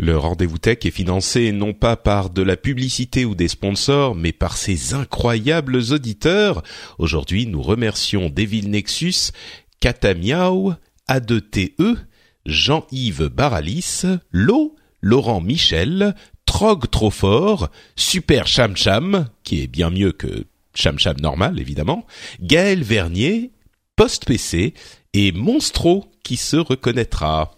Le rendez-vous tech est financé non pas par de la publicité ou des sponsors, mais par ses incroyables auditeurs. Aujourd'hui, nous remercions Devil Nexus, Katamiao, A2TE, Jean-Yves Baralis, Lo, Laurent Michel, Trog trop fort, Super Cham Cham, qui est bien mieux que Cham Cham normal évidemment, Gaël Vernier, Post PC et Monstro qui se reconnaîtra.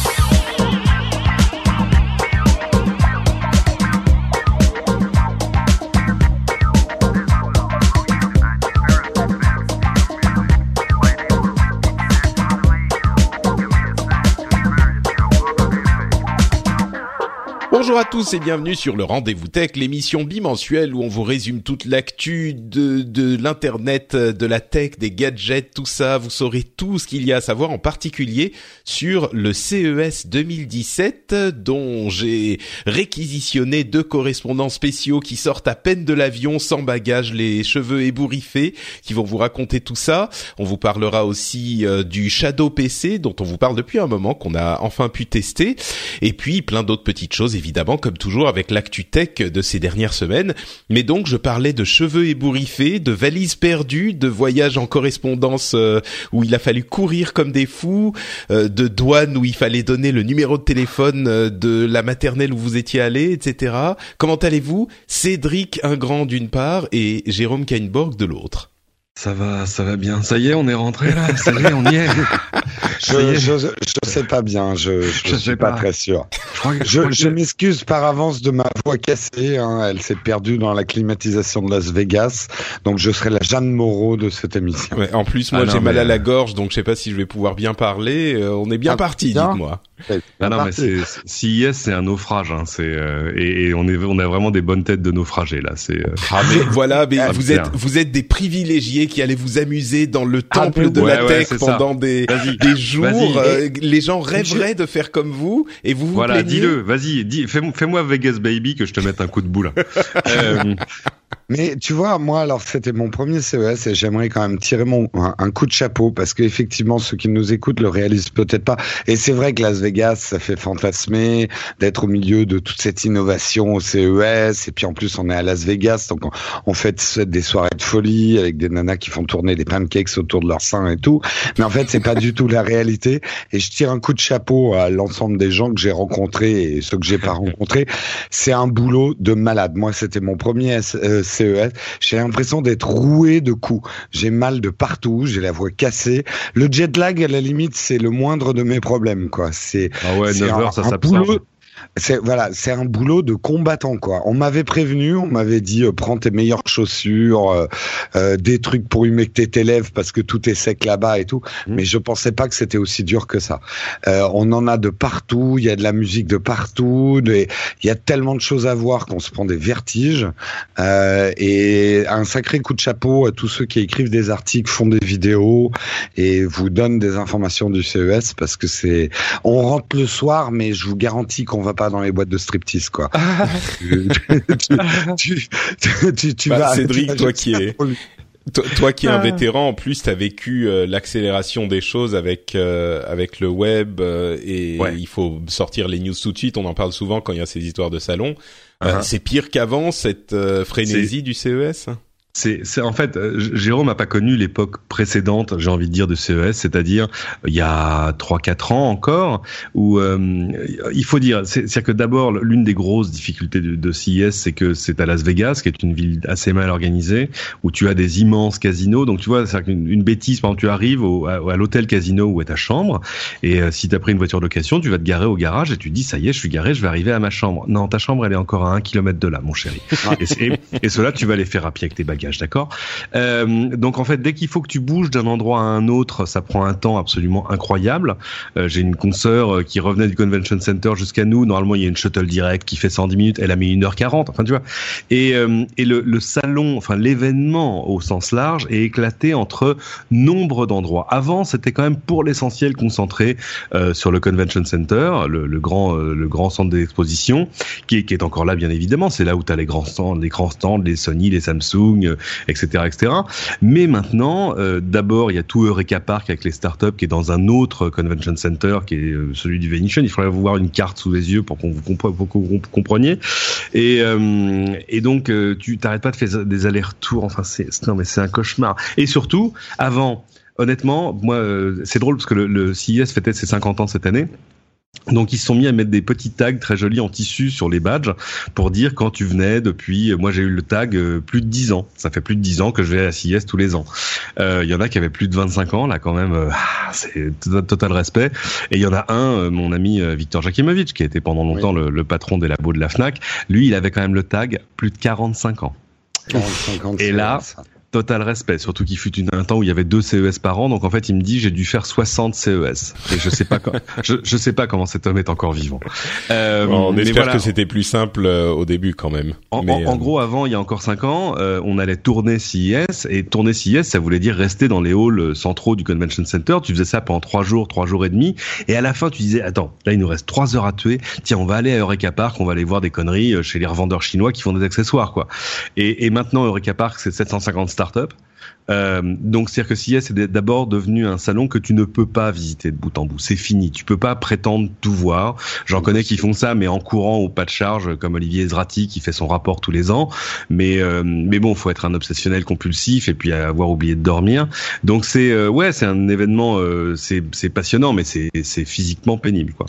Bonjour à tous et bienvenue sur le Rendez-vous Tech, l'émission bimensuelle où on vous résume toute l'actu de, de l'internet, de la tech, des gadgets, tout ça. Vous saurez tout ce qu'il y a à savoir, en particulier sur le CES 2017, dont j'ai réquisitionné deux correspondants spéciaux qui sortent à peine de l'avion, sans bagages, les cheveux ébouriffés, qui vont vous raconter tout ça. On vous parlera aussi euh, du Shadow PC, dont on vous parle depuis un moment, qu'on a enfin pu tester, et puis plein d'autres petites choses évidemment, comme toujours, avec l'actu tech de ces dernières semaines. Mais donc, je parlais de cheveux ébouriffés, de valises perdues, de voyages en correspondance euh, où il a fallu courir comme des fous, euh, de douane où il fallait donner le numéro de téléphone euh, de la maternelle où vous étiez allé, etc. Comment allez-vous? Cédric Ingrand d'une part et Jérôme Kainborg de l'autre. Ça va, ça va bien. Ça y est, on est rentré là. Ça y est, on y est. je, je, je, sais pas bien. Je, je, je suis pas, pas, très sûr. Je, je, m'excuse par avance de ma voix cassée. Hein. Elle s'est perdue dans la climatisation de Las Vegas. Donc, je serai la Jeanne Moreau de cette émission. Ouais, en plus, moi, ah j'ai mal à la gorge, donc je sais pas si je vais pouvoir bien parler. Euh, on est bien ah, parti, dites-moi. Ah non, mais c'est CIS, c'est un naufrage. Hein. C'est euh, et, et, on est, on a vraiment des bonnes têtes de naufragés là. C'est. Euh... Ah mais voilà, mais vous êtes, vous êtes des privilégiés qui allez vous amuser dans le temple de la tech pendant des, des jours. Euh, les gens rêveraient de faire comme vous et vous vous Voilà, dis-le, vas-y, dis, fais-moi Vegas Baby que je te mette un coup de boule. euh, mais tu vois, moi, alors c'était mon premier CES et j'aimerais quand même tirer mon un, coup de chapeau parce qu'effectivement, ceux qui nous écoutent le réalisent peut-être pas. Et c'est vrai que Las Vegas, ça fait fantasmer d'être au milieu de toute cette innovation au CES. Et puis en plus, on est à Las Vegas, donc on, on fait des soirées de folie avec des nanas qui font tourner des pancakes autour de leur sein et tout. Mais en fait, c'est pas du tout la réalité. Et je tire un coup de chapeau à l'ensemble des gens que j'ai rencontrés et ceux que j'ai pas rencontrés. C'est un boulot de malade. Moi, c'était mon premier CES CES, j'ai l'impression d'être roué de coups. J'ai mal de partout, j'ai la voix cassée. Le jet lag, à la limite, c'est le moindre de mes problèmes, quoi. C'est ah ouais, 9 heures, ça c'est voilà, c'est un boulot de combattant quoi. On m'avait prévenu, on m'avait dit euh, prends tes meilleures chaussures, euh, euh, des trucs pour humecter tes lèvres parce que tout est sec là-bas et tout. Mmh. Mais je pensais pas que c'était aussi dur que ça. Euh, on en a de partout, il y a de la musique de partout, il y a tellement de choses à voir qu'on se prend des vertiges. Euh, et un sacré coup de chapeau à tous ceux qui écrivent des articles, font des vidéos et vous donnent des informations du CES parce que c'est, on rentre le soir, mais je vous garantis qu'on va pas dans les boîtes de striptease, quoi. tu, tu, tu, bah, vas. Cédric, toi qui es. Toi, toi, qui es un vétéran, en plus, tu as vécu euh, l'accélération des choses avec euh, avec le web euh, et ouais. il faut sortir les news tout de suite. On en parle souvent quand il y a ces histoires de salon. Uh -huh. c'est pire qu'avant cette frénésie du CES. C'est, en fait, euh, Jérôme n'a pas connu l'époque précédente, j'ai envie de dire, de CES, c'est-à-dire il y a 3-4 ans encore, où euh, il faut dire, c'est-à-dire que d'abord, l'une des grosses difficultés de, de CES, c'est que c'est à Las Vegas, qui est une ville assez mal organisée, où tu as des immenses casinos. Donc tu vois, c'est une, une bêtise, par exemple, tu arrives au, à, l'hôtel casino où est ta chambre, et euh, si tu as pris une voiture de location, tu vas te garer au garage et tu dis, ça y est, je suis garé, je vais arriver à ma chambre. Non, ta chambre, elle est encore à un kilomètre de là, mon chéri. et, et, et cela, tu vas les faire à pied avec tes d'accord euh, Donc en fait, dès qu'il faut que tu bouges d'un endroit à un autre, ça prend un temps absolument incroyable. Euh, j'ai une consoeur euh, qui revenait du convention center jusqu'à nous. Normalement, il y a une shuttle direct qui fait 110 minutes. Elle a mis 1h40. Enfin, tu vois. Et, le, salon, enfin l'événement au sens large, est éclaté entre nombre d'endroits. Avant, c'était quand même pour l'essentiel concentré sur le convention center, le, grand le grand centre d'exposition, qui qui est encore là bien évidemment. C'est là où tu as les grands stands, les grands stands, les Sony, les Samsung, etc., etc. Mais maintenant, euh, d'abord, il y a tout Eureka Park avec les startups qui est dans un autre convention center qui est euh, celui du Venetian. Il faudrait voir une carte sous les yeux pour qu'on vous, compreniez. Et, euh, donc, tu t'arrêtes pas de faire des allers-retours. Enfin, c'est non, mais c'est un cauchemar. Et surtout, avant, honnêtement, moi, c'est drôle parce que le, le CIS fêtait ses 50 ans cette année. Donc ils se sont mis à mettre des petits tags très jolis en tissu sur les badges pour dire quand tu venais depuis. Moi j'ai eu le tag euh, plus de 10 ans. Ça fait plus de 10 ans que je vais à CIS tous les ans. Euh, il y en a qui avaient plus de 25 ans là quand même. Euh, c'est total respect. Et il y en a un, mon ami Victor Jakimovic qui a été pendant longtemps le, le, patron des labos de la Fnac. Lui il avait quand même le tag plus de 45 ans. 45 ans Et là, total respect, surtout qu'il fut une, un temps où il y avait deux CES par an, donc en fait il me dit j'ai dû faire 60 CES. Et je sais pas quand, je, je sais pas comment cet homme est encore vivant. Euh, on espère que c'était plus simple euh, au début quand même. En, en, euh, gros, avant il y a encore cinq ans, euh, on allait tourner CES et tourner CES, ça voulait dire rester dans les halls centraux du convention center. Tu faisais ça pendant trois jours, trois jours et demi, et à la fin tu disais attends, là il nous reste trois heures à tuer. Tiens, on va aller à Eureka Park, on va aller voir des conneries chez les revendeurs chinois qui font des accessoires quoi. Et, et maintenant Eureka Park c'est 750 startups. Euh, donc, c'est-à-dire que est d'abord devenu un salon que tu ne peux pas visiter de bout en bout. C'est fini. Tu peux pas prétendre tout voir. J'en connais qui font ça, mais en courant au pas de charge, comme Olivier Zrati qui fait son rapport tous les ans. Mais euh, mais bon, faut être un obsessionnel compulsif et puis avoir oublié de dormir. Donc c'est euh, ouais, c'est un événement, euh, c'est passionnant, mais c'est c'est physiquement pénible quoi.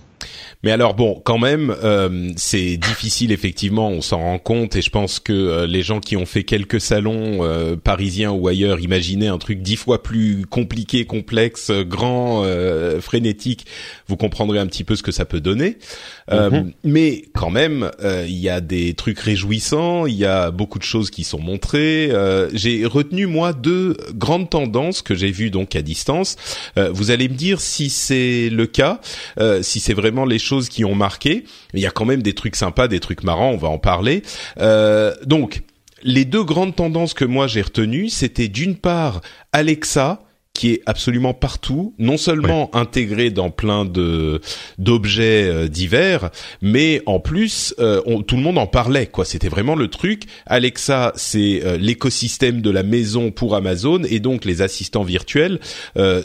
Mais alors bon, quand même, euh, c'est difficile effectivement, on s'en rend compte et je pense que euh, les gens qui ont fait quelques salons euh, parisiens ou ailleurs imaginaient un truc dix fois plus compliqué, complexe, grand, frénétique, vous comprendrez un petit peu ce que ça peut donner. Mhm. Mais quand même, il y a des trucs réjouissants, il y a beaucoup de choses qui sont montrées. j'ai retenu moi deux grandes tendances que j'ai vues donc à distance. vous allez me dire si c'est le cas, si c'est vraiment les choses qui ont marqué. Il y a quand même des trucs sympas, des trucs marrants, on va en parler. Euh, donc, les deux grandes tendances que moi j'ai retenues, c'était d'une part Alexa, qui est absolument partout, non seulement intégré dans plein de d'objets euh, divers, mais en plus euh, tout le monde en parlait quoi. C'était vraiment le truc. Alexa, c'est l'écosystème de la maison pour Amazon et donc les assistants virtuels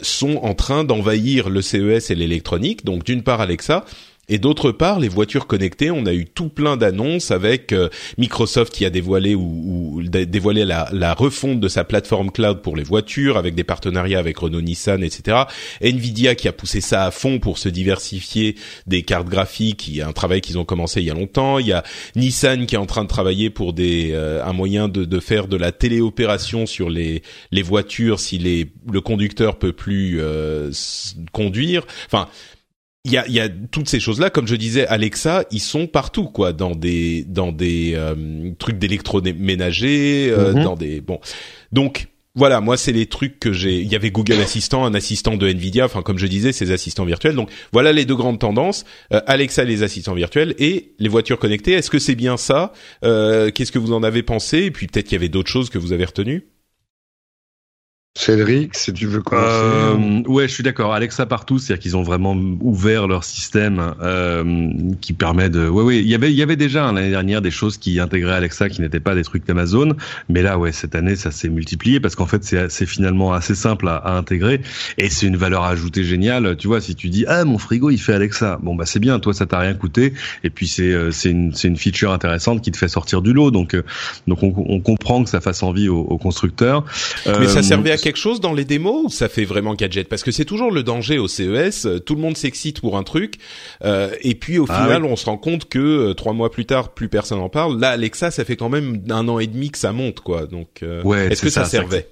sont en train d'envahir le CES et l'électronique. Donc d'une part Alexa et d'autre part, les voitures connectées, on a eu tout plein d'annonces avec euh, Microsoft qui a dévoilé ou, dévoilé la, la, refonte de sa plateforme cloud pour les voitures, avec des partenariats avec Renault, Nissan, etc. Nvidia qui a poussé ça à fond pour se diversifier des cartes graphiques. Il y a un travail qu'ils ont commencé il y a longtemps. Il y a Nissan qui est en train de travailler pour des euh, un moyen de, de, faire de la téléopération sur les les voitures si les le conducteur peut plus euh, conduire. Enfin il y a, y a toutes ces choses-là, comme je disais, Alexa, ils sont partout, quoi, dans des dans des euh, trucs d'électroménager, euh, mhm. dans des bon. Donc voilà, moi c'est les trucs que j'ai. Il y avait Google Assistant, un assistant de Nvidia, enfin comme je disais, ces assistants virtuels. Donc voilà les deux grandes tendances euh, Alexa, les assistants virtuels et les voitures connectées. Est-ce que c'est bien ça? Qu'est-ce que vous en avez pensé? Et puis peut-être qu'il y avait d'autres choses que vous avez retenues? Cédric, si tu veux commencer. Euh, ouais, je suis d'accord. Alexa partout, c'est-à-dire qu'ils ont vraiment ouvert leur système euh, qui permet de. Ouais, ouais. Il y avait, il y avait déjà hein, l'année dernière des choses qui intégraient Alexa qui n'étaient pas des trucs d'Amazon, mais là, ouais, cette année, ça s'est multiplié parce qu'en fait, c'est finalement assez simple à, à intégrer et c'est une valeur ajoutée géniale. Tu vois, si tu dis ah mon frigo il fait Alexa, bon bah c'est bien, toi ça t'a rien coûté et puis c'est euh, c'est une c'est une feature intéressante qui te fait sortir du lot. Donc euh, donc on, on comprend que ça fasse envie aux, aux constructeurs. Mais ça servait à quelque chose dans les démos ou ça fait vraiment gadget? Parce que c'est toujours le danger au CES. Tout le monde s'excite pour un truc, euh, et puis au ah final, on se rend compte que euh, trois mois plus tard, plus personne en parle. Là, Alexa, ça fait quand même un an et demi que ça monte, quoi. Donc, euh, est-ce que ça, ça servait?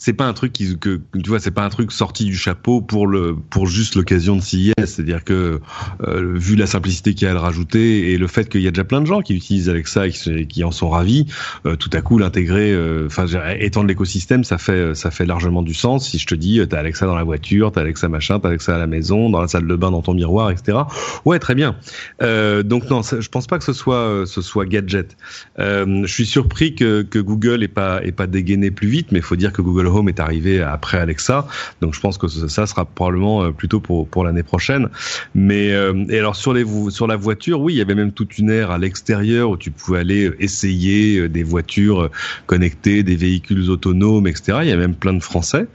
C'est pas un truc qui, que tu vois, c'est pas un truc sorti du chapeau pour le pour juste l'occasion de CIS. C'est-à-dire que euh, vu la simplicité qu'il y a à le rajouter et le fait qu'il y a déjà plein de gens qui utilisent Alexa et qui, en sont ravis, euh, tout à coup l'intégrer, euh, enfin étendre l'écosystème, ça fait ça fait largement du sens. Si je te dis, t'as Alexa dans la voiture, t'as Alexa machin, t'as Alexa à la maison, dans la salle de bain, dans ton miroir, etc. Ouais, très bien. donc non, je pense pas que ce soit ce soit gadget. je suis surpris que que Google ait pas ait pas dégainé plus vite, mais faut dire que Google Home est arrivé après Alexa, donc je pense que ça sera probablement euh, plutôt pour pour l'année prochaine. Mais euh, et alors sur les sur la voiture, oui, il y avait même toute une ère à l'extérieur où tu pouvais aller essayer euh, des voitures connectées, des véhicules autonomes, etc. Il y avait même plein de Français.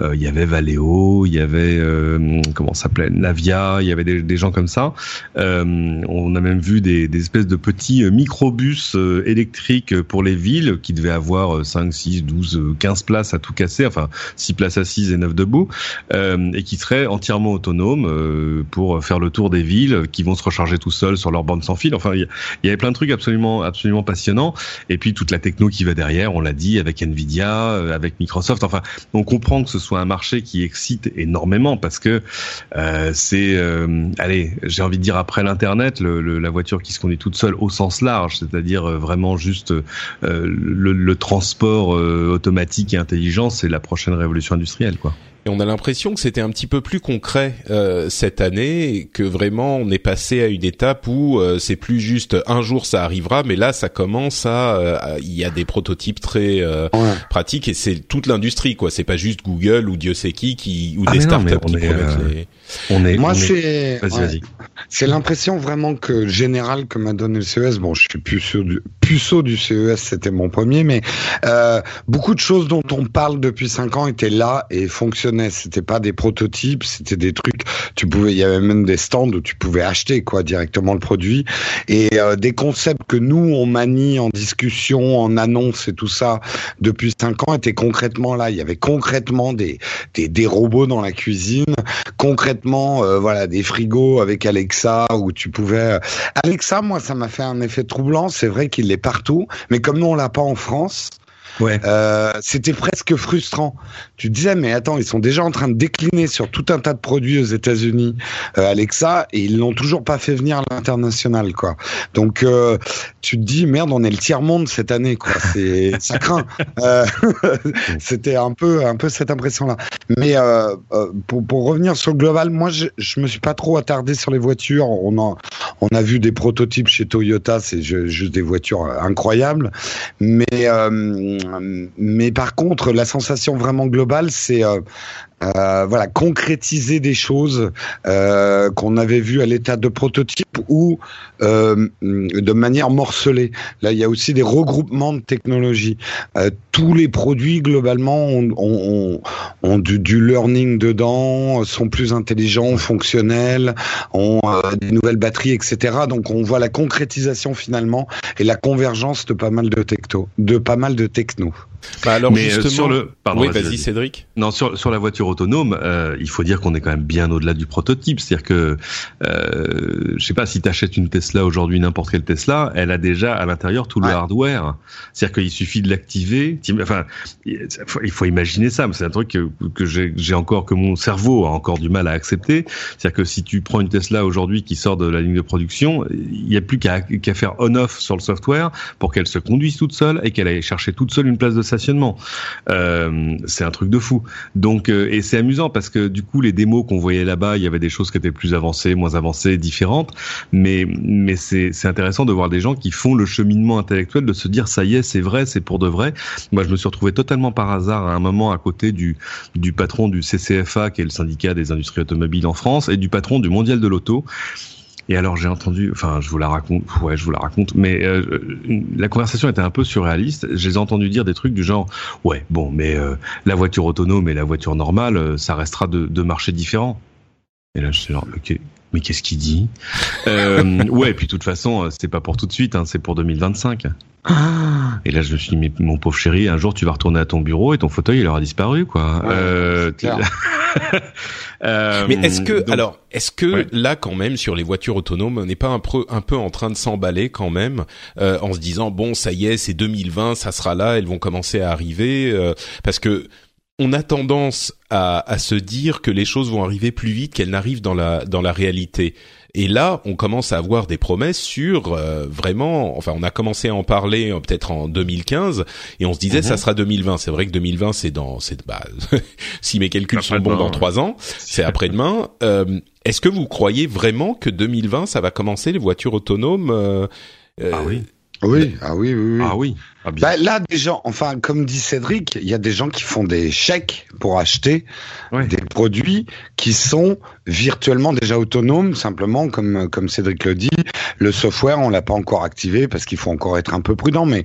il y avait Valeo, il y avait comment s'appelait Navia, il y avait des, des gens comme ça. on a même vu des, des espèces de petits microbus électriques pour les villes qui devaient avoir 5, 6, 12, 15 places à tout casser, enfin 6 places assises et 9 debout, euh, et qui seraient entièrement autonomes euh, pour faire le tour des villes, qui vont se recharger tout seuls sur leur bande sans fil. Enfin, il y, avait plein de trucs absolument absolument passionnants. Et puis toute la techno qui va derrière, on l'a dit, avec Nvidia, euh, avec Microsoft. Enfin, on comprend que ce soit un marché qui excite énormément parce que euh, c'est, euh, allez, j'ai envie de dire après l'internet, le, la voiture qui se conduit toute seule au sens large, c'est-à-dire vraiment juste le, le, transport automatique et intelligent c'est la prochaine révolution industrielle, quoi. Et on a l'impression que c'était un petit peu plus concret euh, cette année, que vraiment on est passé à une étape où euh, c'est plus juste un jour ça arrivera, mais là ça commence à, euh, il y a des prototypes très pratiques et c'est toute l'industrie quoi. C'est pas juste Google ou Dieu sait qui qui ou ah, des startups qui promettent les on est, Moi, c'est c'est l'impression vraiment que générale que m'a donné le CES. Bon, je suis puceau du, puceau du CES, c'était mon premier, mais euh, beaucoup de choses dont on parle depuis cinq ans étaient là et fonctionnaient. C'était pas des prototypes, c'était des trucs. Tu pouvais, il y avait même des stands où tu pouvais acheter quoi directement le produit et euh, des concepts que nous on manie en discussion, en annonce et tout ça depuis cinq ans étaient concrètement là. Il y avait concrètement des des, des robots dans la cuisine, concrètement euh, voilà, des frigos avec Alexa où tu pouvais. Euh, Alexa, moi, ça m'a fait un effet troublant. C'est vrai qu'il est partout, mais comme nous on l'a pas en France, Ouais. Euh, c'était presque frustrant. Tu disais, mais attends, ils sont déjà en train de décliner sur tout un tas de produits aux États-Unis, euh, Alexa, et ils l'ont toujours pas fait venir à l'international, quoi. Donc, euh, tu te dis, merde, on est le tiers monde cette année, quoi. C'est, ça craint. C'était un peu, un peu cette impression-là. Mais pour, pour revenir sur le global, moi, je, je me suis pas trop attardé sur les voitures. On a, on a vu des prototypes chez Toyota, c'est juste des voitures incroyables, mais mais par contre, la sensation vraiment globale, c'est euh, voilà, concrétiser des choses euh, qu'on avait vues à l'état de prototype ou euh, de manière morcelée. Là, il y a aussi des regroupements de technologies. Tous les produits globalement ont, du, du, learning dedans, sont plus intelligents, fonctionnels, ont des nouvelles batteries, etc. Donc, on voit la concrétisation finalement et la convergence de pas mal de de pas mal de techno. Bah alors Mais justement, sur le, pardon, oui, vas-y Cédric. Non, sur sur la voiture autonome, euh, il faut dire qu'on est quand même bien au-delà du prototype. C'est-à-dire que, euh, je sais pas, si tu achètes une Tesla aujourd'hui, n'importe quelle Tesla, elle a déjà à l'intérieur tout le hardware. C'est-à-dire qu'il suffit de l'activer. Enfin, il faut imaginer ça. C'est un truc que, que j'ai encore, que mon cerveau a encore du mal à accepter. C'est-à-dire que si tu prends une Tesla aujourd'hui qui sort de la ligne de production, il n'y a plus qu'à faire on-off sur le software pour qu'elle se conduise toute seule et qu'elle aille chercher toute seule une place de Euh, c'est un truc de fou. Donc, euh, et c'est amusant parce que du coup, les démos qu'on voyait là-bas, il y avait des choses qui étaient plus avancées, moins avancées, différentes. Mais, mais c'est, c'est intéressant de voir des gens qui font le cheminement intellectuel de se dire ça y est, c'est vrai, c'est pour de vrai. Moi, je me suis retrouvé totalement par hasard à un moment à côté du, du patron du CCFA, qui est le syndicat des industries automobiles en France, et du patron du Mondial de l'Auto. Et alors j'ai entendu, enfin je vous la raconte, ouais je vous la raconte, mais euh, la conversation était un peu surréaliste. J'ai entendu dire des trucs du genre, ouais bon, mais euh, la voiture autonome et la voiture normale, euh, ça restera de deux marchés différents. Et là je suis genre, ok, mais qu'est-ce qu'il dit euh, Ouais, puis de toute façon, c'est pas pour tout de suite, hein, c'est pour 2025. Et là, je me suis dit, mon pauvre chéri, un jour, tu vas retourner à ton bureau et ton fauteuil, il aura disparu, quoi. euh, euh, Mais est-ce que, alors, est-ce que là, quand même, sur les voitures autonomes, on n'est pas un peu, un peu en train de s'emballer quand même, euh, en se disant, bon, ça y est, c'est 2020, ça sera là, elles vont commencer à arriver, euh, parce que on a tendance à, à, se dire que les choses vont arriver plus vite qu'elles n'arrivent dans la dans la réalité. Et là, on commence à avoir des promesses sur euh, vraiment. Enfin, on a commencé à en parler euh, peut-être en 2015 et on se disait ça mhm. sera 2020. C'est vrai que 2020 c'est dans c'est bah si mes calculs sont bons dans trois ans, c'est après-demain. Euh, Est-ce que vous croyez vraiment que 2020 ça va commencer les voitures autonomes euh, Ah oui. Oui, ah oui, oui, Ah oui. Ah, bah, là, des gens, enfin, comme dit Cédric, il y a des gens qui font des chèques pour acheter des produits qui sont virtuellement déjà autonomes, simplement, comme, comme Cédric le dit. Le software, on l'a pas encore activé parce qu'il faut encore être un peu prudent, mais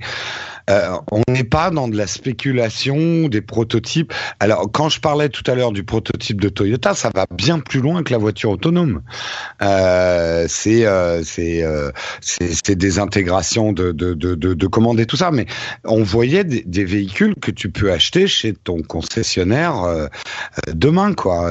euh, on n'est pas dans de la spéculation, des prototypes. Alors, quand je parlais tout à l'heure du prototype de Toyota, ça va bien plus loin que la voiture autonome. Euh, c'est euh, c'est euh, des intégrations de, de, de, de, commandes et tout ça. Mais on voyait des, des, véhicules que tu peux acheter chez ton concessionnaire euh, demain, quoi.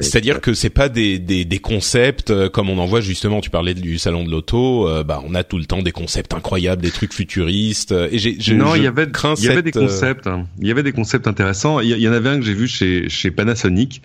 C'est-à-dire que c'est pas des, des, des, concepts comme on en voit justement. Tu parlais du salon de l'auto. bah, on a tout le temps des concepts incroyables, des trucs futuristes. Et j'ai non, il y avait, il y avait des euh, concepts. Hein. Il y avait des concepts intéressants. Il y, en avait un que j'ai vu chez, chez Panasonic,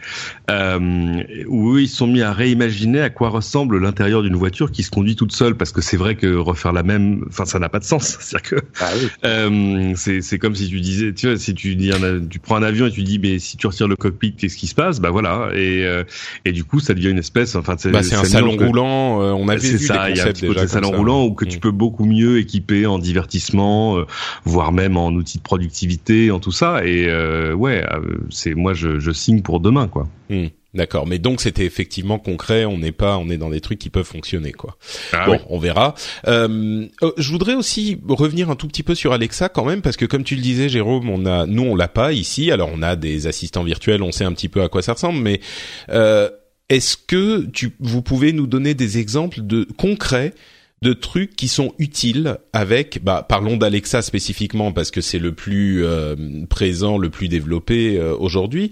euh, où ils sont mis à réimaginer à quoi ressemble l'intérieur d'une voiture qui se conduit toute seule, parce que c'est vrai que refaire la même, enfin, ça n'a pas de sens. C'est-à-dire que ah euh, c'est comme si tu disais, tu vois, si tu dis, tu prends un avion et tu dis, mais si tu retires le cockpit, qu'est-ce qui se passe? Bah voilà. Et euh, et du coup, ça devient une espèce, enfin, c'est bah, un salon roulant. Euh, on avait vu ça, des concepts il y a un salon roulant où que tu mm. peux beaucoup mieux équiper en divertissement voire même en outils de productivité, en tout ça. Et euh, ouais, euh, c'est moi je, je, signe pour demain, quoi. Hmm. D'accord, mais donc c'était effectivement concret. On n'est pas, on est dans des trucs qui peuvent fonctionner, quoi. Ah bon, on verra. Euh, euh, je voudrais aussi revenir un tout petit peu sur Alexa quand même, parce que comme tu le disais, Jérôme, on a, nous on l'a pas ici. Alors on a des assistants virtuels, on sait un petit peu à quoi ça ressemble, mais euh, est-ce que tu, vous pouvez nous donner des exemples de concrets de trucs qui sont utiles avec, bah, parlons d'Alexa spécifiquement parce que c'est le plus euh, présent, le plus développé euh, aujourd'hui.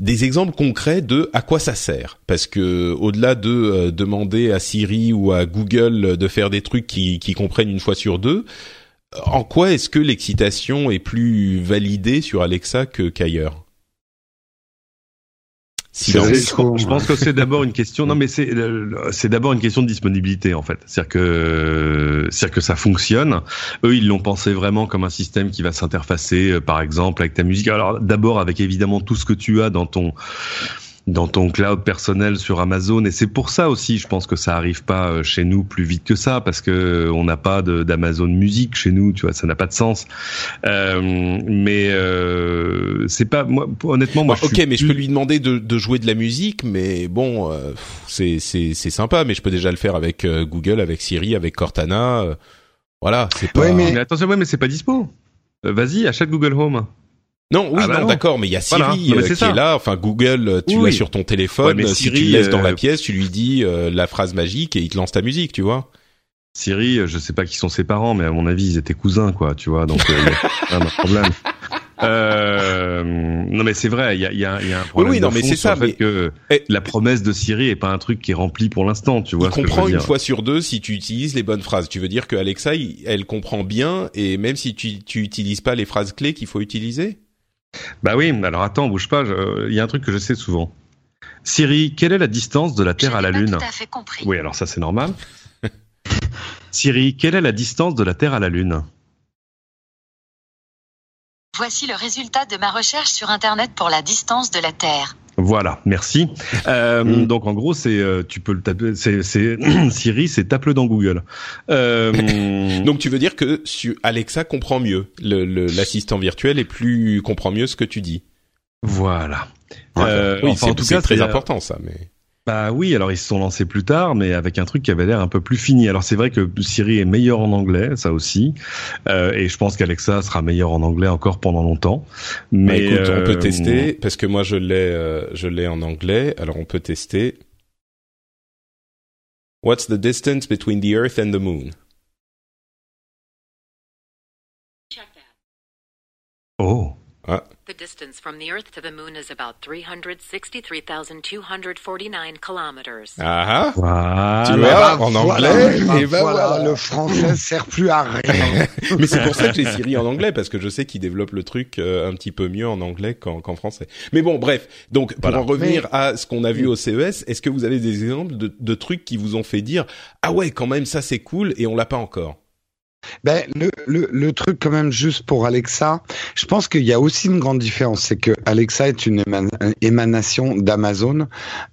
Des exemples concrets de à quoi ça sert, parce que au-delà de euh, demander à Siri ou à Google de faire des trucs qui, qui comprennent une fois sur deux, en quoi est-ce que l'excitation est plus validée sur Alexa que qu'ailleurs? Je pense que c'est d'abord une question. Non, mais c'est c'est d'abord une question de disponibilité en fait. C'est-à-dire que c'est que ça fonctionne. Eux, ils l'ont pensé vraiment comme un système qui va s'interfacer, euh, par exemple, avec ta musique. Alors d'abord avec évidemment tout ce que tu as dans ton dans ton cloud personnel sur Amazon. Et c'est pour ça aussi je pense que ça arrive pas euh, chez nous plus vite que ça parce que euh, on n'a pas d'Amazon Music chez nous tu vois ça n'a pas de sens. Euh, mais euh, c'est pas moi honnêtement moi ok mais je peux lui demander de, de, jouer de la musique mais bon euh, c'est c'est c'est sympa mais je peux déjà le faire avec Google avec Siri avec Cortana voilà c'est pas mais... mais attention ouais mais c'est pas dispo. Vas-y achète Google Home non, oui, ah bah non, d'accord, mais il y a Siri euh, qui est là. Enfin, Google, euh, tu l'as sur ton téléphone. si tu le laisses dans la euh, pièce, tu lui dis la phrase magique et il te lance ta musique, tu vois. Siri, je sais pas qui sont ses parents, mais à mon avis, ils étaient cousins, quoi, tu vois. Donc, a un problème. Euh, non mais c'est vrai, il y a, y, a, y a, un problème. Oui, oui non mais c'est ça. Fait que la promesse de Siri est pas un truc qui est rempli pour l'instant, tu vois. Il comprend une fois sur deux si tu utilises les bonnes phrases. Tu veux dire que Alexa, elle comprend bien et même si tu tu utilises pas les phrases clés qu'il faut utiliser? Bah oui, alors attends, bouge pas, il y a un truc que je sais souvent. Siri, quelle est la distance de la Terre à la Lune Oui, alors ça c'est normal. Siri, quelle est la distance de la Terre à la Lune Voici le résultat de ma recherche sur Internet pour la distance de la Terre. Voilà, merci. Euh, mm. Donc en gros, c'est euh, tu peux le taper, c'est Siri, c'est tape-le dans Google. Euh... donc tu veux dire que Alexa comprend mieux, l'assistant virtuel est plus comprend mieux ce que tu dis. Voilà. Euh, oui, enfin, en tout cas, c'est très important ça, mais. Bah oui, alors ils se sont lancés plus tard, mais avec un truc qui avait l'air un peu plus fini. Alors c'est vrai que Siri est meilleur en anglais, ça aussi, euh, et je pense qu'Alexa sera meilleur en anglais encore pendant longtemps. Bah, mais écoute, on peut euh, tester parce que moi je l'ai, euh, je l'ai en anglais. Alors on peut tester. What's the distance between the Earth and the Moon? Oh. Ah. The distance from the Earth to the Moon is about 363,249 kilometers. Ah, ah. Tu vois, en anglais, et ben voilà, le français sert plus à rien. Mais c'est pour ça que j'ai Siri en anglais, parce que je sais qu'il développe le truc euh, un petit peu mieux en anglais qu'en français. Mais bon, bref. Donc, pour en revenir à ce qu'on a vu au CES, est-ce que vous avez des exemples de, de trucs qui vous ont fait dire, ah ouais, quand même, ça c'est cool, et on l'a pas encore? Ben, le, le, le, truc quand même juste pour Alexa, je pense qu'il y a aussi une grande différence, c'est que Alexa est une émanation d'Amazon,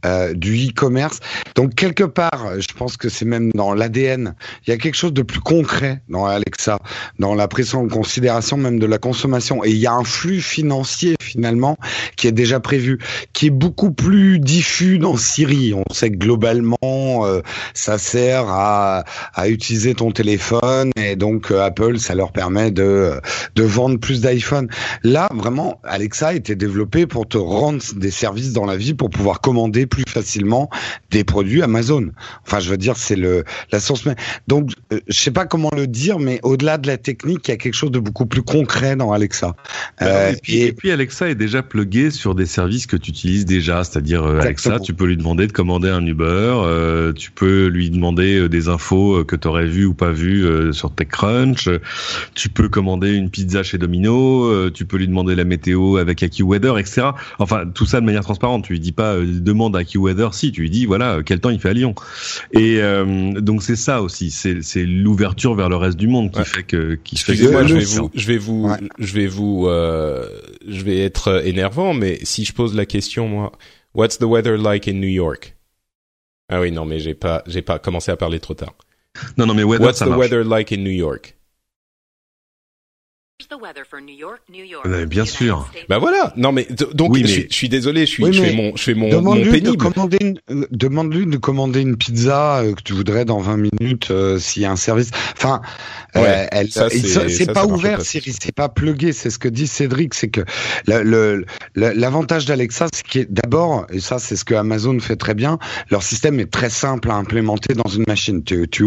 euh, du e-commerce. Donc quelque part, je pense que c'est même dans l'ADN, il y a quelque chose de plus concret dans Alexa, dans la prise en considération même de la consommation. Et il y a un flux financier finalement qui est déjà prévu, qui est beaucoup plus diffus dans Siri. On sait que globalement, euh, ça sert à, à utiliser ton téléphone et donc euh, Apple, ça leur permet de de vendre plus d'iPhone. Là, vraiment, Alexa a été développé pour te rendre des services dans la vie, pour pouvoir commander plus facilement des produits Amazon. Enfin, je veux dire, c'est le la source. Donc, euh, je sais pas comment le dire, mais au-delà de la technique, il y a quelque chose de beaucoup plus concret dans Alexa. Bah euh, et, puis, Alexa est déjà plugué sur des services que tu utilises déjà, c'est-à-dire Alexa, tu peux lui demander de commander un Uber, tu peux lui demander des infos que tu aurais vues ou pas vues sur tes Crunch, tu peux commander une pizza chez Domino, euh, tu peux lui demander la météo avec AccuWeather, etc. Enfin, tout ça de manière transparente. Tu lui dis pas euh, demande à AccuWeather, si tu lui dis voilà quel temps il fait à Lyon. Et euh, donc c'est ça aussi, c'est l'ouverture vers le reste du monde qui fait que qui fait que moi je vais vous je vais vous je vais vous je vais être énervant, mais si je pose la question moi, what's the weather like in New York? Ah oui non mais j'ai pas j'ai pas commencé à parler trop tard. Non, non, mais weather, What's the weather like in New York? Bien sûr. Bah voilà. Non mais donc je, suis désolé, je suis je fais mon je fais mon, demande De commander une, euh, demande-lui de commander une pizza euh, que tu voudrais dans 20 minutes euh, s'il y a un service. Enfin, euh, elle, c'est pas ouvert, Siri, c'est pas plugué. C'est ce que dit Cédric, c'est que l'avantage d'Alexa, c'est que d'abord, et ça c'est ce que Amazon fait très bien, leur système est très simple à implémenter dans une machine. Tu tu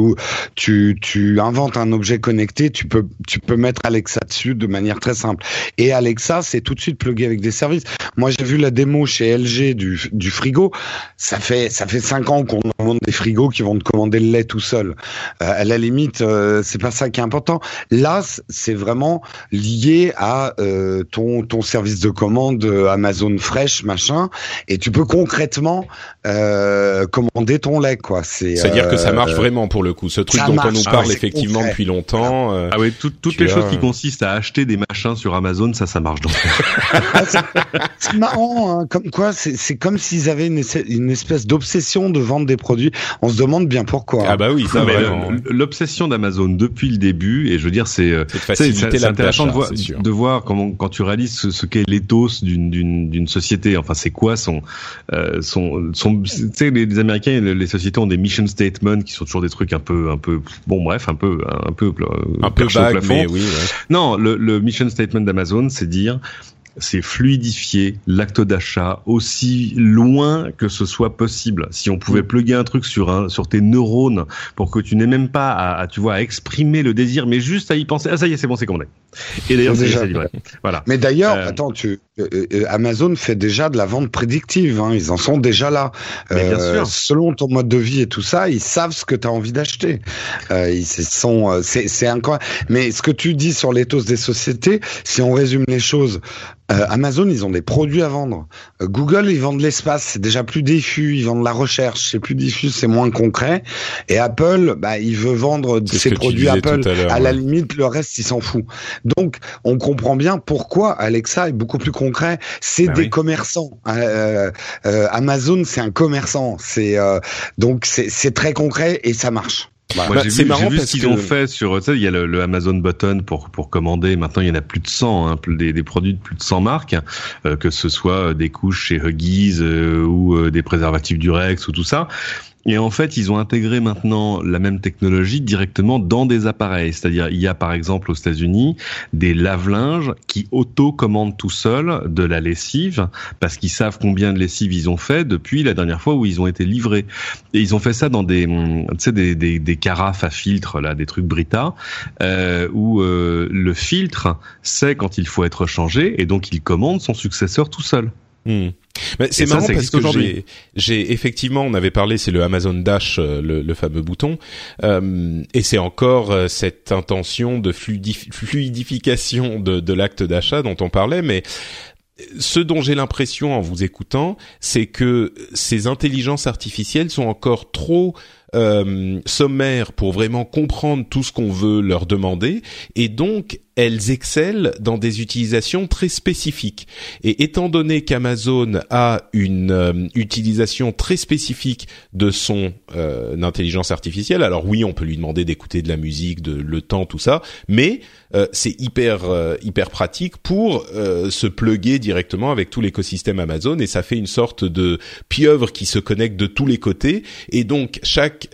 tu, tu inventes un objet connecté, tu peux tu peux mettre Alexa dessus de manière très simple. Et Alexa, c'est tout de suite plugué avec des services. Moi, j'ai vu la démo chez LG du, du frigo. Ça fait ça fait cinq ans qu'on demande des frigos qui vont te commander le lait tout seul. Euh, à la limite, euh, c'est pas ça qui est important. Là, c'est vraiment lié à euh, ton ton service de commande Amazon Fresh machin, et tu peux concrètement commander ton lait quoi. C'est à dire que ça marche vraiment pour le coup. Ce truc dont on nous parle effectivement depuis longtemps. ah oui, toutes les choses qui consistent à acheter des machins sur Amazon, ça, ça marche donc. c'est marrant, hein, comme quoi, c'est comme s'ils avaient une, une espèce d'obsession de vendre des produits. On se demande bien pourquoi. Ah bah oui, ça L'obsession d'Amazon depuis le début, et je veux dire, c'est euh, c'est intéressant de voir, de voir comment quand tu réalises ce, ce qu'est l'éthos d'une société. Enfin, c'est quoi son euh, son son. Tu sais, les, Américains, les, sociétés ont des mission statements qui sont toujours des trucs un peu un peu bon bref, un peu un peu un peu vague, mais oui. Non, le, mission statement d'Amazon, c'est dire c'est fluidifier l'acte d'achat aussi loin que ce soit possible. Si on pouvait mm. plugger un truc sur un sur tes neurones pour que tu n'aies même pas à, tu vois à exprimer le désir, mais juste à y penser. Ah ça y est, c'est bon, c'est commandé. Et d'ailleurs, c'est déjà livré. Voilà. Mais d'ailleurs, euh, attends, tu euh, euh, Amazon fait déjà de la vente prédictive. Hein, ils en sont déjà là. Mais bien sûr. Selon ton mode de vie et tout ça, ils savent ce que tu as envie d'acheter. ils sont, c'est c'est incroyable. Mais ce que tu dis sur l'éthos des sociétés, si on résume les choses, Euh, Amazon, ils ont des produits à vendre. Euh, Google, ils vendent l'espace, c'est déjà plus diffus. Ils vendent la recherche, c'est plus diffus, c'est moins concret. Et Apple, bah, il veut vendre ses produits Apple. À, la limite, le reste, il s'en fout. Donc, on comprend bien pourquoi Alexa est beaucoup plus concret. C'est bah des commerçants. Euh, Amazon, c'est un commerçant. C'est donc c'est très concret et ça marche. Bah, Moi, j'ai vu, vu ce qu'ils ont fait sur, tu sais, il y a le, Amazon Button pour pour commander. Maintenant, il y en a plus de 100, hein, des, des produits de plus de 100 marques, euh, que ce soit des couches chez Huggies euh, ou euh, des préservatifs du Rex ou tout ça. Et en fait, ils ont intégré maintenant la même technologie directement dans des appareils. C'est-à-dire, il y a par exemple aux États-Unis des lave-linges qui auto-commandent tout seuls de la lessive parce qu'ils savent combien de lessive ils ont fait depuis la dernière fois où ils ont été livrés. Et ils ont fait ça dans des, sais, des, des, des carafes à filtre, là, des trucs Brita, euh, où euh, le filtre sait quand il faut être changé et donc il commande son successeur tout seul. C'est marrant parce que j'ai effectivement, on avait parlé, c'est le Amazon Dash, euh, le, fameux bouton, euh, et c'est encore euh, cette intention de fluidification de, de l'acte d'achat dont on parlait, mais ce dont j'ai l'impression en vous écoutant, c'est que ces intelligences artificielles sont encore trop euh, sommaires pour vraiment comprendre tout ce qu'on veut leur demander, et donc elles excellent dans des utilisations très spécifiques. Et étant donné qu'Amazon a une euh, utilisation très spécifique de son euh, intelligence artificielle, alors oui, on peut lui demander d'écouter de la musique, de le temps, tout ça, mais euh, c'est hyper hyper pratique pour se plugger directement avec tout l'écosystème Amazon et ça fait une sorte de pieuvre qui se connecte de tous les côtés et donc chaque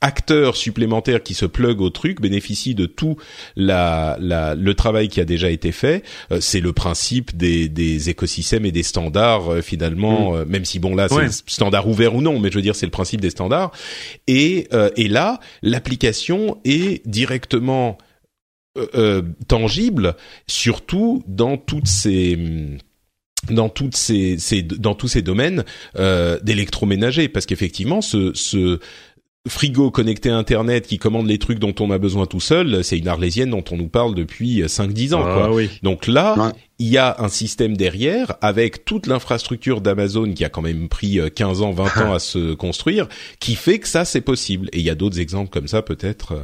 acteur supplémentaire qui se plug au truc bénéficie de tout la le travail qui a déjà été fait. Euh, c'est le principe des, des, écosystèmes et des standards euh, finalement, mm. euh, même si bon là c'est standard ouvert ou non, mais je veux dire c'est le principe des standards. Et, et là, l'application est directement tangible, surtout dans toutes ces dans toutes ces, ces, dans tous ces domaines euh, d'électroménager parce qu'effectivement ce, ce frigo connecté à Internet qui commande les trucs dont on a besoin tout seul, c'est une arlésienne dont on nous parle depuis 5-10 ans. Ah quoi. Donc là, il y a un système derrière avec toute l'infrastructure d'Amazon qui a quand même pris 15 ans, 20 ans à se construire, qui fait que ça c'est possible. Et il y a d'autres exemples comme ça peut-être.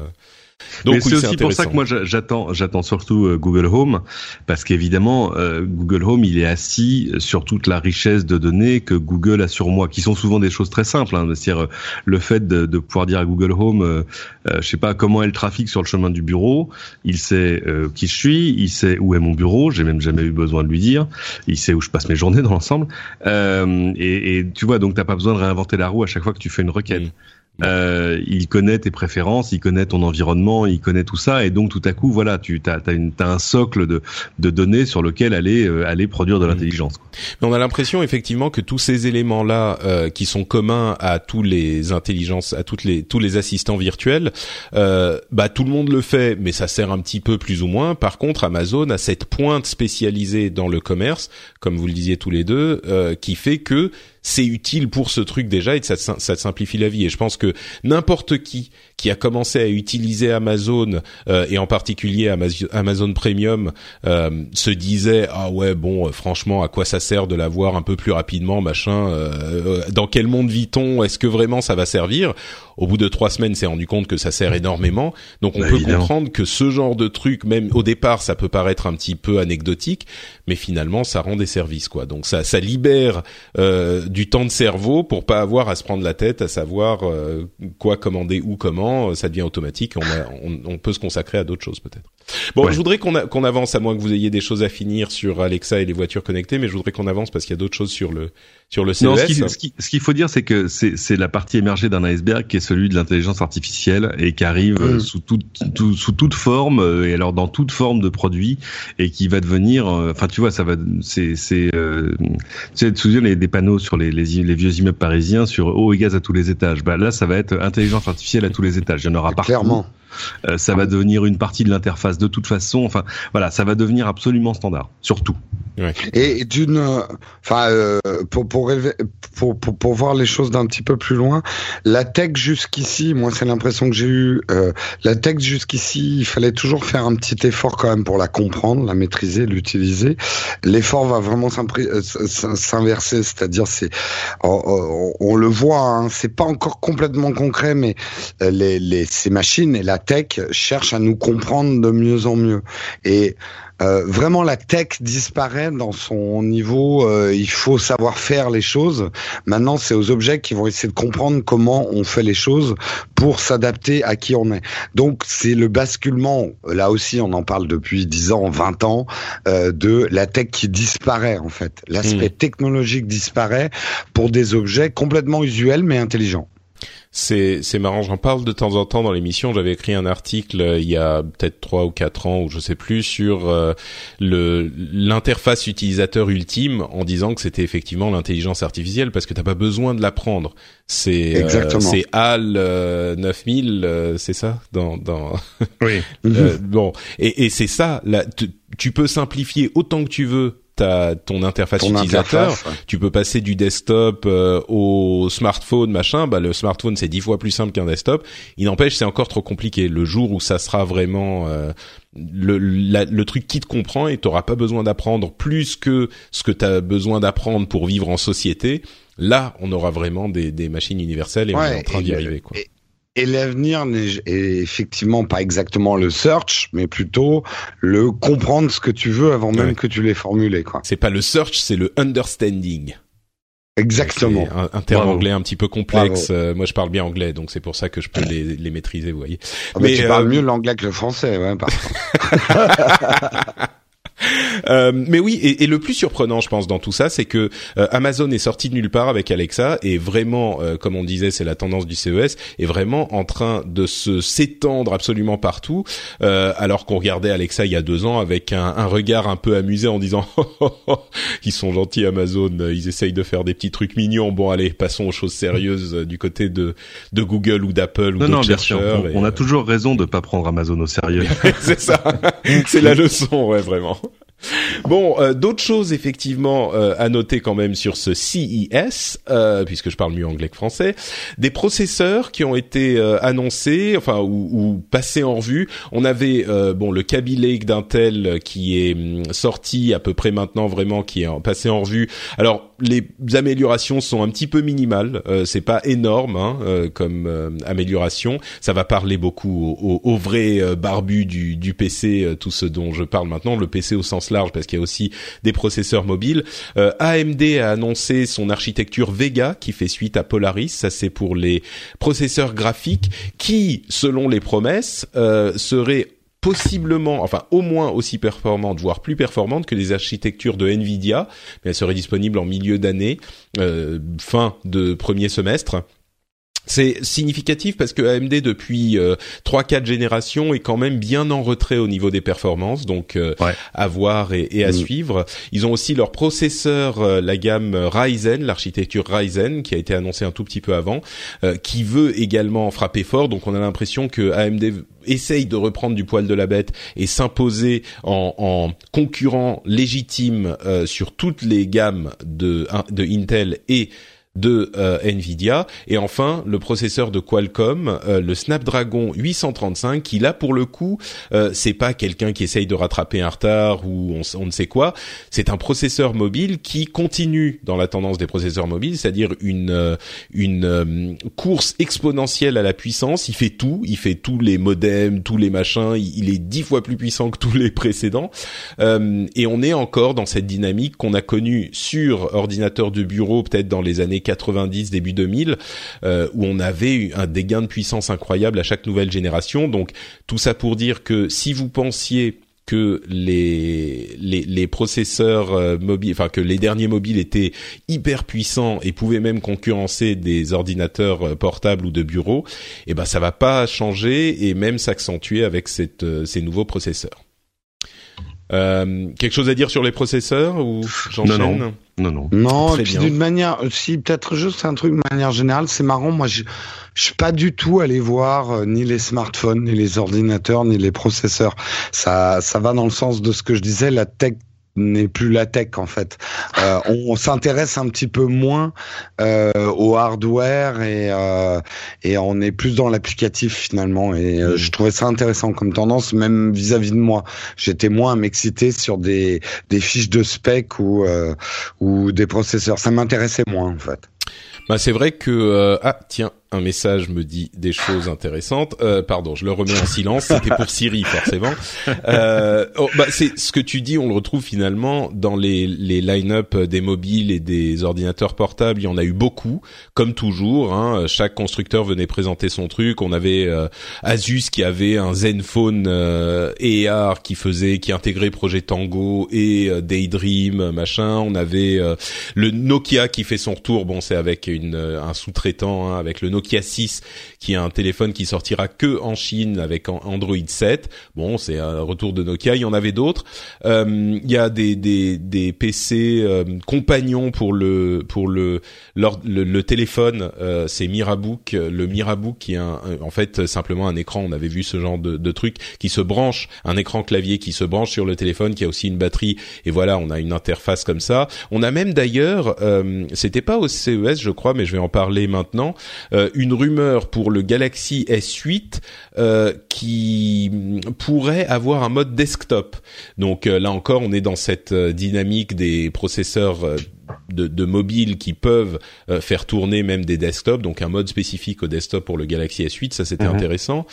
Donc c'est aussi pour ça que moi j'attends, j'attends surtout euh, Google Home parce qu'évidemment euh, Google Home il est assis sur toute la richesse de données que Google a sur moi, qui sont souvent des choses très simples. Hein, c'est-à-dire euh, le fait de, de, pouvoir dire à Google Home, je sais pas comment est le trafic sur le chemin du bureau, il sait qui je suis, il sait où est mon bureau, j'ai même jamais eu besoin de lui dire, il sait où je passe mes journées dans l'ensemble. Et, et, tu vois donc t'as pas besoin de réinventer la roue à chaque fois que tu fais une requête. Euh, il connaît tes préférences, il connaît ton environnement, il connaît tout ça, et donc tout à coup, voilà, tu as, as, un socle de, de, données sur lequel aller euh, aller produire de mm. l'intelligence. On a l'impression effectivement que tous ces éléments-là, euh, qui sont communs à tous les intelligences, à toutes les tous les assistants virtuels, euh, bah tout le monde le fait, mais ça sert un petit peu plus ou moins. Par contre, Amazon a cette pointe spécialisée dans le commerce, comme vous le disiez tous les deux, euh, qui fait que c'est utile pour ce truc déjà et ça, ça simplifie la vie. Et je pense que n'importe qui qui a commencé à utiliser Amazon euh, et en particulier Amazon, Premium euh, se disait ah ouais bon euh, franchement à quoi ça sert de l'avoir un peu plus rapidement machin dans quel monde vit-on est-ce que vraiment ça va servir? Au bout de trois semaines s'est rendu compte que ça sert énormément. Donc on bah, peut comprendre que ce genre de truc même au départ ça peut paraître un petit peu anecdotique mais finalement ça rend des services quoi donc ça ça libère du temps de cerveau pour pas avoir à se prendre la tête à savoir quoi commander ou comment euh, ça devient automatique. On, peut se consacrer à d'autres choses peut-être. Bon, je voudrais qu'on avance, à moins que vous ayez des choses à finir sur Alexa et les voitures connectées, mais je voudrais qu'on avance parce qu'il y a d'autres choses sur le sur le CES. Non, ce qu'il faut dire, c'est que c'est la partie émergée d'un iceberg qui est celui de l'intelligence artificielle et qui arrive mm. sous toute sous toute forme euh, et alors dans toute forme de produit et qui va devenir. Euh, enfin, tu vois, ça va. C'est c'est tu sais, souviens les des panneaux sur les, les, les vieux immeubles parisiens sur eau et gaz à tous les étages. Bah là, ça va être intelligence artificielle à tous les étages étages. Il y en aura partout. Clairement. Euh, ça va devenir une partie de l'interface de toute façon. Enfin, voilà, ça va devenir absolument standard, surtout. Et d'une, enfin, euh, pour, pour, pour, pour, pour, voir les choses d'un petit peu plus loin, la tech jusqu'ici, moi c'est l'impression que j'ai eu, euh, la tech jusqu'ici, il fallait toujours faire un petit effort quand même pour la comprendre, la maîtriser, l'utiliser. L'effort va vraiment euh, s'inverser, c'est-à-dire c'est, on, on, le voit, hein, c'est pas encore complètement concret, mais les, les, ces machines et la tech cherchent à nous comprendre de mieux en mieux. Et euh, vraiment la tech disparaît dans son niveau. Euh, il faut savoir faire les choses. Maintenant, c'est aux objets qui vont essayer de comprendre comment on fait les choses pour s'adapter à qui on est. Donc, c'est le basculement. Là aussi, on en parle depuis 10 ans, 20 ans, euh, de la tech qui disparaît en fait. L'aspect hmm. technologique disparaît pour des objets complètement usuels mais intelligents c'est c'est marrant. J'en parle de temps en temps dans l'émission. J'avais écrit un article euh, il y a peut-être trois ou quatre ans ou je sais plus sur euh, le l'interface utilisateur ultime en disant que c'était effectivement l'intelligence artificielle parce que t'as pas besoin de l'apprendre. C'est euh, c'est HAL 9000, c'est ça dans dans. Oui. bon et et c'est ça. Là, tu peux simplifier autant que tu veux ta ton interface utilisateur. Tu peux passer du desktop euh, au smartphone, machin. Bah le smartphone c'est dix fois plus simple qu'un desktop. Il n'empêche, c'est encore trop compliqué. Le jour où ça sera vraiment euh, le, le truc qui te comprend et t'auras pas besoin d'apprendre plus que ce que tu as besoin d'apprendre pour vivre en société. Là, on aura vraiment des, des machines universelles et on est en train d'y arriver. Quoi. Et l'avenir n'est effectivement pas exactement le search, mais plutôt le comprendre ce que tu veux avant même que tu l'aies formulé. Quoi. C'est pas le search, c'est le understanding. Exactement. Un, un, terme anglais un petit peu complexe. Euh, moi, je parle bien anglais, donc c'est pour ça que je peux les, les maîtriser, vous voyez. Ah, mais, tu parles euh, mieux l'anglais que le français, ouais, par Euh, mais oui, et, et, le plus surprenant, je pense, dans tout ça, c'est que euh, Amazon est sorti de nulle part avec Alexa et vraiment, euh, comme on disait, c'est la tendance du CES, est vraiment en train de se s'étendre absolument partout. alors qu'on regardait Alexa il y a deux ans avec un, un regard un peu amusé en disant ils sont gentils Amazon, ils essayent de faire des petits trucs mignons. Bon, allez, passons aux choses sérieuses du côté de de Google ou d'Apple ou d'autres chercheurs. On, on, a toujours raison de pas prendre Amazon au sérieux. c'est ça, c'est la leçon, ouais, vraiment. Bon, euh, d'autres choses effectivement euh, à noter quand même sur ce CES, euh, puisque je parle mieux anglais que français, des processeurs qui ont été annoncés, enfin ou, ou, passés en revue. On avait bon le Kaby Lake d'Intel qui est hum, sorti à peu près maintenant vraiment, qui est passé en revue. Alors les améliorations sont un petit peu minimales, c'est pas énorme hein, comme amélioration. Ça va parler beaucoup aux, aux vrais barbus du, du PC, tout ce dont je parle maintenant, le PC au sens large parce qu'il y a aussi des processeurs mobiles. Euh, AMD a annoncé son architecture Vega qui fait suite à Polaris. Ça c'est pour les processeurs graphiques qui, selon les promesses, euh, seraient possiblement, enfin au moins aussi performantes, voire plus performantes que les architectures de Nvidia, mais elles seraient disponibles en milieu d'année, euh, fin de premier semestre. C'est significatif parce que AMD depuis euh, trois quatre générations est quand même bien en retrait au niveau des performances, donc euh, à voir et, et à mm. suivre. Ils ont aussi leur processeur, euh, la gamme Ryzen, l'architecture Ryzen, qui a été annoncée un tout petit peu avant, qui veut également frapper fort. Donc on a l'impression que AMD essaye de reprendre du poil de la bête et s'imposer en, en, concurrent légitime sur toutes les gammes de, de Intel et de euh, Nvidia. Et enfin le processeur de Qualcomm euh, le Snapdragon 835 qui là pour le coup euh, c'est pas quelqu'un qui essaye de rattraper un retard ou on, ne sait quoi. C'est un processeur mobile qui continue dans la tendance des processeurs mobiles c'est-à-dire une une course exponentielle à la puissance. Il fait tout. Il fait tous les modems tous les machins. Il, est dix fois plus puissant que tous les précédents. Et on est encore dans cette dynamique qu'on a connue sur ordinateur de bureau peut-être dans les années 90, début 2000, euh, où on avait un, des gains de puissance incroyables à chaque nouvelle génération. Donc tout ça pour dire que si vous pensiez que les, les, processeurs euh, mobiles, enfin que les derniers mobiles étaient hyper puissants et pouvaient même concurrencer des ordinateurs euh, portables ou de bureau, eh ben ça va pas changer et même s'accentuer avec ces nouveaux processeurs. Euh, quelque chose à dire sur les processeurs ou j'enchaîne non, non, non, non. Non, et puis d'une manière, si peut-être juste un truc de manière générale, c'est marrant. Moi, je, je suis pas du tout allé voir euh, ni les smartphones, ni les ordinateurs, ni les processeurs. Ça, ça va dans le sens de ce que je disais. La tech n'est plus la tech en fait. Euh, on, s'intéresse un petit peu moins euh, au hardware et euh, et on est plus dans l'applicatif finalement. Et euh, je trouvais ça intéressant comme tendance, même vis-à-vis de moi. J'étais moins à m'exciter sur des des fiches de spec ou euh, ou des processeurs. Ça m'intéressait moins en fait. Bah c'est vrai que ah tiens un message me dit des choses intéressantes. Euh, pardon, je le remets en silence. C'était pour Siri, forcément. Euh, oh, bah, c'est ce que tu dis. On le retrouve finalement dans les, les line-up des mobiles et des ordinateurs portables. Il y en a eu beaucoup, comme toujours. Hein. Chaque constructeur venait présenter son truc. On avait euh, Asus qui avait un Zenfone euh, AR qui faisait, qui intégrait Projet Tango et euh, Daydream, machin. On avait le Nokia qui fait son retour. Bon, c'est avec une, un sous-traitant, hein, avec le Nokia Nokia 6 qui est un téléphone qui sortira que en Chine avec Android 7. Bon, c'est un retour de Nokia. Il y en avait d'autres. Euh, il y a des des, des PC euh, compagnons pour le pour le le, téléphone. Euh, c'est Mirabook, le Mirabook qui est un, en fait simplement un écran. On avait vu ce genre de, de truc qui se branche, un écran clavier qui se branche sur le téléphone, qui a aussi une batterie. Et voilà, on a une interface comme ça. On a même d'ailleurs, euh, c'était pas au CES je crois, mais je vais en parler maintenant. Euh, une rumeur pour le Galaxy S8 euh, qui pourrait avoir un mode desktop. Donc euh, là encore, on est dans cette euh, dynamique des processeurs de, de mobile qui peuvent faire tourner même des desktops. Donc un mode spécifique au desktop pour le Galaxy S8, ça c'était mhm. intéressant.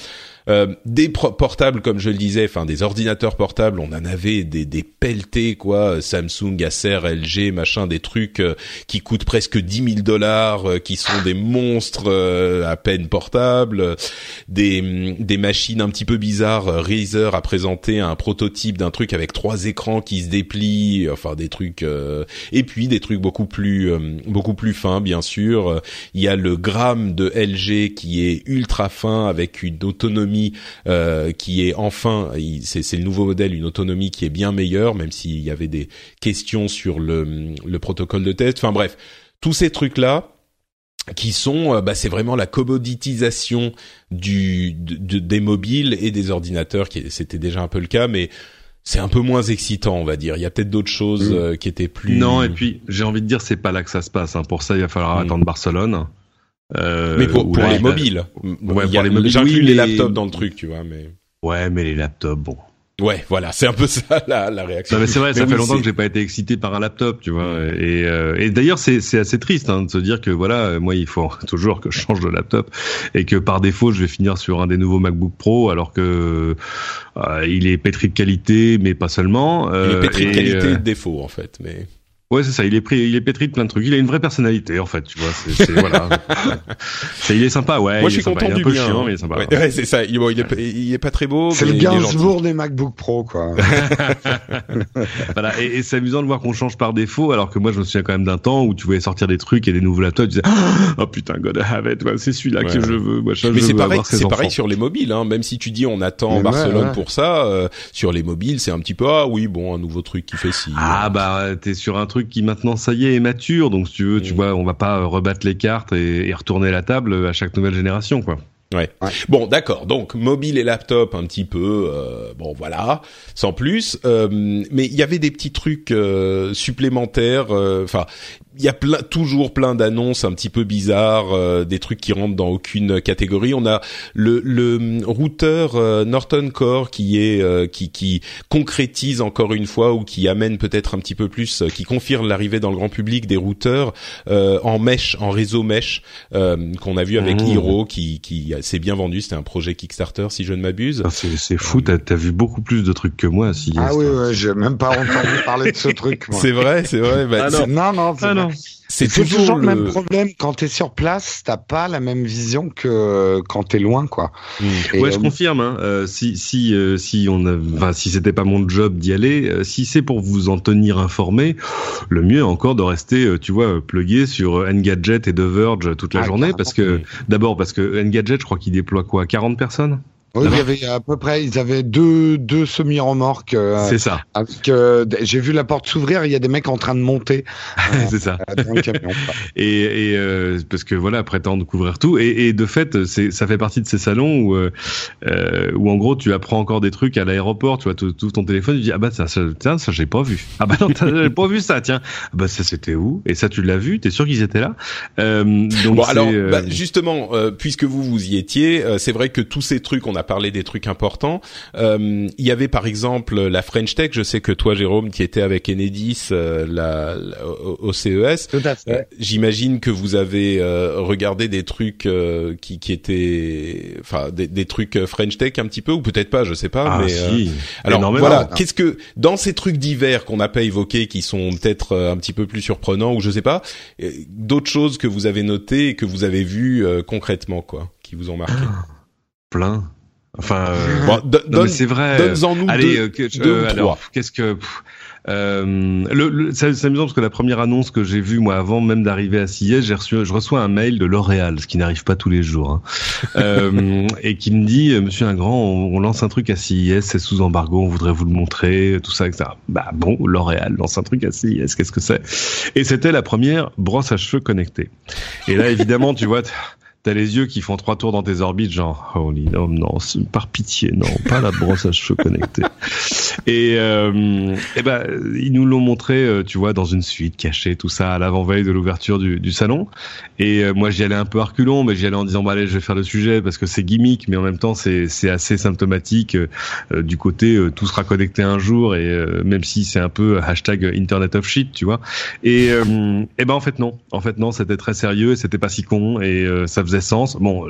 Euh, des portables, comme je le disais, enfin des ordinateurs portables, on en avait des, des pelletés quoi, Samsung, Acer, LG, machin, des trucs euh, qui coûtent presque 10 000 dollars, euh, qui sont des monstres à peine portables, des, des machines un petit peu bizarres. Razer a présenté un prototype d'un truc avec trois écrans qui se déplient, enfin des trucs, et puis des trucs beaucoup plus beaucoup plus fins, bien sûr. Il y a le gramme de LG qui est ultra fin avec une autonomie euh, qui est enfin, c'est le nouveau modèle, une autonomie qui est bien meilleure, même s'il y avait des questions sur le, le protocole de test. Enfin bref, tous ces trucs là qui sont, euh, bah, c'est vraiment la commoditisation du des mobiles et des ordinateurs. Qui c'était déjà un peu le cas, mais c'est un peu moins excitant, on va dire. Il y a peut-être d'autres choses mm. euh, qui étaient plus. Non, et puis j'ai envie de dire, c'est pas là que ça se passe. Hein. Pour ça, il va falloir mm. attendre Barcelone. Euh, mais pour, pour les mobiles. Ouais, pour les mobiles. J'inclus les laptops dans le truc, tu vois, mais. Ouais, mais les laptops, bon. Ouais, voilà, c'est un peu ça la, la réaction. Non, mais c'est vrai, ça fait longtemps que j'ai pas été excité par un laptop, tu vois. Et, euh, et d'ailleurs, c'est c'est assez triste hein, de se dire que voilà, moi, il faut toujours que je change de laptop et que par défaut, je vais finir sur un des nouveaux MacBook Pro, alors que euh, il est pétri de qualité, mais pas seulement. il est pétri de qualité et de défaut, en fait, mais. Ouais, c'est ça. Il est pris, il est pétri de plein de trucs. Il a une vraie personnalité, en fait. Tu vois, c'est voilà. il est sympa, ouais. Moi, je suis content il est un peu bien, chiant, hein. mais il est sympa. Ouais, c'est ça. Il, bon, il, est, il, est, pas très beau. C'est le Gainsbourg des MacBook Pro, quoi. voilà. Et, et c'est amusant de voir qu'on change par défaut, alors que moi, je me souviens quand même d'un temps où tu voulais sortir des trucs et des nouveaux laptops. Tu disais, oh putain, God have it. c'est celui-là que je veux. Moi, mais c'est pareil, c'est pareil sur les mobiles. Hein. Même si tu dis on attend mais Barcelone pour ça, euh, sur les mobiles, c'est un petit peu ah oui, bon, un nouveau truc qui fait ci. Ah bah, t'es sur un truc qui maintenant ça est mature, donc si tu veux, tu vois, on va pas rebattre les cartes et, retourner la table à chaque nouvelle génération, quoi. Ouais. Bon, d'accord. Donc mobile et laptop un petit peu. Euh, bon, voilà, sans plus. Euh, mais il y avait des petits trucs euh, supplémentaires. Enfin, il y a plein, toujours plein d'annonces un petit peu bizarres, euh, des trucs qui rentrent dans aucune catégorie. On a le, le routeur euh, Norton Core qui est euh, qui, qui concrétise encore une fois ou qui amène peut-être un petit peu plus, qui confirme l'arrivée dans le grand public des routeurs en mesh, en réseau mesh qu'on a vu avec mmh. Hero qui qui s'est bien vendu. C'était un projet Kickstarter si je ne m'abuse. Ah, c'est fou, t'as as vu beaucoup plus de trucs que moi. Si ah oui, ouais, j'ai même pas entendu parler de ce truc. C'est vrai, c'est vrai. Bah, ah non, non. C'est toujours, le même problème. Quand tu es sur place, t'as pas la même vision que quand tu es loin, quoi. Mmh. ouais, je euh, confirme. Hein. Euh, si si euh, si on a, enfin, si c'était pas mon job d'y aller, si c'est pour vous en tenir informé, le mieux encore de rester, tu vois, plugué sur Engadget et The Verge toute la ah, journée, parce que d'abord parce que Engadget, je crois qu'il déploie quoi, 40 personnes? Oui, il y avait à peu près, ils avaient deux, deux semi-remorques. Euh, c'est ça. Euh, j'ai vu la porte s'ouvrir, il y a des mecs en train de monter. c'est ça. Dans le camion, et, et parce que voilà, prétendent couvrir tout. Et, et de fait, ça fait partie de ces salons où, où en gros, tu apprends encore des trucs à l'aéroport. Tu vois, tu ouvres ton téléphone, tu dis ah bah ça, ça tiens, ça j'ai pas vu. Ah bah non, j'ai pas vu ça. Tiens, ah bah ça c'était où? Et ça tu l'as vu T'es sûr qu'ils étaient là? Donc Bon alors, bah, justement, puisque vous vous y étiez, c'est vrai que tous ces trucs on a parlé des trucs importants. Euh, il y avait par exemple la French Tech. Je sais que toi, Jérôme, qui était avec Enedis euh, la, au, CES. Euh, j'imagine que vous avez regardé des trucs qui, qui étaient, enfin, des, des, trucs French Tech un petit peu ou peut-être pas, je sais pas. Ah, mais si. alors voilà, qu'est-ce que dans ces trucs divers qu'on n'a pas évoqués, qui sont peut-être un petit peu plus surprenants ou je sais pas, d'autres choses que vous avez notées et que vous avez vues concrètement, quoi, qui vous ont marqué? Plein. Enfin, euh, c'est vrai. Donne-en nous Allez, deux, euh, deux alors, qu'est-ce que euh, le, c'est amusant parce que la première annonce que j'ai vue moi avant même d'arriver à CIS, j'ai reçu, je reçois un mail de L'Oréal, ce qui n'arrive pas tous les jours, hein, euh, et qui me dit euh, Monsieur Ingrand, on, on, lance un truc à CIS, c'est sous embargo, on voudrait vous le montrer, tout ça, etc. Bah bon, L'Oréal lance un truc à CIS, qu'est-ce que c'est? Et c'était la première brosse à cheveux connectée. Et là, évidemment, tu vois t'as les yeux qui font trois tours dans tes orbites, genre holy no, non, par pitié, non, pas la brosse à cheveux connectée. Et, euh, et ben ils nous l'ont montré, euh, tu vois, dans une suite cachée, tout ça à l'avant-veille de l'ouverture du, du, salon. Et euh, moi j'y allais un peu reculons, mais j'y allais en disant bah allez, je vais faire le sujet parce que c'est gimmick, mais en même temps c'est c'est assez symptomatique euh, du côté tout sera connecté un jour et même si c'est un peu hashtag Internet of Shit, tu vois. Et, et ben en fait non, en fait non, c'était très sérieux, c'était pas si con et ça faisait sens. Bon,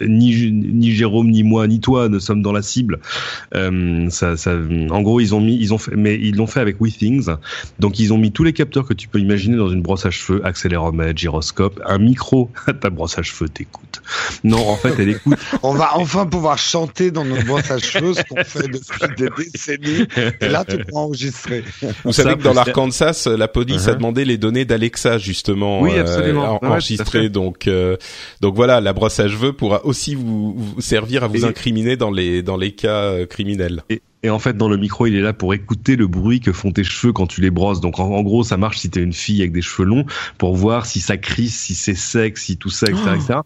ni, ni Jérôme, ni moi, ni toi ne sommes dans la cible. Euh, ça, ça, en gros, ils ont mis, ils ont fait, mais ils l'ont fait avec WeThings. Donc, ils ont mis tous les capteurs que tu peux imaginer dans une brosse à cheveux, accéléromètre, gyroscope, un micro. Ta brosse à cheveux t'écoute. Non, en fait, elle écoute. On va enfin pouvoir chanter dans notre brosse à cheveux, ce qu'on fait depuis des décennies. Et là, tu peux enregistrer. Vous savez que dans l'Arkansas, la police a uh-huh. demandé les données d'Alexa justement oui, absolument. Euh, enregistrées. donc, euh, donc voilà la brosse à cheveux pourra aussi vous, servir à vous incriminer dans les dans les cas euh, criminels. Et en fait, dans le micro, il est là pour écouter le bruit que font tes cheveux quand tu les brosses. Donc, en, gros, ça marche si t'es une fille avec des cheveux longs pour voir si ça crisse, si c'est sec, si tout ça, etc., etc.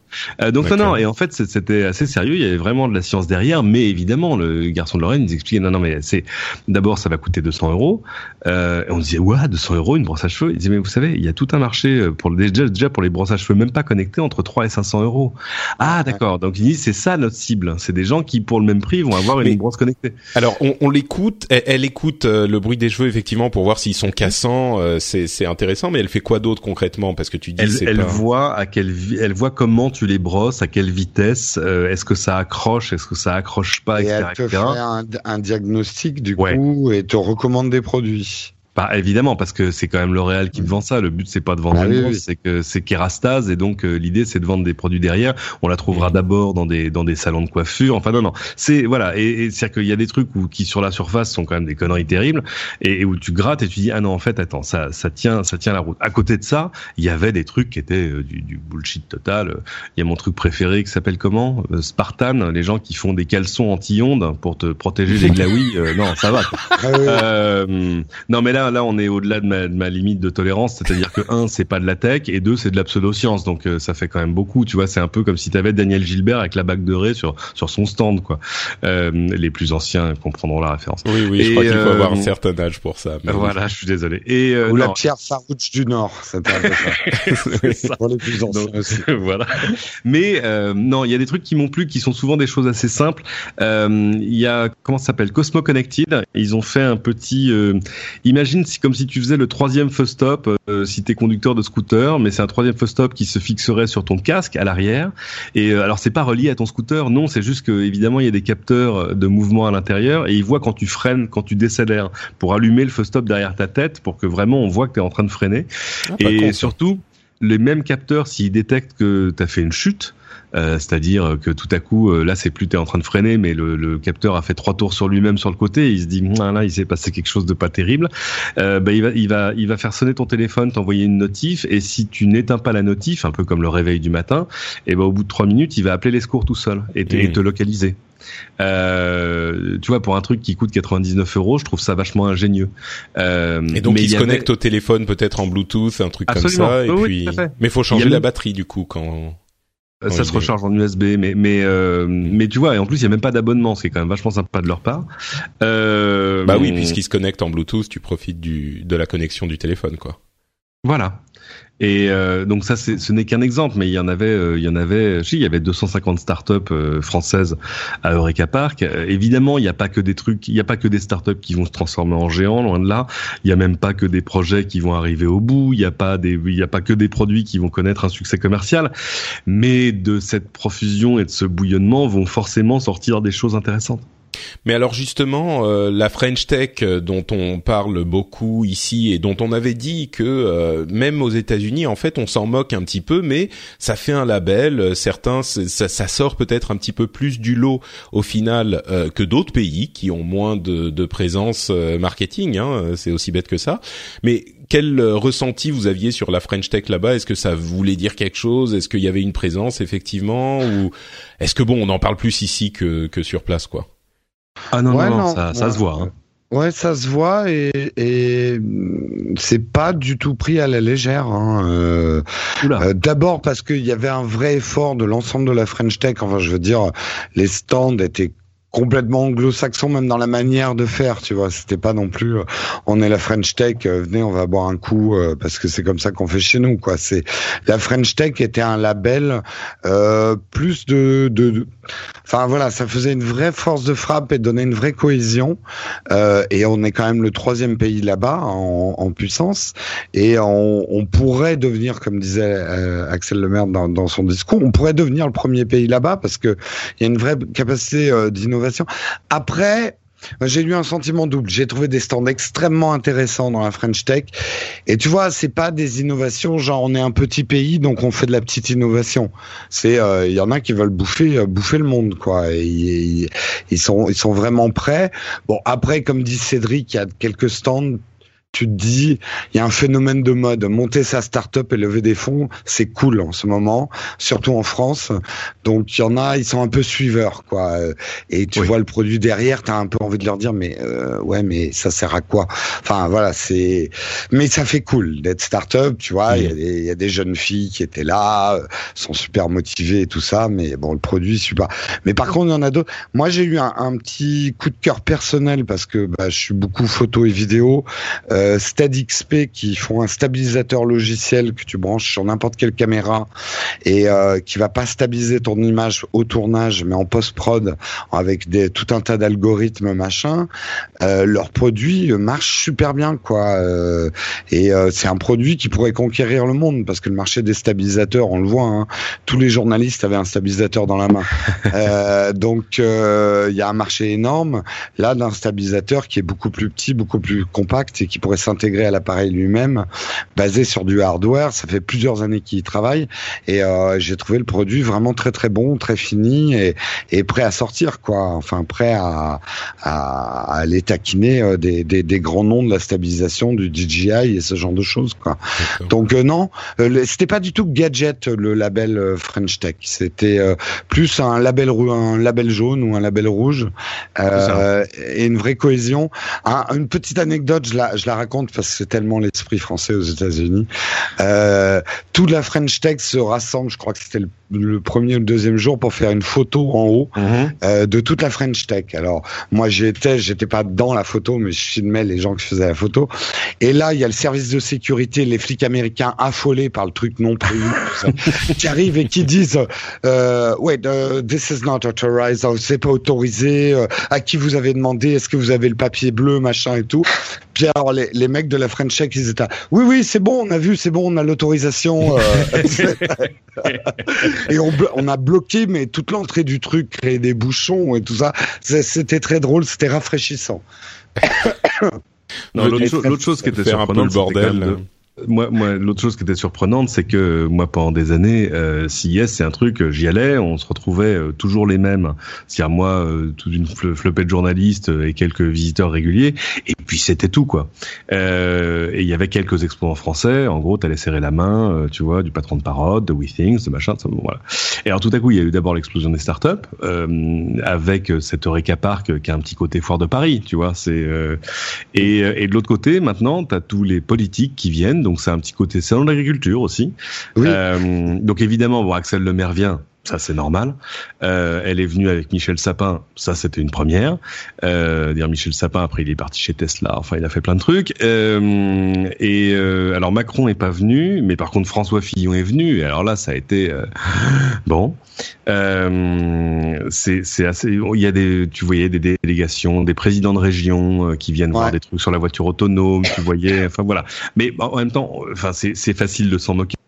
Euh, donc, non, non. Et en fait, c'était assez sérieux. Il y avait vraiment de la science derrière. Mais évidemment, le garçon de Lorraine, il expliquait, non, non, mais c'est, d'abord, ça va coûter 200 euros. Euh, et on disait, ouais, 200 euros, une brosse à cheveux. Il disait, mais vous savez, il y a tout un marché euh, pour déjà, déjà pour les brosses à cheveux même pas connectées entre 3 et 500 euros. Ah, d'accord. Donc, il dit, c'est ça notre cible. C'est des gens qui, pour le même prix, vont avoir une brosse connectée. Alors, on, on l'écoute elle, écoute euh, le bruit des cheveux effectivement pour voir s'ils sont cassants. Euh, c'est intéressant, mais elle fait quoi d'autre concrètement? Parce que tu dis elle, elle voit à quelle elle voit comment tu les brosses, à quelle vitesse, euh, est-ce que ça accroche, est-ce que ça accroche pas, et Elle te fait un, un, diagnostic du coup et te recommande des produits. Bah, évidemment, parce que c'est quand même L'Oréal qui te vend ça. Le but, c'est pas de vendre ah, c'est que c'est Kerastase, et donc euh, l'idée, c'est de vendre des produits derrière. On la trouvera d'abord dans des dans des salons de coiffure. Enfin, non, non, c'est voilà. Et, et c'est-à-dire qu'il y a des trucs où, qui sur la surface sont quand même des conneries terribles, et, où tu grattes et tu dis ah non, en fait, attends, ça ça tient ça tient la route. À côté de ça, il y avait des trucs qui étaient euh, du, du, bullshit total. Il y a mon truc préféré qui s'appelle comment? Euh, Spartan, les gens qui font des caleçons anti-ondes pour te protéger des glaouis. non, ça va. Ah non, mais là là, on est au-delà de ma, limite de tolérance, c'est-à-dire que un, c'est pas de la tech, et deux, c'est de la pseudo-science, donc euh, ça fait quand même beaucoup. Tu vois, c'est un peu comme si tu avais Daniel Gilbert avec la bague de Ré sur sur son stand, quoi. Euh, les plus anciens comprendront la référence. Oui, oui, je crois qu'il faut avoir un euh, certain âge pour ça. voilà, je suis désolé. Et ou la Pierre Farouche du Nord, un peu ça. pour les plus anciens aussi. voilà. Mais non, il y a des trucs qui m'ont plu, qui sont souvent des choses assez simples. Il y a comment ça s'appelle? Cosmo Connected. Ils ont fait un petit. imagine c'est comme si tu faisais le troisième feu stop euh, si tu es conducteur de scooter, mais c'est un troisième feu stop qui se fixerait sur ton casque à l'arrière. Et euh, alors c'est pas relié à ton scooter, non, c'est juste que évidemment il y a des capteurs de mouvement à l'intérieur et il voit quand tu freines, quand tu décélères, pour allumer le feu stop derrière ta tête, pour que vraiment on voit que tu es en train de freiner. Ah, et surtout les mêmes capteurs s'ils détectent que tu as fait une chute Euh, c'est-à-dire que tout à coup, euh, là, c'est plus t'es en train de freiner, mais le, le, capteur a fait trois tours sur lui-même sur le côté. Et il se dit, là, il s'est passé quelque chose de pas terrible. Euh, bah, il va, il va, il va faire sonner ton téléphone, t'envoyer une notif, et si tu n'éteins pas la notif, un peu comme le réveil du matin, et ben au bout de trois minutes, il va appeler les secours tout seul et, et te localiser. Euh, tu vois, pour un truc qui coûte 99 euros, je trouve ça vachement ingénieux. Euh, et donc, il se connecte au téléphone peut-être en Bluetooth, un truc comme ça. Et puis, mais faut changer la batterie du coup quand. Euh, ça se recharge en USB, mais mais euh, mais tu vois, et en plus il y a même pas d'abonnement, ce qui est quand même vachement sympa de leur part. Euh, bah oui, puisqu'ils se connectent en Bluetooth, tu profites du de la connexion du téléphone, quoi. Voilà. Et euh, donc ça, ce n'est qu'un exemple, mais il y en avait, euh, il y en avait, si, il y avait 250 startups euh, françaises à Eureka Park. évidemment, il n'y a pas que des trucs, il n'y a pas que des startups qui vont se transformer en géants, loin de là. Il n'y a même pas que des projets qui vont arriver au bout. Il n'y a pas des, il y a pas que des produits qui vont connaître un succès commercial. Mais de cette profusion et de ce bouillonnement vont forcément sortir des choses intéressantes. Mais alors justement, euh, la French Tech euh, dont on parle beaucoup ici et dont on avait dit que euh, même aux États-Unis, en fait, on s'en moque un petit peu, mais ça fait un label. Certains, ça, ça sort peut-être un petit peu plus du lot au final que d'autres pays qui ont moins de, de présence marketing. Hein, c'est aussi bête que ça. Mais quel ressenti vous aviez sur la French Tech là-bas? Est-ce que ça voulait dire quelque chose? Est-ce qu'il y avait une présence effectivement? Ou est-ce que bon, on en parle plus ici que, que sur place, quoi? Ah non, non, ça, ça se voit. Hein. Ouais, ça se voit et, et c'est pas du tout pris à la légère. Hein. Euh, euh, D'abord parce qu'il y avait un vrai effort de l'ensemble de la French Tech. Enfin, je veux dire, les stands étaient complètement anglo-saxon même dans la manière de faire tu vois c'était pas non plus euh, on est la French Tech euh, venez on va boire un coup euh, parce que c'est comme ça qu'on fait chez nous quoi c'est la French Tech était un label euh, plus de, de, enfin voilà ça faisait une vraie force de frappe et donnait une vraie cohésion. Euh, et on est quand même le troisième pays là-bas en, en, puissance. Et on, on, pourrait devenir comme disait Axel Lemaire dans, dans son discours on pourrait devenir le premier pays là-bas parce que il y a une vraie capacité d'innovation. Après, j'ai eu un sentiment double. J'ai trouvé des stands extrêmement intéressants dans la French Tech. Et tu vois, c'est pas des innovations genre on est un petit pays donc on fait de la petite innovation. C'est euh, il y en a qui veulent bouffer euh, bouffer le monde quoi. Ils sont ils sont vraiment prêts. Bon après comme dit Cédric, il y a quelques stands tu te dis, il y a un phénomène de mode. Monter sa start-up et lever des fonds, c'est cool en ce moment, surtout en France. Donc il y en a, ils sont un peu suiveurs, quoi. Et tu vois le produit derrière, tu as un peu envie de leur dire, mais euh, ouais, mais ça sert à quoi? Enfin voilà, c'est. Mais ça fait cool d'être start-up, tu vois. Il y, y, a des jeunes filles qui étaient là, euh, sont super motivées et tout ça, mais bon, le produit super. Mais par contre, il y en a d'autres. Moi, j'ai eu un, un, petit coup de cœur personnel parce que bah, je suis beaucoup photo et vidéo. Euh, euh, StadXP qui font un stabilisateur logiciel que tu branches sur n'importe quelle caméra et euh, qui va pas stabiliser ton image au tournage mais en post-prod avec des, tout un tas d'algorithmes machin. Euh, leur produit marche super bien quoi euh, et c'est un produit qui pourrait conquérir le monde parce que le marché des stabilisateurs on le voit hein, tous les journalistes avaient un stabilisateur dans la main donc il y a un marché énorme là d'un stabilisateur qui est beaucoup plus petit beaucoup plus compact et qui pourrait s'intégrer à l'appareil lui-même, basé sur du hardware. Ça fait plusieurs années qu'il y travaille et euh, j'ai trouvé le produit vraiment très très bon, très fini et, et prêt à sortir quoi. Enfin prêt à, à, à aller taquiner euh, des, des, des, grands noms de la stabilisation, du DJI et ce genre de choses quoi. Donc euh, non, euh, c'était pas du tout gadget le label French Tech. C'était plus un label un label jaune ou un label rouge et une vraie cohésion. une petite anecdote, je la, je la raconte parce que c'est tellement l'esprit français aux États-Unis. Euh, toute la French Tech se rassemble, je crois que c'était le le premier ou le deuxième jour pour faire une photo en haut mhm. euh, de toute la French Tech. Alors moi j'y étais, j'étais pas dans la photo, mais je filmais les gens qui faisaient la photo. Et là il y a le service de sécurité, les flics américains affolés par le truc non prévu, qui arrivent et qui disent euh, wait uh, this is not authorized, oh, c'est pas autorisé. Euh, à qui vous avez demandé Est-ce que vous avez le papier bleu, machin et tout Puis alors les, les mecs de la French Tech ils étaient oui oui c'est bon, on a vu, c'est bon, on a l'autorisation. Euh, et on, on, a bloqué mais toute l'entrée du truc, créé des bouchons et tout ça. C'était très drôle, c'était rafraîchissant. L'autre chose qui était peu le bordel. Moi, moi l'autre chose qui était surprenante, c'est que moi, pendant des années, euh, CIS, c'est un truc, j'y allais, on se retrouvait euh, toujours les mêmes. C'est-à-dire moi, euh, toute une flopée de journalistes et quelques visiteurs réguliers, et puis c'était tout, quoi. Euh, et il y avait quelques expos en français. En gros, t'allais serrer la main, tu vois, du patron de Parode, de WeThings, de machin, ça, voilà. Et alors tout à coup, il y a eu d'abord l'explosion des startups, avec cette Eureka Park qui a un petit côté foire de Paris, tu vois. C'est et, et de l'autre côté, maintenant, t'as tous les politiques qui viennent donc c'est un petit côté salon de l'agriculture aussi. Euh, donc évidemment, bon, Axel Lemaire vient, ça c'est normal. Euh, elle est venue avec Michel Sapin, ça c'était une première. Euh, dire Michel Sapin après il est parti chez Tesla, enfin il a fait plein de trucs. Euh, et euh, alors Macron est pas venu, mais par contre François Fillon est venu. Et alors là ça a été euh, bon. Euh, c'est assez. Il y a des, tu voyais des délégations, des présidents de région qui viennent voir des trucs sur la voiture autonome. tu voyais, enfin voilà. Mais en même temps, enfin c'est facile de s'en moquer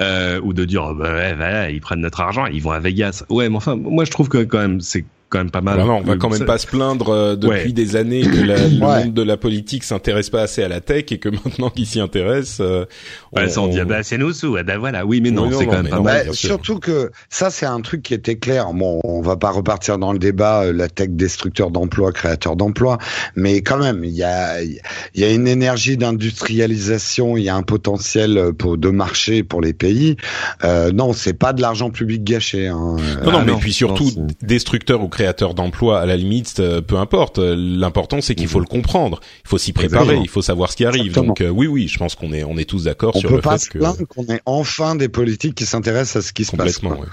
euh, ou de dire oh, bah, ouais, ils prennent notre argent, ils vont à Vegas. Ouais, mais enfin, moi je trouve que quand même c'est quand même pas mal. non, on va quand même pas se plaindre euh, depuis des années que la, le monde de la politique s'intéresse pas assez à la tech et que maintenant qu'ils s'y intéressent, euh, on, ouais, ça on dit ah bah c'est nous sous, ah bah voilà, oui mais non, c'est quand même pas mal. Bah, surtout que ça c'est un truc qui était clair. Bon, on va pas repartir dans le débat euh, la tech destructeur d'emplois, créateur d'emplois, mais quand même il y a il y a une énergie d'industrialisation, il y a un potentiel pour de marché pour les pays. Euh, non, c'est pas de l'argent public gâché. Hein. Non, non, ah mais puis surtout destructeur ou créateur d'emplois, à la limite, euh, peu importe. L'important, c'est qu'il faut le comprendre. Il faut s'y préparer. Il faut savoir ce qui arrive. Donc euh, oui, oui, je pense qu'on est, on est tous d'accord sur le fait que. On peut pas se qu'on ait enfin des politiques qui s'intéressent à ce qui se passe. Complètement.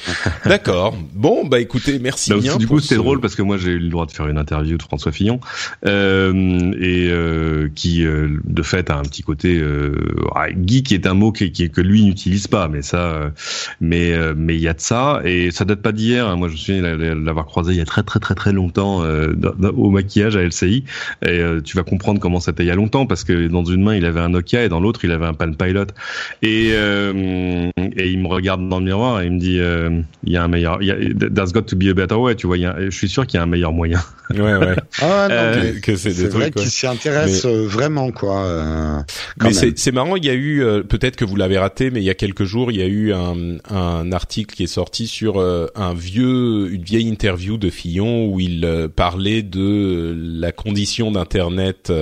D'accord. Bon, bah écoutez, merci bah, bien. Du coup, c'était drôle parce que moi j'ai eu le droit de faire une interview de François Fillon euh, et euh, qui, euh, de fait, a un petit côté euh, ah, geek est un mot qui, qui que lui n'utilise pas, mais ça, euh, mais mais il y a de ça et ça date pas d'hier. Hein. Moi, je me souviens l'avoir croisé il y a très très très très longtemps au maquillage à LCI et tu vas comprendre comment c'était il y a longtemps parce que dans une main il avait un Nokia et dans l'autre il avait un Palm Pilot et et il me regarde dans le miroir et il me dit euh, il y a un meilleur. Y a, there's got to be a better way. Tu vois, y a, je suis sûr qu'il y a un meilleur moyen. Ouais, ouais. ah, non, euh, que c'est vrai qu'ils s'y intéressent euh, vraiment, quoi. Euh, mais c'est marrant. Il y a eu, peut-être que vous l'avez raté, mais il y a quelques jours, il y a eu un, un article qui est sorti sur un vieux, une vieille interview de Fillon où il parlait de la condition d'internet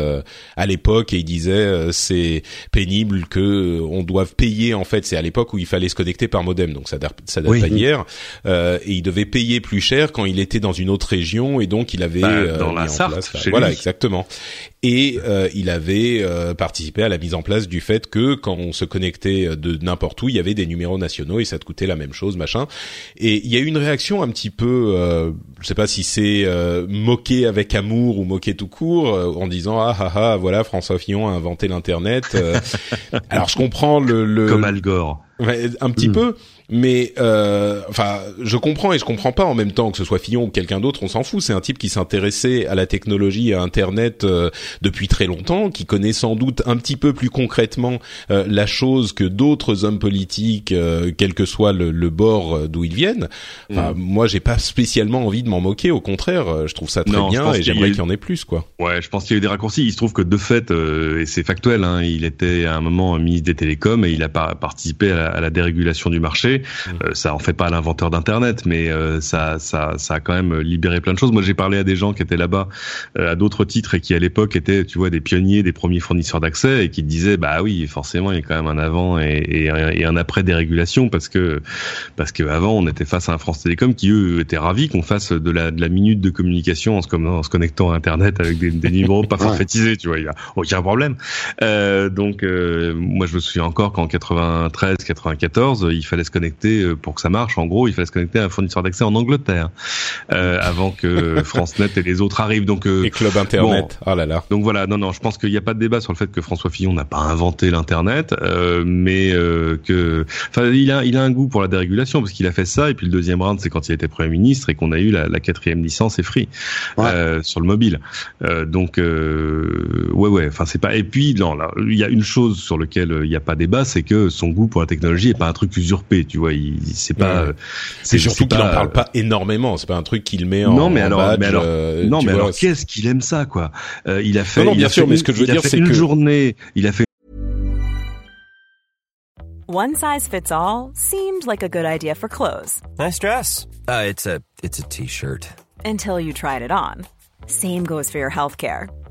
à l'époque et il disait c'est pénible que on doive payer en fait. C'est à l'époque où il fallait se connecter par modem, donc ça, ça date pas d'hier. Euh, et il devait payer plus cher quand il était dans une autre région et donc il avait bah, euh, dans la Sarthe, voilà exactement. Et euh, il avait participé à la mise en place du fait que quand on se connectait de n'importe où, il y avait des numéros nationaux et ça te coûtait la même chose, machin. Et il y a eu une réaction un petit peu, euh, je sais pas si c'est moqué avec amour ou moqué tout court, en disant ah ah ah voilà François Fillon a inventé l'internet. alors je comprends le, le... comme Al Gore. un petit mm. peu, mais euh, enfin, je comprends et je comprends pas en même temps que ce soit Fillon ou quelqu'un d'autre, on s'en fout. C'est un type qui s'intéressait à la technologie, à Internet euh, depuis très longtemps, qui connaît sans doute un petit peu plus concrètement euh, la chose que d'autres hommes politiques, euh, quel que soit le, le bord d'où ils viennent. Enfin, mm. moi, j'ai pas spécialement envie de m'en moquer. Au contraire, je trouve ça très bien et j'aimerais qu'il y en ait plus, quoi. Ouais, je pense qu'il y a eu des raccourcis. Il se trouve que de fait, et c'est factuel, hein, il était à un moment ministre des télécoms et il a participé à la, à la dérégulation du marché. Euh, ça en fait pas l'inventeur d'internet, mais euh, ça, ça, ça a quand même libéré plein de choses. Moi, j'ai parlé à des gens qui étaient là-bas euh, à d'autres titres et qui à l'époque étaient, tu vois, des pionniers, des premiers fournisseurs d'accès et qui disaient, bah oui, forcément, il y a quand même un avant et, et, un après dérégulation parce que parce que avant on était face à un France Télécom qui eux étaient ravis qu'on fasse de la, de la minute de communication en se, en se connectant à Internet avec des, des numéros pas forfaitisés, tu vois, il y a aucun problème. Euh, donc moi je me souviens encore qu'en 93, 94, il fallait se connecter euh, pour que ça marche. En gros, il fallait se connecter à un fournisseur d'accès en Angleterre euh, avant que FranceNet et les autres arrivent. Donc euh, et club internet. oh là là. Donc voilà, non non, je pense qu'il n'y a pas de débat sur le fait que François Fillon n'a pas inventé l'internet, euh, mais euh, que, enfin, il a il a un goût pour la dérégulation parce qu'il a fait ça. Et puis le deuxième round, c'est quand il était premier ministre et qu'on a eu la, la quatrième licence et free euh, sur le mobile. donc ouais ouais, enfin c'est pas. Et puis non, là, il y a une chose sur laquelle il n'y a pas débat, c'est que son goût pour la technologie est pas un truc usurpé. Tu vois, il, c'est pas. C'est surtout qu'il en parle pas énormément. C'est pas un truc qu'il met en. Non, mais alors, badge, mais alors, euh, non, mais alors, qu'est-ce qu'il aime ça, quoi? Euh, Il a fait. Non, non bien sûr, mais ce que je veux dire, c'est une que journée, il a fait One size fits all seemed like a good idea for clothes. Nice dress. Uh, it's a it's a t-shirt. Until you tried it on. Same goes for your healthcare.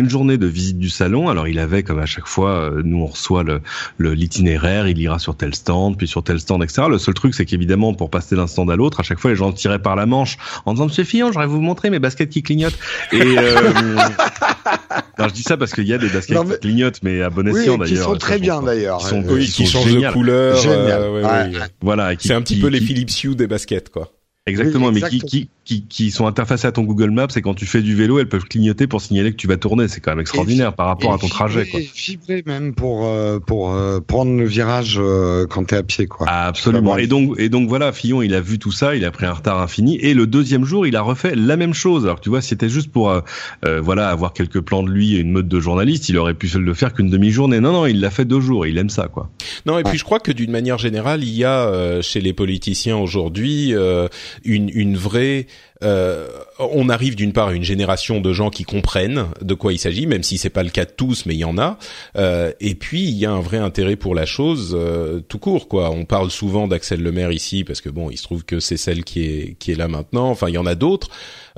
Une journée de visite du salon. Alors il avait, comme à chaque fois, euh, nous on reçoit le l'itinéraire, il ira sur tel stand, puis sur tel stand, etc. Le seul truc, c'est qu'évidemment, pour passer d'un stand à l'autre, à chaque fois, les gens tiraient par la manche en disant Monsieur Fillon, j'aurais vous montrer mes baskets qui clignotent. Et euh, non, je dis ça parce qu'il y a des baskets Non, mais- qui clignotent, mais à bon Oui, escient qui d'ailleurs. sont très bien d'ailleurs. Qui sont, Oui, qui qui sont changent de couleur. Génial. euh, ouais, Ouais. ouais. Voilà, qui- C'est un petit qui- peu les qui- Philips Hue des baskets, quoi. Exactement, Oui, mais qui, qui, qui, qui sont interfacées à ton Google Maps et quand tu fais du vélo, elles peuvent clignoter pour signaler que tu vas tourner. C'est quand même extraordinaire par rapport Et à ton trajet. Quoi. Fibré, fibré même pour euh, pour euh, prendre le virage euh, quand t'es à pied quoi. Ah, absolument. Et donc, et donc voilà, Fillon, il a vu tout ça, il a pris un retard infini. Et le deuxième jour, il a refait la même chose. Alors, tu vois, si c'était juste pour, euh, euh, voilà, avoir quelques plans de lui et une mode de journaliste, il aurait pu se le faire qu'une demi-journée. Non, non, il l'a fait deux jours. et Il aime ça, quoi. Non, et puis je crois que d'une manière générale, il y a euh, chez les politiciens aujourd'hui euh, une, une vraie. euh, on arrive d'une part à une génération de gens qui comprennent de quoi il s'agit, même si c'est pas le cas de tous, mais il y en a. Euh, et puis il y a un vrai intérêt pour la chose euh, tout court, quoi. On parle souvent d'Axel Lemaire ici parce que bon, il se trouve que c'est celle qui est qui est là maintenant. Enfin, il y en a d'autres.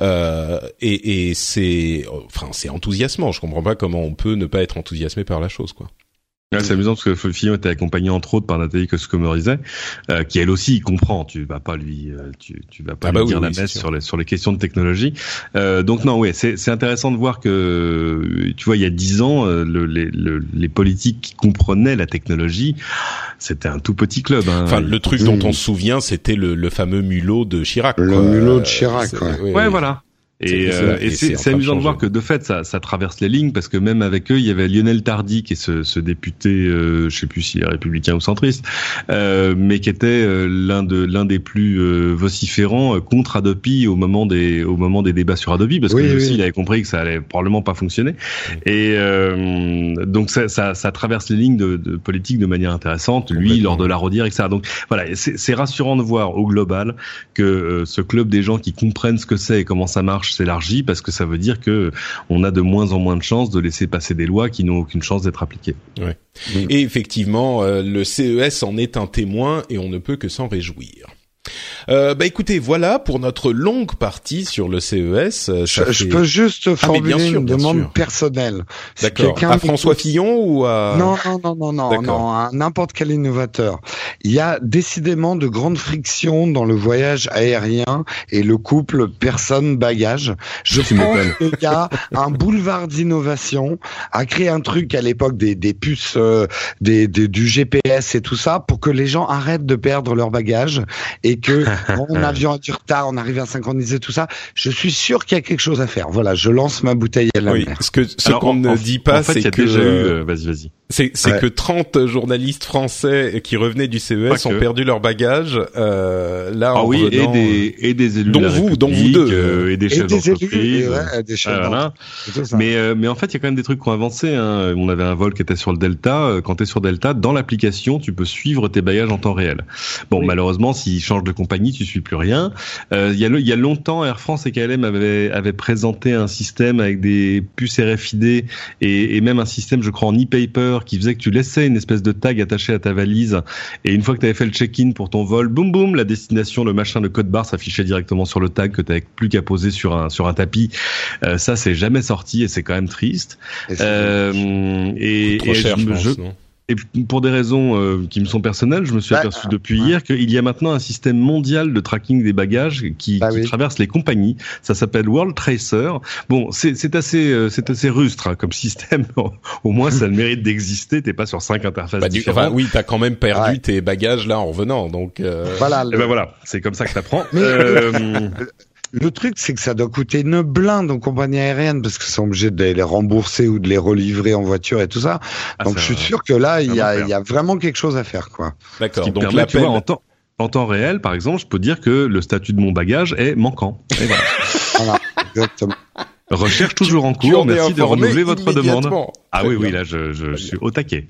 Euh, et et c'est, enfin, c'est enthousiasmant. Je comprends pas comment on peut ne pas être enthousiasmé par la chose, quoi. Ouais, c'est amusant parce que Fillon était accompagné entre autres par Nathalie Koscomorizet, euh, qui elle aussi comprend. Tu vas pas lui, euh, tu, tu vas pas Ah lui bah dire oui, la oui, messe sur les sur les questions de technologie. Euh, donc non, ouais, c'est c'est intéressant de voir que tu vois, il y a dix ans, euh, le, les, le- les politiques qui comprenaient la technologie, c'était un tout petit club. Hein. Enfin, le truc Oui. dont on se souvient, c'était le, le fameux mulot de Chirac. Le quoi. mulot de Euh, Chirac, ouais. oui, Ouais, oui. voilà. Et, c'est- euh, et c'est amusant de voir que de fait ça, ça traverse les lignes parce que même avec eux il y avait Lionel Tardy qui est ce, ce député euh, je sais plus s'il est républicain ou centriste euh, mais qui était euh, l'un de l'un des plus euh, vociférants euh, contre Adopi au moment des au moment des débats sur Adopi parce que Oui, lui oui. aussi il avait compris que ça allait probablement pas fonctionner. Et euh, donc ça, ça, ça traverse les lignes de, de politique de manière intéressante lui lors de la rodière etc donc voilà c'est c'est rassurant de voir au global que ce club des gens qui comprennent ce que c'est et comment ça marche s'élargit parce que ça veut dire que on a de moins en moins de chances de laisser passer des lois qui n'ont aucune chance d'être appliquées. Et effectivement, euh, le CES en est un témoin et on ne peut que s'en réjouir. Euh, bah écoutez, voilà pour notre longue partie sur le CES. Euh, Je, je peux juste Ah, formuler sûr, une demande sûr. personnelle. D'accord. À François Fillon ou à Non, non, non, non, non, non, à n'importe quel innovateur. Il y a décidément de grandes frictions dans le voyage aérien et le couple personne-bagage. Je Tu pense qu'il y a un boulevard d'innovation à créer un truc à l'époque des, des puces, euh, des, des- du GPS et tout ça pour que les gens arrêtent de perdre leur bagage et que quand un avion a du retard, on arrive à synchroniser tout ça. Je suis sûr qu'il y a quelque chose à faire. Voilà, je lance ma bouteille à la Oui, mer. ce que qu'on ne en- dit pas, en fait, c'est a que déjà eu. euh, euh, Vas-y, vas-y. C'est c'est Ouais. que 30 journalistes français qui revenaient du CES Pas ont que. perdu leur bagage. Euh, là, Ah en oui, et revenant- des et des élus Dont de la vous, dont vous deux. euh, et des Et chefs d'entreprise. et ouais, des chefs voilà. Et. Mais euh, mais en fait, il y a quand même des trucs qui ont avancé. Hein. On avait un vol qui était sur le Delta. Euh, Quand tu es sur Delta, dans l'application, tu peux suivre tes bagages en temps réel. Bon, Oui. malheureusement, s'ils changent de compagnie, tu suis plus rien. Euh, Il y a le- il y a longtemps, Air France et KLM avaient avaient présenté un système avec des puces RFID et, et même un système, je crois, en e-paper qui faisait que tu laissais une espèce de tag attaché à ta valise et une fois que tu avais fait le check-in pour ton vol, boum boum, la destination, le machin, le code barre s'affichait directement sur le tag que tu n'avais plus qu'à poser sur un sur un tapis. Euh, ça, c'est jamais sorti et c'est quand même triste. Et Euh, et, trop et cher, je, je pense. je- non? Et pour des raisons euh, qui me sont personnelles, je me suis Bah, aperçu depuis ouais. hier qu'il y a maintenant un système mondial de tracking des bagages qui, Bah qui oui. traverse les compagnies. Ça s'appelle World Tracer. Bon, c'est c'est assez, euh, c'est assez rustre hein, comme système. Au moins, ça a le mérite d'exister. T'es pas sur cinq interfaces Bah, du- différentes. enfin, oui, t'as quand même perdu Ouais. tes bagages là en revenant, donc. euh, Voilà. Et le- ben voilà, c'est comme ça que t'apprends. Le truc, c'est que ça doit coûter une blinde aux compagnies aériennes parce qu'ils sont obligés de les rembourser ou de les relivrer en voiture et tout ça. ah, Donc, ça- je suis sûr que là, il y a, enfer. il y a vraiment quelque chose à faire, quoi. D'accord. Donc permet, tu vois, en temps, en temps réel, par exemple, je peux dire que le statut de mon bagage est manquant. Et voilà. Voilà, exactement. Recherche toujours en cours. Merci de renouveler votre demande. Ah oui, oui, là, je, suis au taquet.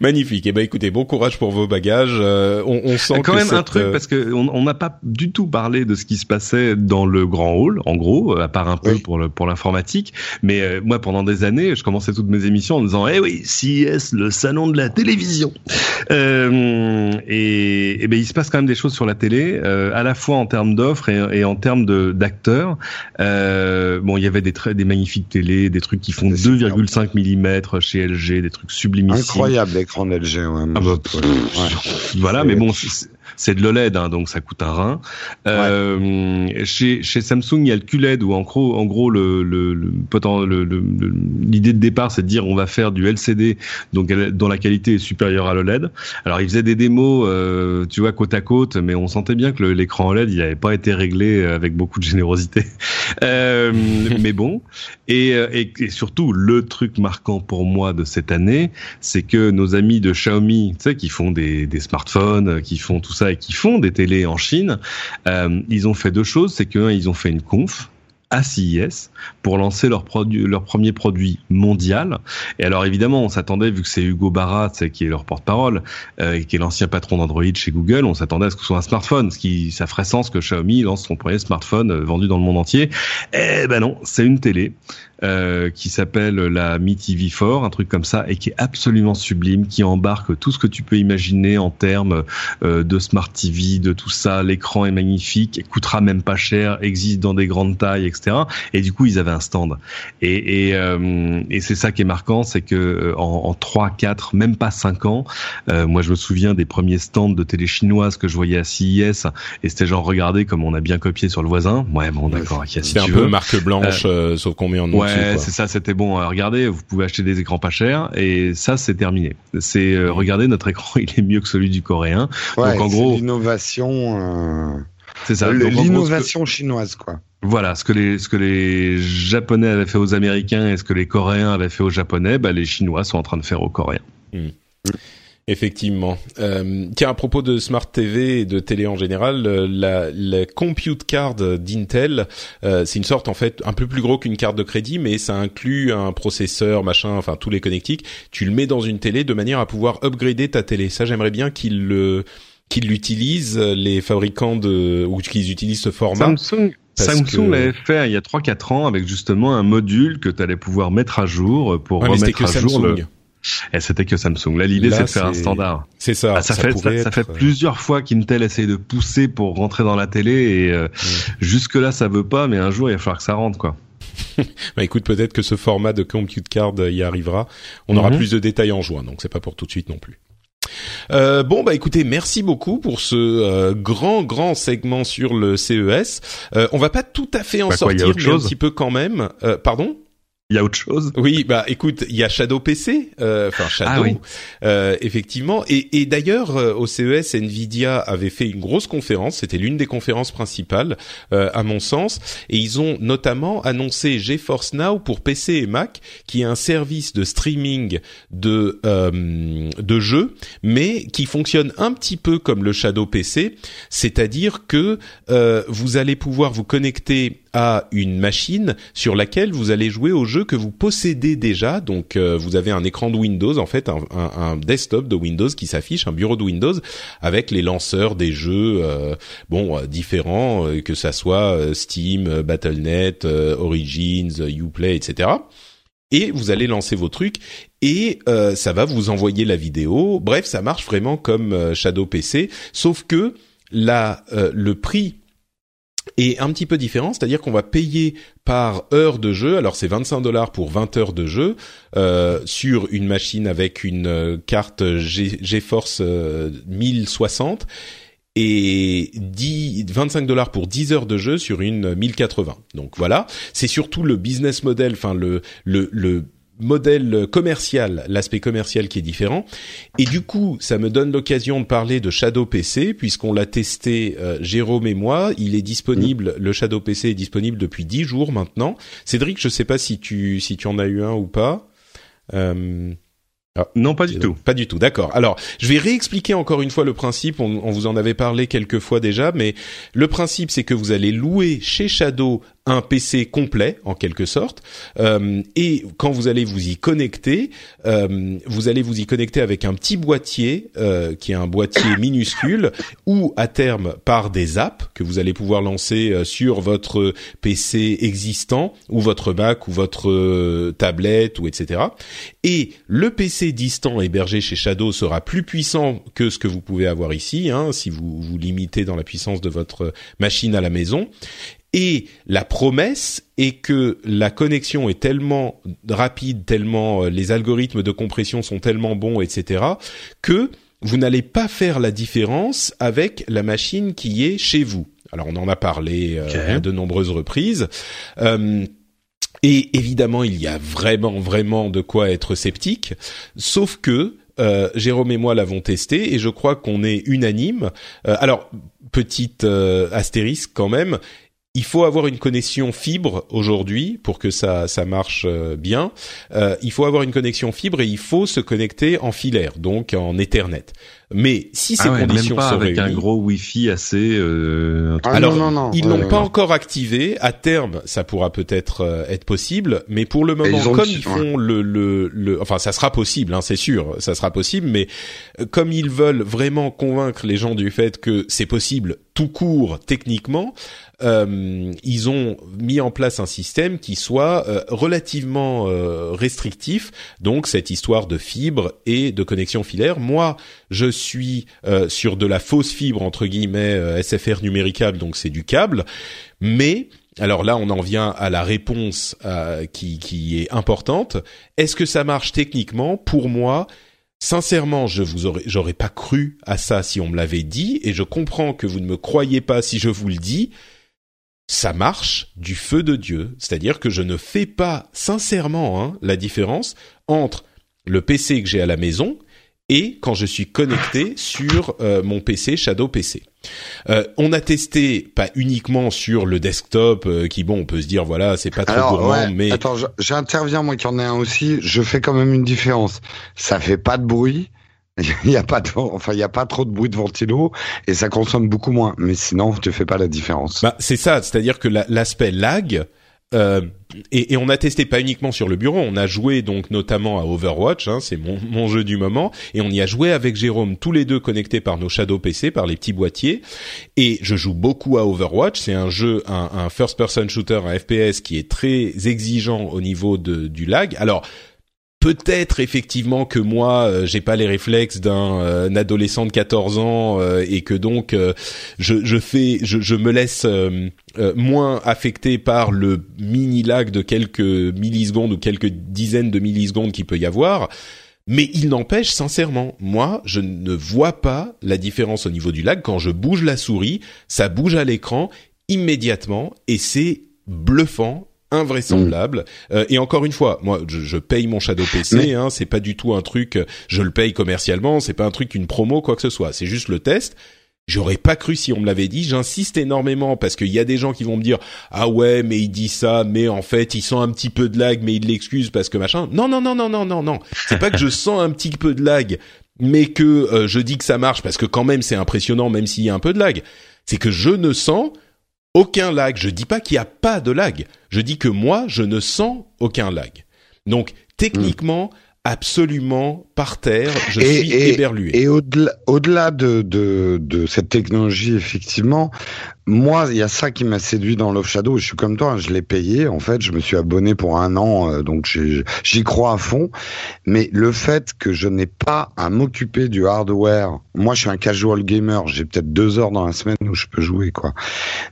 Magnifique. Eh ben, écoutez, bon courage pour vos bagages. Euh, on, on sent Quand que même un truc euh, parce que on n'a pas du tout parlé de ce qui se passait dans le grand hall, en gros, euh, à part un peu Oui. pour le pour l'informatique. Mais euh, moi, pendant des années, je commençais toutes mes émissions en disant, eh oui, CES, le salon de la télévision. Euh, et, et ben il se passe quand même des choses sur la télé, euh, à la fois en termes d'offres et, et en termes de d'acteurs. Euh, bon, il y avait des des magnifiques télés, des trucs qui font C'est superbe. 2,5 mm chez LG, des trucs sublimissimes. Incroyable l'écran LG. Ouais, Ah bah, Ouais. Voilà, mais bon, c'est- c'est de l'OLED, hein, donc ça coûte un rein. Euh, chez, chez Samsung, il y a le QLED où en gros, en gros, le, le, le, poten- le- le- le- l'idée de départ, c'est de dire on va faire du LCD, donc dont la qualité est supérieure à l'OLED. Alors ils faisaient des démos, euh, tu vois, côte à côte, mais on sentait bien que le- l'écran OLED, il n'avait pas été réglé avec beaucoup de générosité. Euh, mais bon, et, euh, et, et surtout le truc marquant pour moi de cette année, c'est que nos amis de Xiaomi, tu sais, qui font des, des smartphones, euh, qui font tout ça et qui font des télés en Chine, euh, ils ont fait deux choses. C'est que un, ils ont fait une conf à CES pour lancer leur premier produit mondial. Et alors évidemment, on s'attendait, vu que c'est Hugo Barra, qui est leur porte-parole, euh, et qui est l'ancien patron d'Android chez Google, on s'attendait à ce que ce soit un smartphone, ce qui ça ferait sens que Xiaomi lance son premier smartphone euh, vendu dans le monde entier. Eh ben non, c'est une télé euh, qui s'appelle la Mi TV 4, un truc comme ça, et qui est absolument sublime, qui embarque tout ce que tu peux imaginer en termes euh, de smart TV, de tout ça. L'écran est magnifique, coûtera même pas cher, existe dans des grandes tailles, etc. Et du coup, ils avaient un stand. Et, et, euh, et c'est ça qui est marquant, c'est que euh, en, en 3, 4, même pas 5 ans, euh, moi je me souviens des premiers stands de télé chinoise que je voyais à CES, et c'était genre, regardez comme on a bien copié sur le voisin. Ouais, bon, d'accord, ok, si C'est un tu peu veux. marque blanche, euh, sauf qu'on met en nom Ouais, dessus, quoi. c'est ça, c'était bon. Euh, regardez, vous pouvez acheter des écrans pas chers et ça, c'est terminé. C'est euh, regardez, notre écran, il est mieux que celui du coréen. Ouais, Donc, en c'est gros- l'innovation, euh, C'est ça. que- l'innovation chinoise, quoi. voilà, ce que les ce que les Japonais avaient fait aux Américains et ce que les Coréens avaient fait aux Japonais, bah, les Chinois sont en train de faire aux Coréens. Effectivement. Euh, tiens, à propos de Smart TV et de télé en général, euh, la, la Compute Card d'Intel, euh, c'est une sorte en fait un peu plus gros qu'une carte de crédit, mais ça inclut un processeur, machin, enfin tous les connectiques. Tu le mets dans une télé de manière à pouvoir upgrader ta télé. Ça, j'aimerais bien qu'ils le qu'ils l'utilisent les fabricants de ou qu'ils utilisent ce format. Samsung, Samsung que- l'avait fait il y a 3-4 ans avec justement un module que tu allais pouvoir mettre à jour pour Ouais, mais c'était remettre que à jour le. Et c'était que Samsung. Là, l'idée, c'est de faire un standard. C'est ça. Ah, ça, fait, ça, ça fait euh, plusieurs fois qu'Intel essaye de pousser pour rentrer dans la télé et euh, jusque là ça veut pas, mais un jour il va falloir que ça rentre quoi. Bah écoute, peut-être que ce format de compute card euh, y arrivera. On aura Mhm. plus de détails en juin, donc c'est pas pour tout de suite non plus. Euh, bon bah écoutez, merci beaucoup pour ce euh, grand grand segment sur le CES. Euh, on va pas tout à fait en Bah sortir, mais un petit peu quand même. Euh, pardon? Il y a autre chose? oui, bah écoute, il y a Shadow PC, euh, enfin Shadow, Ah oui. euh, effectivement. Et, et d'ailleurs, euh, au CES, Nvidia avait fait une grosse conférence. C'était l'une des conférences principales, euh, à mon sens. Et ils ont notamment annoncé GeForce Now pour PC et Mac, qui est un service de streaming de euh, de jeux, mais qui fonctionne un petit peu comme le Shadow PC, c'est-à-dire que euh, vous allez pouvoir vous connecter à une machine sur laquelle vous allez jouer aux jeux que vous possédez déjà. Donc euh, vous avez un écran de Windows, en fait, un, un- un desktop de Windows qui s'affiche, un bureau de Windows avec les lanceurs des jeux, euh, bon, euh, différents, euh, que ça soit euh, Steam, Battle.net, Origins, Uplay, etc. Et vous allez lancer vos trucs et euh, ça va vous envoyer la vidéo. Bref, ça marche vraiment comme Shadow PC, sauf que la, euh, le prix est un petit peu différent, c'est-à-dire qu'on va payer par heure de jeu. Alors c'est 25 dollars pour 20 heures de jeu euh, sur une machine avec une euh, carte GeForce 1060 et 10, 25 dollars pour 10 heures de jeu sur une 1080. Donc voilà, c'est surtout le business model, enfin le le, le modèle commercial, l'aspect commercial qui est différent. Et du coup, ça me donne l'occasion de parler de Shadow PC puisqu'on l'a testé euh, Jérôme et moi. Il est disponible, le Shadow PC est disponible depuis 10 jours maintenant. Cédric, je sais pas si tu si tu en as eu un ou pas. Euh... Ah, non, pas du tout. Pas du tout, d'accord. Alors, je vais réexpliquer encore une fois le principe, on, on, vous en avait parlé quelques fois déjà, mais le principe c'est que vous allez louer chez Shadow un PC complet en quelque sorte. Euh, et quand vous allez vous y connecter euh, vous allez vous y connecter avec un petit boîtier euh, qui est un boîtier minuscule ou à terme par des apps que vous allez pouvoir lancer euh, sur votre PC existant ou votre Mac ou votre euh, tablette ou etc et le PC distant hébergé chez Shadow sera plus puissant que ce que vous pouvez avoir ici hein, si vous vous limitez dans la puissance de votre machine à la maison et la promesse est que la connexion est tellement rapide, tellement euh, les algorithmes de compression sont tellement bons, etc., que vous n'allez pas faire la différence avec la machine qui est chez vous. Alors on en a parlé euh, à de nombreuses reprises. Euh, et évidemment, il y a vraiment, vraiment de quoi être sceptique. Sauf que euh, Jérôme et moi l'avons testé et je crois qu'on est unanime. Euh, alors, petite astérisque quand même, il faut avoir une connexion fibre aujourd'hui pour que ça ça marche euh, bien. Euh, il faut avoir une connexion fibre et il faut se connecter en filaire, donc en Ethernet. Mais si ces ah conditions même pas sont avec réunies, un gros Wi-Fi assez. Euh, Ah, alors non, non, non. ils Ouais, l'ont ouais, pas ouais. encore activé. À terme, ça pourra peut-être euh, être possible, mais pour le moment, ils comme ils font le, le le, enfin, ça sera possible, hein, c'est sûr, ça sera possible, mais euh, comme ils veulent vraiment convaincre les gens du fait que c'est possible tout court techniquement, euh, ils ont mis en place un système qui soit euh, relativement euh, restrictif. Donc cette histoire de fibre et de connexion filaire. Moi, je suis euh, sur de la fausse fibre entre guillemets euh, SFR numéricable, donc c'est du câble, mais alors là, on en vient à la réponse euh, qui, qui est importante. Est-ce que ça marche techniquement? Pour moi, sincèrement, je vous aurais, j'aurais pas cru à ça si on me l'avait dit, et je comprends que vous ne me croyez pas si je vous le dis. Ça marche du feu de Dieu, c'est-à-dire que je ne fais pas sincèrement hein, la différence entre le PC que j'ai à la maison et quand je suis connecté sur euh, mon PC Shadow PC. Euh, on a testé pas uniquement sur le desktop euh, qui bon on peut se dire voilà c'est pas trop gourmand ouais, mais attends, j'interviens moi qui en ai un aussi. Je fais quand même une différence. Ça fait pas de bruit. Il y a pas de, enfin il y a pas trop de bruit de ventilo et ça consomme beaucoup moins. Mais sinon, tu fais pas la différence. Bah, c'est ça, c'est-à-dire que la- l'aspect lag, euh, et, et on a testé pas uniquement sur le bureau, on a joué donc notamment à Overwatch, hein, c'est mon, mon jeu du moment, et on y a joué avec Jérôme tous les deux connectés par nos Shadow PC, par les petits boîtiers, et je joue beaucoup à Overwatch, c'est un jeu, un, un first-person shooter, un FPS qui est très exigeant au niveau de, du lag. Alors Peut-être effectivement que moi euh, j'ai pas les réflexes d'un euh, adolescent de 14 ans euh, et que donc je, je fais je, je me laisse moins affecté par le mini lag de quelques millisecondes ou quelques dizaines de millisecondes qu'il peut y avoir. Mais il n'empêche, sincèrement, moi, je ne vois pas la différence au niveau du lag. Quand je bouge la souris, ça bouge à l'écran immédiatement et c'est bluffant, invraisemblable. Euh, et encore une fois, moi, je, je paye mon Shadow PC. Mais- Hein, c'est pas du tout un truc. Je le paye commercialement. C'est pas un truc une promo quoi que ce soit. C'est juste le test. J'aurais pas cru si on me l'avait dit. J'insiste énormément parce qu'il y a des gens qui vont me dire ah ouais mais il dit ça mais en fait il sent un petit peu de lag mais il l'excuse parce que machin. Non non non non non non non. C'est pas que je sens un petit peu de lag mais que euh, je dis que ça marche parce que quand même c'est impressionnant même s'il y a un peu de lag. C'est que je ne sens aucun lag. Je dis pas qu'il n'y a pas de lag. Je dis que moi je ne sens aucun lag. Donc techniquement absolument par terre. Je Et- suis et- éberlué. Et au-delà, au-delà de, de, de cette technologie, effectivement, moi, il y a ça qui m'a séduit dans Love Shadow. Je suis comme toi, hein, je l'ai payé. En fait, je me suis abonné pour un an, euh, donc j'y crois à fond. Mais le fait que je n'ai pas à m'occuper du hardware, moi, je suis un casual gamer. J'ai peut-être deux heures dans la semaine où je peux jouer, quoi.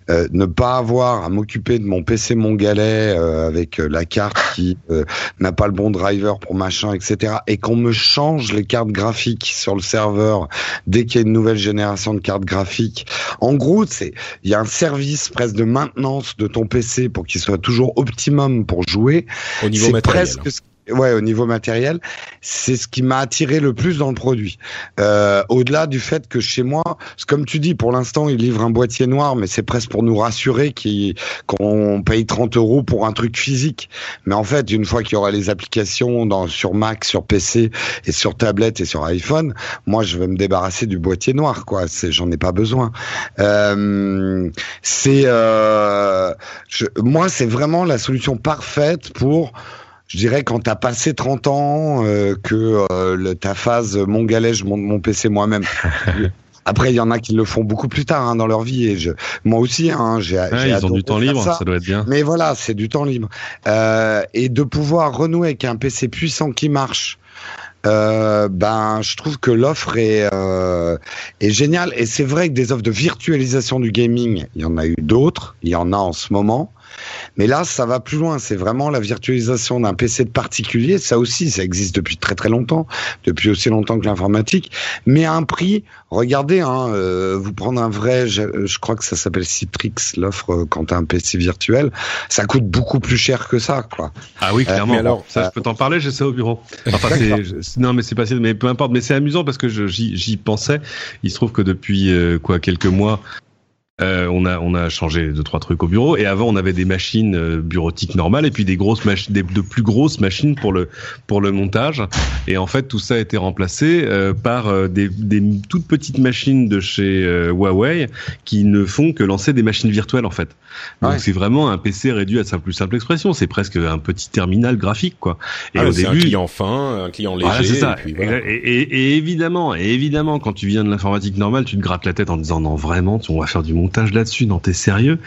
Euh, ne pas avoir à m'occuper de mon PC mon galet euh, avec la carte qui n'a pas le bon driver pour machin, etc. Et qu'on me change les cartes graphiques sur le serveur dès qu'il y a une nouvelle génération de cartes graphiques. En gros, c'est il y a un service presque de maintenance de ton PC pour qu'il soit toujours optimum pour jouer. Au niveau matériel. Presque ouais, au niveau matériel, c'est ce qui m'a attiré le plus dans le produit. Euh, Au-delà du fait que chez moi, comme tu dis, pour l'instant, il livre un boîtier noir, mais c'est presque pour nous rassurer qu'on paye 30 euros pour un truc physique. Mais en fait, une fois qu'il y aura les applications dans, sur Mac, sur PC et sur tablette et sur iPhone, moi, je vais me débarrasser du boîtier noir, quoi. J'en ai pas besoin. Euh, c'est, euh, moi, c'est vraiment la solution parfaite pour je dirais quand t'as passé 30 ans, euh, que euh, ta phase mon galet, je monte mon PC moi-même. Après, il y en a qui le font beaucoup plus tard hein, dans leur vie et je, moi aussi, hein, j'ai. Ouais, ils ont du temps libre, ça. doit être bien. Mais voilà, c'est du temps libre euh, et de pouvoir renouer avec un PC puissant qui marche. Euh, ben, je trouve que l'offre est, euh, est géniale et c'est vrai que des offres de virtualisation du gaming, il y en a eu d'autres, il y en a en ce moment. Mais là, ça va plus loin. C'est vraiment la virtualisation d'un PC de particulier. Ça aussi, ça existe depuis très très longtemps, depuis aussi longtemps que l'informatique. Mais à un prix, regardez, hein, euh, vous prendre un vrai, je, crois que ça s'appelle Citrix, l'offre euh, quand as un PC virtuel, ça coûte beaucoup plus cher que ça, quoi. Ah oui, clairement. Euh, alors, ça, je peux t'en parler, j'ai ça au bureau. Enfin, non, mais c'est pas, mais peu importe. Mais c'est amusant parce que j'y pensais. Il se trouve que depuis quoi quelques mois, euh, on a on a changé deux trois trucs au bureau et avant on avait des machines euh, bureautiques normales et puis des grosses machines des, de plus grosses machines pour le pour le montage et en fait tout ça a été remplacé euh, par des, des toutes petites machines de chez Huawei qui ne font que lancer des machines virtuelles en fait. Donc c'est vraiment un PC réduit à sa plus simple expression, c'est presque un petit terminal graphique quoi. Et ah, au début un client fin, un client léger c'est ça. Et, et, et, évidemment, et évidemment quand tu viens de l'informatique normale, tu te grattes la tête en disant non vraiment, on va faire du montage montage là-dessus, non, t'es sérieux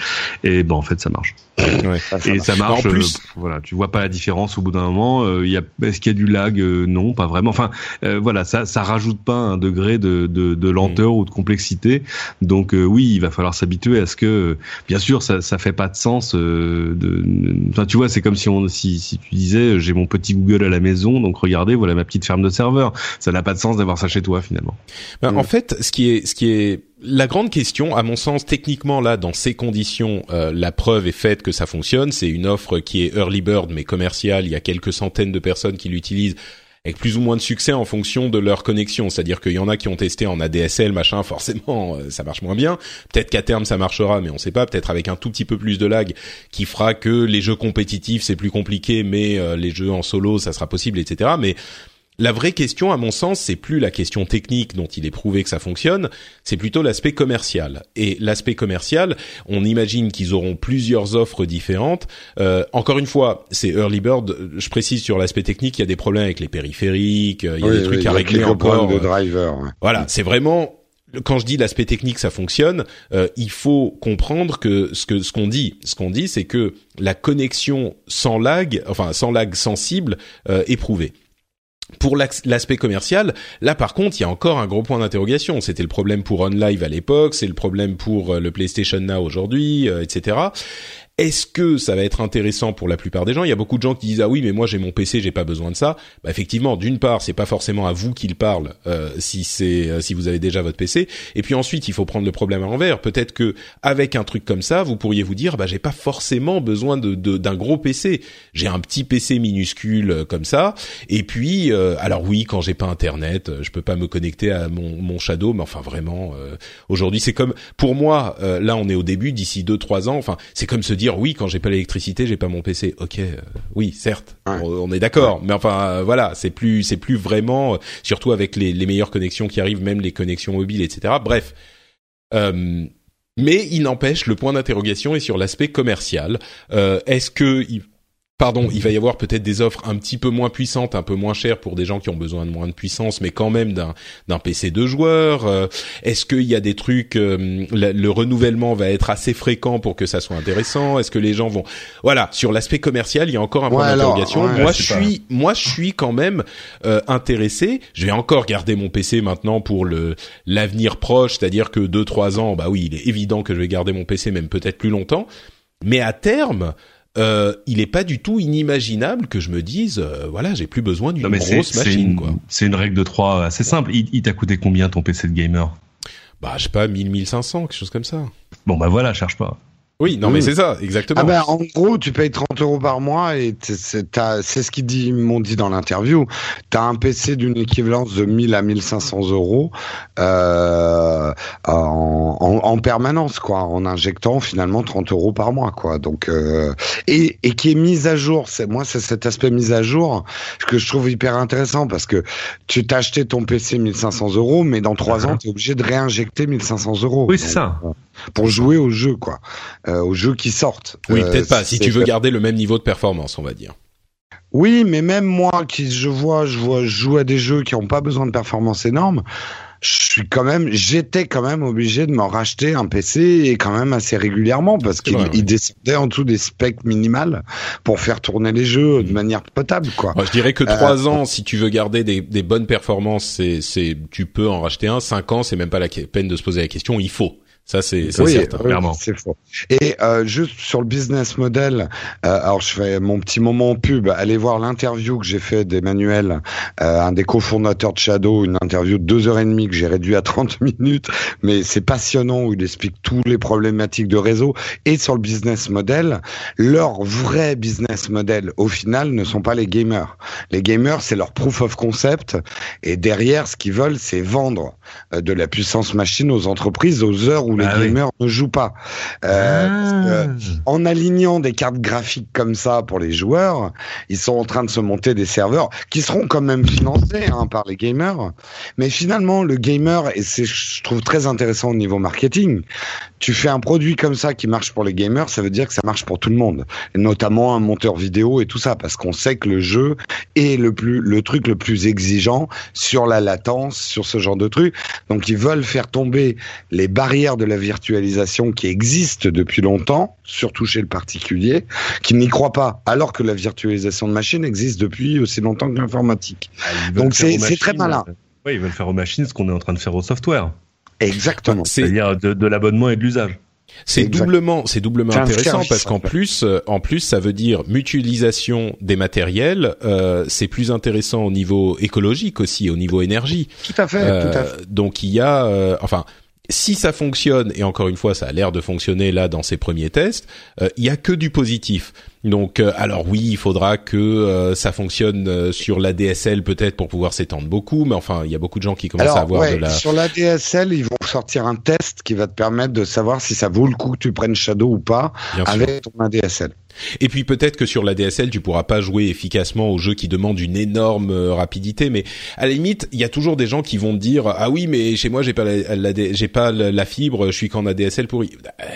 Et ben en fait, ça marche. Ouais, et ça marche. En plus, euh, voilà, tu vois pas la différence au bout d'un moment. Euh, il y a, est-ce qu'il y a du lag euh, Non, pas vraiment. Enfin, voilà, ça, ça rajoute pas un degré de, de, de lenteur ou de complexité. Donc oui, il va falloir s'habituer à ce que, bien sûr, ça, ça fait pas de sens. de, enfin, tu vois, c'est comme si on, si, si tu disais, j'ai mon petit Google à la maison, donc regardez, voilà ma petite ferme de serveurs. Ça n'a pas de sens d'avoir ça chez toi finalement. Ben, en fait, ce qui est, ce qui est la grande question, à mon sens, techniquement là, dans ces conditions, euh, la preuve est faite que ça fonctionne. C'est une offre qui est early bird mais commerciale. Il y a quelques centaines de personnes qui l'utilisent avec plus ou moins de succès en fonction de leur connexion. C'est-à-dire qu'il y en a qui ont testé en ADSL, machin, forcément, euh, ça marche moins bien. Peut-être qu'à terme ça marchera, mais on sait pas. Peut-être avec un tout petit peu plus de lag qui fera que les jeux compétitifs c'est plus compliqué, mais euh, les jeux en solo ça sera possible, etc. Mais la vraie question, à mon sens, c'est plus la question technique dont il est prouvé que ça fonctionne, c'est plutôt l'aspect commercial. Et l'aspect commercial, on imagine qu'ils auront plusieurs offres différentes. Euh, encore une fois, c'est early bird. Je précise sur l'aspect technique, il y a des problèmes avec les périphériques, il y a des trucs à régler encore. De driver. Voilà, c'est vraiment quand je dis l'aspect technique ça fonctionne, euh, il faut comprendre que ce que ce qu'on dit, ce qu'on dit, c'est que la connexion sans lag, enfin sans lag sensible, euh, est prouvée. Pour l'aspect commercial, là par contre, il y a encore un gros point d'interrogation. C'était le problème pour OnLive à l'époque, c'est le problème pour euh, le PlayStation Now aujourd'hui, euh, etc. Est-ce que ça va être intéressant pour la plupart des gens? Il y a beaucoup de gens qui disent ah oui mais moi j'ai mon PC j'ai pas besoin de ça. Bah effectivement d'une part c'est pas forcément à vous qu'il parle euh, si c'est euh, si vous avez déjà votre PC et puis ensuite il faut prendre le problème à l'envers. Peut-être que avec un truc comme ça vous pourriez vous dire bah j'ai pas forcément besoin de d'un gros PC. J'ai un petit PC minuscule euh, comme ça et puis alors oui quand j'ai pas internet je peux pas me connecter à mon, mon Shadow mais enfin vraiment aujourd'hui c'est comme pour moi là on est au début d'ici deux trois ans enfin c'est comme se dire oui quand j'ai pas l'électricité j'ai pas mon PC ok euh, oui certes on, est d'accord mais enfin euh, voilà c'est plus c'est plus vraiment euh, surtout avec les, les, meilleures connexions qui arrivent même les connexions mobiles etc bref mais il n'empêche le point d'interrogation est sur l'aspect commercial. Est-ce que pardon, il va y avoir peut-être des offres un petit peu moins puissantes, un peu moins chères pour des gens qui ont besoin de moins de puissance, mais quand même d'un d'un PC de joueurs. Euh, Est-ce qu'il y a des trucs, euh, le, le renouvellement va être assez fréquent pour que ça soit intéressant? Est-ce que les gens vont, voilà, sur l'aspect commercial, il y a encore un point Ouais, d'interrogation. ouais, moi, je pas- suis, moi, je suis quand même euh, intéressé. Je vais encore garder mon PC maintenant pour le l'avenir proche, c'est-à-dire que deux trois ans, bah oui, il est évident que je vais garder mon PC, même peut-être plus longtemps. Mais à terme, euh, il est pas du tout inimaginable que je me dise, euh, voilà, j'ai plus besoin d'une c'est grosse machine, une, c'est une règle de 3 assez simple. Il, il t'a coûté combien ton PC de gamer? Bah, je sais pas, 1000, 1500, quelque chose comme ça. Bon bah voilà, cherche pas. Oui, non, Oui. mais c'est ça, exactement. Ah ben, en gros, tu payes 30 euros par mois et c'est t'as- c'est ce qu'ils dit- m'ont dit dans l'interview. Tu as un PC d'une équivalence de 1000 à 1500 euros euh, en, en, en permanence, quoi, en injectant finalement 30 euros par mois, quoi. Donc euh, et, et qui est mise à jour. C'est moi, c'est cet aspect mise à jour que je trouve hyper intéressant parce que tu t'as acheté ton PC 1500 euros, mais dans trois ans, tu es obligé de réinjecter 1500 euros. Oui, c'est ça. euh, Pour jouer au jeu, quoi, euh, aux jeux qui sortent. oui, Euh, peut-être pas. Si tu veux garder le même niveau de performance, on va dire. Oui, mais même moi, qui je vois, je vois, je joue à des jeux qui n'ont pas besoin de performance énorme. Je suis quand même, j'étais quand même obligé de m'en racheter un PC et quand même assez régulièrement parce qu'il ouais. descendait en dessous des specs minimales pour faire tourner les jeux de manière potable, quoi. Moi, je dirais que Euh, trois ans, si tu veux garder des, des bonnes performances, c'est, tu peux en racheter un. Cinq ans, c'est même pas la peine de se poser la question. Il faut. Ça, c'est, c'est oui, certain. oui, clairement. c'est faux. Et euh, juste sur le business model, euh, alors je fais mon petit moment pub. Allez voir l'interview que j'ai fait d'Emmanuel, euh, un des cofondateurs de Shadow, une interview de deux heures et demie que j'ai réduit à 30 minutes, mais c'est passionnant où il explique tous les problématiques de réseau et sur le business model. Leur vrai business model, au final, ne sont pas les gamers. Les gamers, c'est leur proof of concept et derrière, ce qu'ils veulent, c'est vendre euh, de la puissance machine aux entreprises aux heures où les Ah oui. gamers ne jouent pas. Euh, parce que Ah. en alignant des cartes graphiques comme ça pour les joueurs, ils sont en train de se monter des serveurs qui seront quand même financés hein, par les gamers. Mais finalement, le gamer, et c'est je trouve très intéressant au niveau marketing, tu fais un produit comme ça qui marche pour les gamers, ça veut dire que ça marche pour tout le monde, et notamment un monteur vidéo et tout ça, parce qu'on sait que le jeu est le plus le truc le plus exigeant sur la latence, sur ce genre de truc. Donc ils veulent faire tomber les barrières de la virtualisation qui existent depuis longtemps, surtout chez le particulier, qui n'y croit pas, alors que la virtualisation de machine existe depuis aussi longtemps que l'informatique. Ah, Donc c'est très machines, malin. euh, Oui, ils veulent faire aux machines ce qu'on est en train de faire au software. Exactement. C'est, C'est-à-dire de, de l'abonnement et de l'usage. c'est doublement, c'est doublement intéressant parce qu'en plus, euh, en plus, ça veut dire mutualisation des matériels. Euh, c'est plus intéressant au niveau écologique aussi, au niveau énergie. Tout à fait, Euh, tout à fait. Donc il y a, euh, enfin, si ça fonctionne et encore une fois, ça a l'air de fonctionner là dans ces premiers tests, euh, il y a que du positif. Donc, euh, alors oui, il faudra que euh, ça fonctionne euh, sur la DSL peut-être pour pouvoir s'étendre beaucoup, mais enfin, il y a beaucoup de gens qui commencent Alors, à avoir ouais, de la. sur la DSL, ils vont sortir un test qui va te permettre de savoir si ça vaut le coup que tu prennes Shadow ou pas Bien sûr. avec ton ADSL. Et puis peut-être que sur la DSL, tu pourras pas jouer efficacement aux jeux qui demandent une énorme euh, rapidité, mais à la limite, il y a toujours des gens qui vont te dire ah oui, mais chez moi j'ai pas la, la- j'ai pas la, la fibre, je suis qu'en ADSL pourri.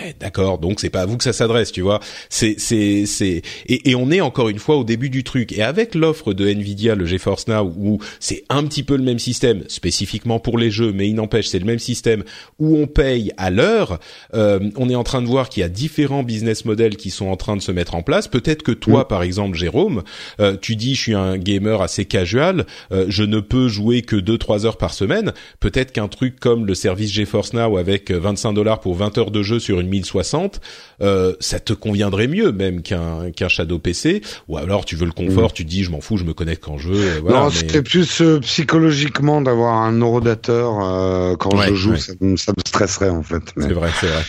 Eh, D'accord, donc c'est pas à vous que ça s'adresse, tu vois. C'est c'est c'est et, et on est encore une fois au début du truc. Et avec l'offre de Nvidia, le GeForce Now, où c'est un petit peu le même système spécifiquement pour les jeux, mais il n'empêche c'est le même système où on paye à l'heure. euh, on est en train de voir qu'il y a différents business models qui sont en train de se mettre en place. Peut-être que toi, par exemple, Jérôme, euh, tu dis je suis un gamer assez casual, euh, je ne peux jouer que 2-3 heures par semaine. Peut-être qu'un truc comme le service GeForce Now avec 25 dollars pour 20 heures de jeu sur une 1060, euh, ça te conviendrait mieux même qu'un qu'un Shadow PC. Ou alors tu veux le confort, tu te dis je m'en fous, je me connecte quand je veux. Voilà, non, mais- c'était plus euh, psychologiquement d'avoir un neurodateur euh, quand Ouais, je joue, ouais. ça, me- ça me stresserait en fait. Mais... C'est vrai, c'est vrai.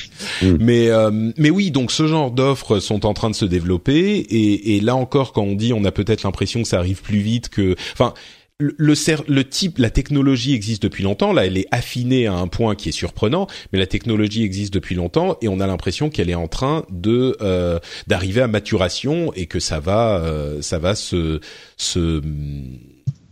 Mm. Mais euh, mais oui, donc ce genre d'offres sont en train de se développer et, et là encore, quand on dit, on a peut-être l'impression que ça arrive plus vite que, enfin. Le, le, type, la technologie existe depuis longtemps. Là, elle est affinée à un point qui est surprenant, mais la technologie existe depuis longtemps et on a l'impression qu'elle est en train de euh, d'arriver à maturation et que ça va, euh, ça va se se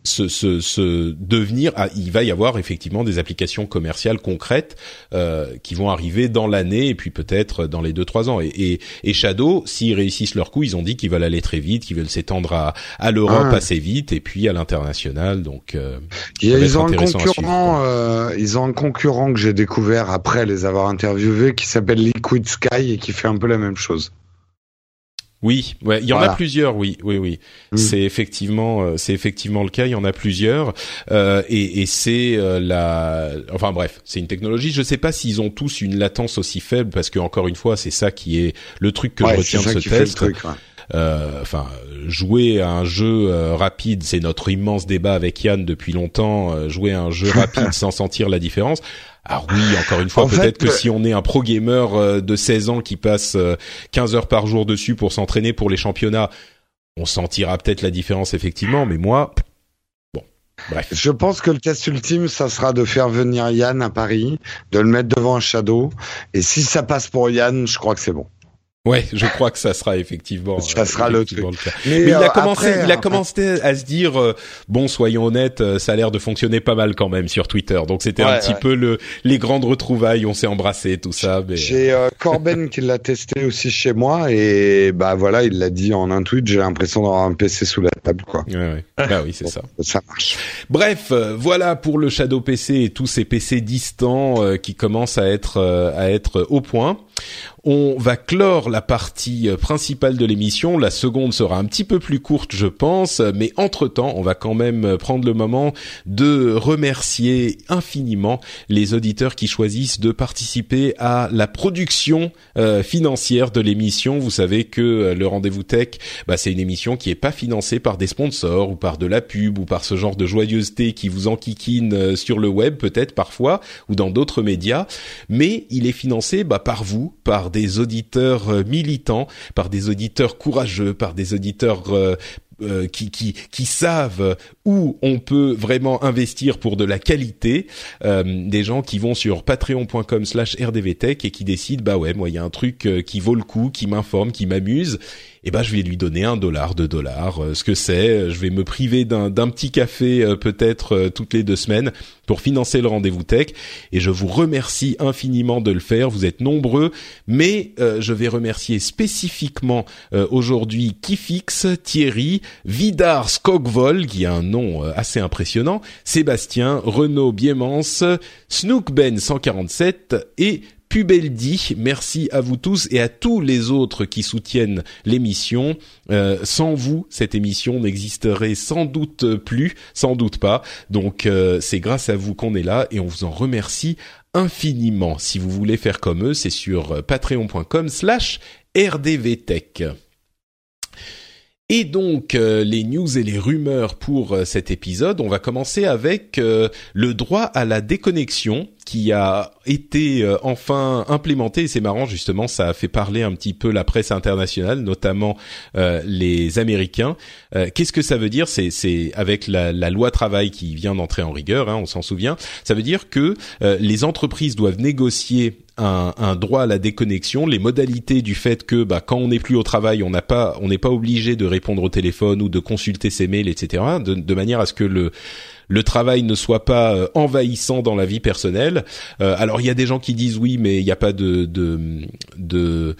se, se, se, devenir, ah, il va y avoir effectivement des applications commerciales concrètes euh, qui vont arriver dans l'année et puis peut-être dans les deux trois ans. Et, et, et Shadow, s'ils réussissent leur coup, ils ont dit qu'ils veulent aller très vite, qu'ils veulent s'étendre à, à l'Europe ah. assez vite et puis à l'international. Donc euh, ils ont un concurrent, euh, ils ont un concurrent que j'ai découvert après les avoir interviewés qui s'appelle Liquid Sky et qui fait un peu la même chose. Oui, ouais, il y en a plusieurs. Oui, oui, oui. Mm. C'est effectivement, euh, c'est effectivement le cas. Il y en a plusieurs, euh, et, et c'est euh, la. Enfin bref, c'est une technologie. Je ne sais pas s'ils ont tous une latence aussi faible, parce que encore une fois, c'est ça qui est le truc que je retiens de ce test. Euh, enfin, jouer à un jeu rapide, c'est notre immense débat avec Yann depuis longtemps. jouer à un jeu rapide sans sentir la différence. Alors oui, encore une fois, peut-être que si on est un pro gamer euh, de 16 ans qui passe 15 euh, heures par jour dessus pour s'entraîner pour les championnats, on sentira peut-être la différence effectivement, mais moi, bon, bref. Je pense que le test ultime, ça sera de faire venir Yann à Paris, de le mettre devant un shadow, et si ça passe pour Yann, je crois que c'est bon. Ouais, je crois que ça sera effectivement. Ça euh, sera le truc. cas. Mais, il a commencé, il a commencé à se dire euh, bon, soyons honnêtes, euh, ça a l'air de fonctionner pas mal quand même sur Twitter. Donc c'était un petit peu le les grandes retrouvailles, on s'est embrassé, tout ça. Mais... J'ai Corben qui l'a testé aussi chez moi et bah voilà, il l'a dit en un tweet. J'ai l'impression d'avoir un PC sous la table, quoi. Ouais, ouais. bah oui, c'est ça. Ça marche. Bref, voilà pour le Shadow PC et tous ces PC distants qui commencent à être à être au point. On va clore la partie euh, principale de l'émission. La seconde sera un petit peu plus courte, je pense, mais entre-temps, on va quand même euh, prendre le moment de remercier infiniment les auditeurs qui choisissent de participer à la production euh, financière de l'émission. Vous savez que le Rendez-vous Tech, bah, c'est une émission qui est pas financée par des sponsors ou par de la pub ou par ce genre de joyeuseté qui vous enquiquine sur le web peut-être parfois ou dans d'autres médias, mais il est financé bah, par vous, par des auditeurs euh, militants, par des auditeurs courageux, par des auditeurs euh, euh, qui, qui, qui savent où on peut vraiment investir pour de la qualité, des gens qui vont sur patreon.com slash rdvtech et qui décident, bah ouais, moi il y a un truc qui vaut le coup, qui m'informe, qui m'amuse, eh ben je vais lui donner un dollar, deux dollars, euh, ce que c'est. Je vais me priver d'un petit café euh, peut-être euh, toutes les deux semaines pour financer le rendez-vous tech. Et je vous remercie infiniment de le faire. Vous êtes nombreux, mais je vais remercier spécifiquement aujourd'hui Kifix, Thierry, Vidar Skogvol, qui a un nom assez impressionnant, Sébastien, Renaud Biemans, Snookben 147 et Pubeldi. Merci à vous tous et à tous les autres qui soutiennent l'émission. Euh, sans vous, cette émission n'existerait sans doute plus, sans doute pas. Donc euh, c'est grâce à vous qu'on est là et on vous en remercie infiniment. Si vous voulez faire comme eux, c'est sur patreon.com slash rdvtech. Et donc euh, les news et les rumeurs pour cet épisode, on va commencer avec le droit à la déconnexion qui a été euh, enfin implémenté. C'est marrant justement, ça a fait parler un petit peu la presse internationale, notamment euh, les Américains. Euh, qu'est-ce que ça veut dire? C'est avec la, la, loi travail qui vient d'entrer en rigueur, hein, on s'en souvient. Ça veut dire que les entreprises doivent négocier un, un, droit à la déconnexion, les modalités du fait que bah, quand on n'est plus au travail, on n'a pas, on n'est pas obligé de répondre au téléphone ou de consulter ses mails, etc. De, de manière à ce que le le travail ne soit pas euh, envahissant dans la vie personnelle. Euh, alors il y a des gens qui disent oui, mais il n'y a pas de de, de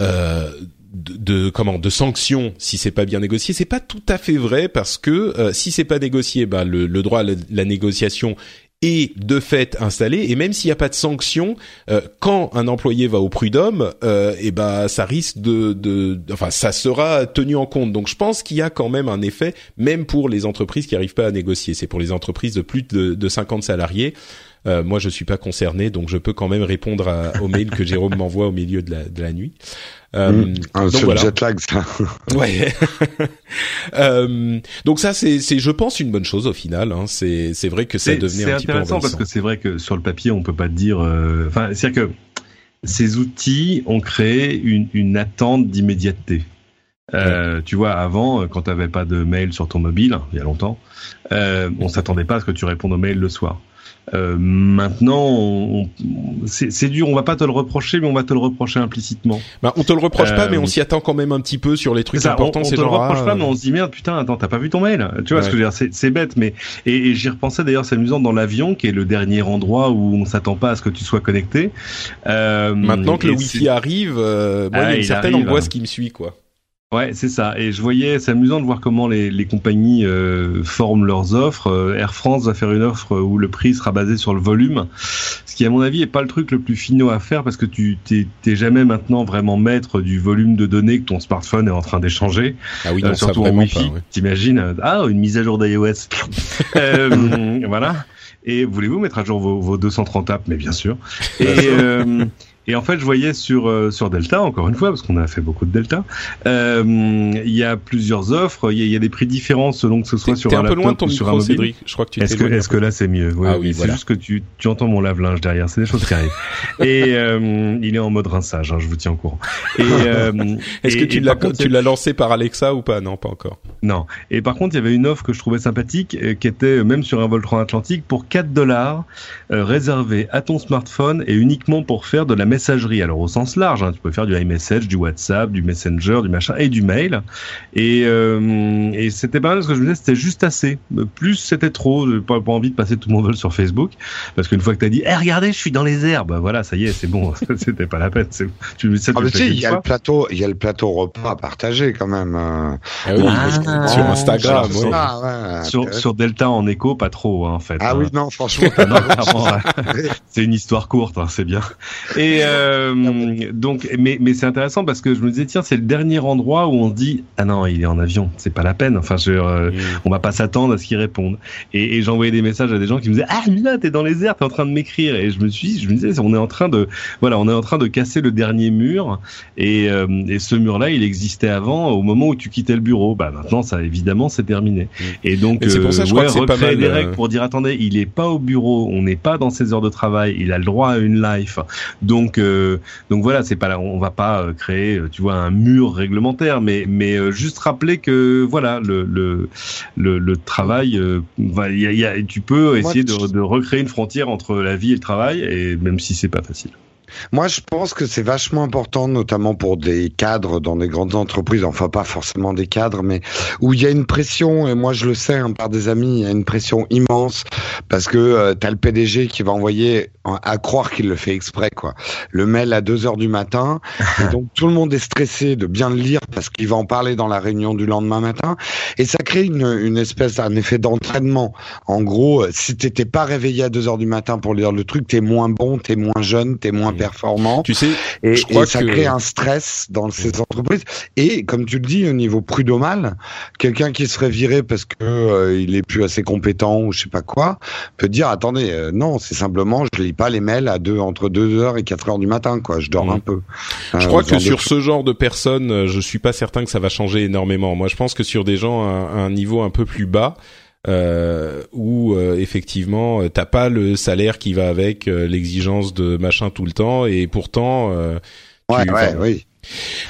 euh, de, comment de sanctions si c'est pas bien négocié c'est pas tout à fait vrai parce que si c'est pas négocié bah le, le droit à la, négociation est de fait installé et même s'il n'y a pas de sanction, euh, quand un employé va au prud'homme, euh, et eh ben ça risque de, de, enfin ça sera tenu en compte. Donc je pense qu'il y a quand même un effet, même pour les entreprises qui n'arrivent pas à négocier. C'est pour les entreprises de plus de, de 50 salariés. Euh, moi, je suis pas concerné, donc je peux quand même répondre à, aux mails que Jérôme m'envoie au milieu de la, de la nuit. Euh, mmh, un jet lag, ça. ouais. euh, donc ça, c'est, c'est, je pense, une bonne chose au final. Hein. C'est, c'est vrai que ça devenait un petit peu C'est intéressant parce que c'est vrai que sur le papier, on peut pas dire. Euh, enfin, c'est-à-dire que ces outils ont créé une, une attente d'immédiateté. Euh, tu vois, avant, quand tu n'avais pas de mail sur ton mobile, il y a longtemps, euh, on s'attendait pas à ce que tu répondes aux mails le soir. Euh, maintenant, on, c'est dur. On va pas te le reprocher, mais on va te le reprocher implicitement. Bah, on te le reproche pas, mais on s'y attend quand même un petit peu sur les trucs importants. On, on te le reproche pas, mais on se dit merde, putain, attends, t'as pas vu ton mail Tu vois ce que je veux dire C'est bête, mais et, et j'y repensais d'ailleurs, c'est amusant dans l'avion, qui est le dernier endroit où on s'attend pas à ce que tu sois connecté. Maintenant que le wifi arrive, moi, il y a une ah, certaine angoisse qui me suit, quoi. Ouais, c'est ça. Et je voyais, c'est amusant de voir comment les, les compagnies euh, forment leurs offres. Euh, Air France va faire une offre où le prix sera basé sur le volume, ce qui à mon avis est pas le truc le plus finaux à faire parce que tu t'es jamais maintenant vraiment maître du volume de données que ton smartphone est en train d'échanger. Ah oui, non, euh, surtout en Wi-Fi. T'imagines Ah, une mise à jour d'iOS. voilà. Et voulez-vous mettre à jour vos, vos 230 apps? Mais bien sûr. Et et en fait, je voyais sur euh, sur Delta, encore une fois, parce qu'on a fait beaucoup de Delta, euh, il y a plusieurs offres, il y, a des prix différents selon que ce soit sur un, un peu loin de ton ou sur un mobile. Cédric. Je crois que tu Est-ce que est-ce que là c'est mieux? Ah oui, c'est juste que tu tu entends mon lave-linge derrière, c'est des choses qui arrivent. et euh, il est en mode rinçage, hein, je vous tiens au courant. Et est-ce que tu l'as l'as lancé par Alexa ou pas? Non, pas encore. Non. Et par contre, il y avait une offre que je trouvais sympathique, qui était même sur un vol transatlantique pour 4 dollars, réservé à ton smartphone et uniquement pour faire de la messagerie. Alors au sens large, hein, tu peux faire du iMessage, du WhatsApp, du Messenger, du machin et du mail. Et, euh, et c'était pas mal parce que je me disais c'était juste assez. Plus c'était trop, j'ai pas, pas envie de passer tout mon vol sur Facebook parce qu'une fois que t'as dit, eh regardez, je suis dans les airs, bah voilà, ça y est, c'est bon, c'était pas la peine. Tu, ça, ah, il y a le plateau, il y a le plateau repas à partager quand même. Euh. Ah oui, ah, sur Instagram, sur, sur, sur, Delta en écho, pas trop hein, en fait. Ah hein. oui, non, franchement, c'est une histoire courte, hein, c'est bien. Et euh, euh, donc, mais, mais c'est intéressant parce que je me disais tiens, c'est le dernier endroit où on se dit ah non, il est en avion, c'est pas la peine. Enfin, je, euh, on va pas s'attendre à ce qu'il réponde. Et, et j'envoyais des messages à des gens qui me disaient ah Mila, t'es dans les airs, t'es en train de m'écrire. Et je me suis, je me disais, on est en train de, voilà, on est en train de casser le dernier mur. Et, euh, et ce mur-là, il existait avant, au moment où tu quittais le bureau. Bah maintenant, ça évidemment, c'est terminé. Et donc, c'est pour ça, je crois que c'est pas mal. des règles pour dire attendez, il est pas au bureau, on n'est pas dans ses heures de travail, il a le droit à une life. Donc, donc voilà, c'est pas, on va pas euh, créer, euh, tu vois, un mur réglementaire, mais mais euh, juste rappeler que voilà, le le le, travail, va, y a, y a, tu peux essayer de, de recréer une frontière entre la vie et le travail, et même si c'est pas facile. Moi, je pense que c'est vachement important, notamment pour des cadres dans des grandes entreprises, enfin pas forcément des cadres, mais où il y a une pression, et moi je le sais hein, par des amis, il y a une pression immense, parce que euh, tu as le PDG qui va envoyer, à croire qu'il le fait exprès, quoi, le mail à 2 heures du matin, et donc tout le monde est stressé de bien le lire, parce qu'il va en parler dans la réunion du lendemain matin, et ça crée une, une espèce d'un effet d'entraînement. En gros, euh, si t'étais pas réveillé à 2 heures du matin pour lire le truc, t'es moins bon, t'es moins jeune, t'es moins performant. Tu sais, et, je crois ça crée un stress dans ces entreprises. Et comme tu le dis, au niveau prud'homal, quelqu'un qui serait viré parce que euh, il est plus assez compétent ou je sais pas quoi, peut dire attendez, euh, non, c'est simplement je lis pas les mails à deux entre 2 heures et 4 heures du matin, quoi. Je dors mmh. un peu. Je crois euh, que sur ce genre de personnes, je suis pas certain que ça va changer énormément. Moi, je pense que sur des gens à un niveau un peu plus bas euh, où euh, effectivement euh, t'as pas le salaire qui va avec euh, l'exigence de machin tout le temps et pourtant ouais, ouais, oui.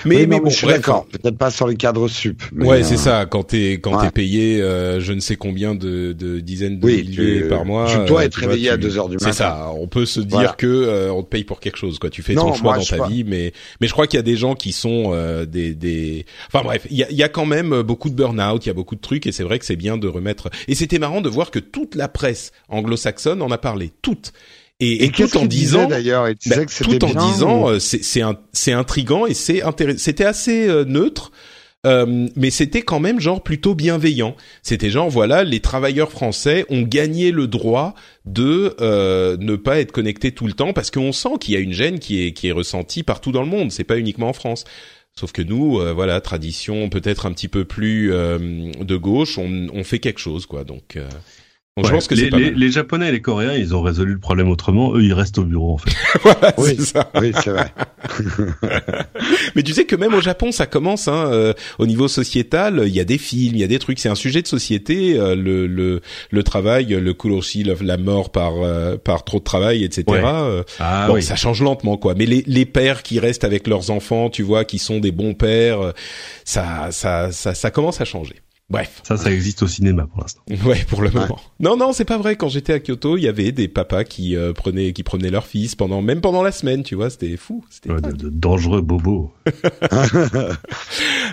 Mais, mais bon, je suis d'accord. Peut-être pas sur les cadres sup. ouais, c'est ça. Quand t'es quand t'es payé, euh, je ne sais combien de, de dizaines de milliers par mois. Tu dois euh, être réveillé à 2 heures du matin. C'est ça. On peut se dire que euh, on te paye pour quelque chose. Quoi. Tu fais ton choix dans ta vie, mais mais je crois qu'il y a des gens qui sont des des. Enfin bref, il y a, y a quand même beaucoup de burn-out. Il y a beaucoup de trucs et c'est vrai que c'est bien de remettre. Et c'était marrant de voir que toute la presse anglo-saxonne en a parlé. Toute. Et, et, tout en disant d'ailleurs, bah, tout en disant, euh, c'est c'est c'est intrigant et c'est c'était assez euh, neutre. Euh, mais c'était quand même genre plutôt bienveillant. C'était genre voilà, les travailleurs français ont gagné le droit de euh, ne pas être connectés tout le temps parce qu'on sent qu'il y a une gêne qui est qui est ressentie partout dans le monde. C'est pas uniquement en France. Sauf que nous, euh, voilà, tradition peut-être un petit peu plus de gauche, on, on fait quelque chose quoi. Donc je pense que les, les, les, Japonais et les Coréens, ils ont résolu le problème autrement. Eux, ils restent au bureau, en fait. voilà, oui, c'est ça. Oui, c'est vrai. Mais tu sais que même au Japon, ça commence. Hein, euh, au niveau sociétal, il y a des films, il y a des trucs. C'est un sujet de société. Euh, le, le, le travail, le kuroshi, la mort par euh, par trop de travail, etc. Ah, bon, oui. ça change lentement, quoi. Mais les, les pères qui restent avec leurs enfants, tu vois, qui sont des bons pères, ça, ça, ça, ça commence à changer. Bref. Ça, ça existe au cinéma pour l'instant. Ouais, pour le moment. Non, non, c'est pas vrai. Quand j'étais à Kyoto, il y avait des papas qui euh, prenaient, qui prenaient leur fils pendant, même pendant la semaine, tu vois, c'était fou. C'était ouais, de, de, dangereux bobos.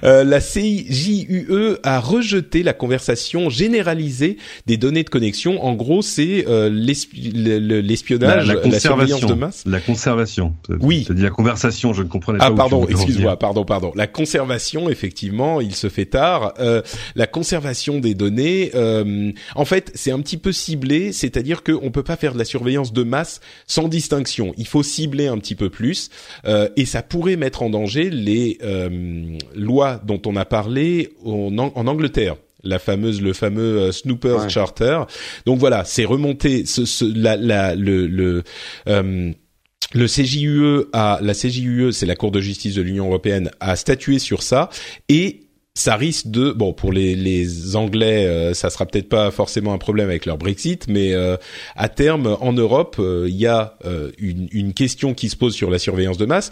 euh, la CJUE a rejeté la conversation généralisée des données de connexion. En gros, c'est euh, l'espionnage, la, la, la, surveillance de masse. La conservation. Oui. Tu dis la conversation, je ne comprenais ah, pas. Ah, pardon, excuse-moi, pardon, pardon. La conservation, effectivement, il se fait tard. Euh, la conservation des données, euh, en fait, c'est un petit peu ciblé, c'est-à-dire qu'on peut pas faire de la surveillance de masse sans distinction. Il faut cibler un petit peu plus, euh, et ça pourrait mettre en danger les euh, lois dont on a parlé en, en Angleterre la fameuse le fameux euh, Snoopers ouais. Charter. Donc voilà, c'est remonté ce, ce, la, la, le, le euh, le CJUE a la CJUE, c'est la Cour de justice de l'Union européenne, a statué sur ça et ça risque de bon pour les, les Anglais euh, ça sera peut-être pas forcément un problème avec leur Brexit mais euh, à terme en Europe euh, il y a une, une, question qui se pose sur la surveillance de masse.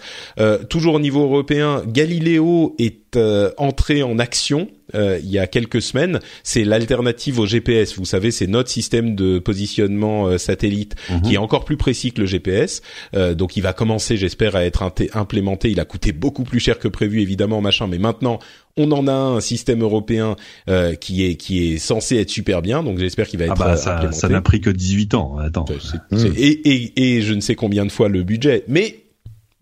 Toujours au niveau européen Galileo est entré en action euh, il y a quelques semaines, c'est l'alternative au GPS. Vous savez, c'est notre système de positionnement euh, satellite Mhm. mmh. qui est encore plus précis que le GPS. Euh, donc, il va commencer, j'espère, à être implémenté. Il a coûté beaucoup plus cher que prévu, évidemment, machin. Mais maintenant, on en a un système européen euh, qui est qui est censé être super bien. Donc, j'espère qu'il va être ah bah, ça, implémenté. Ça n'a pris que 18 ans. Attends. C est, c est, mmh. et, et, et je ne sais combien de fois le budget, mais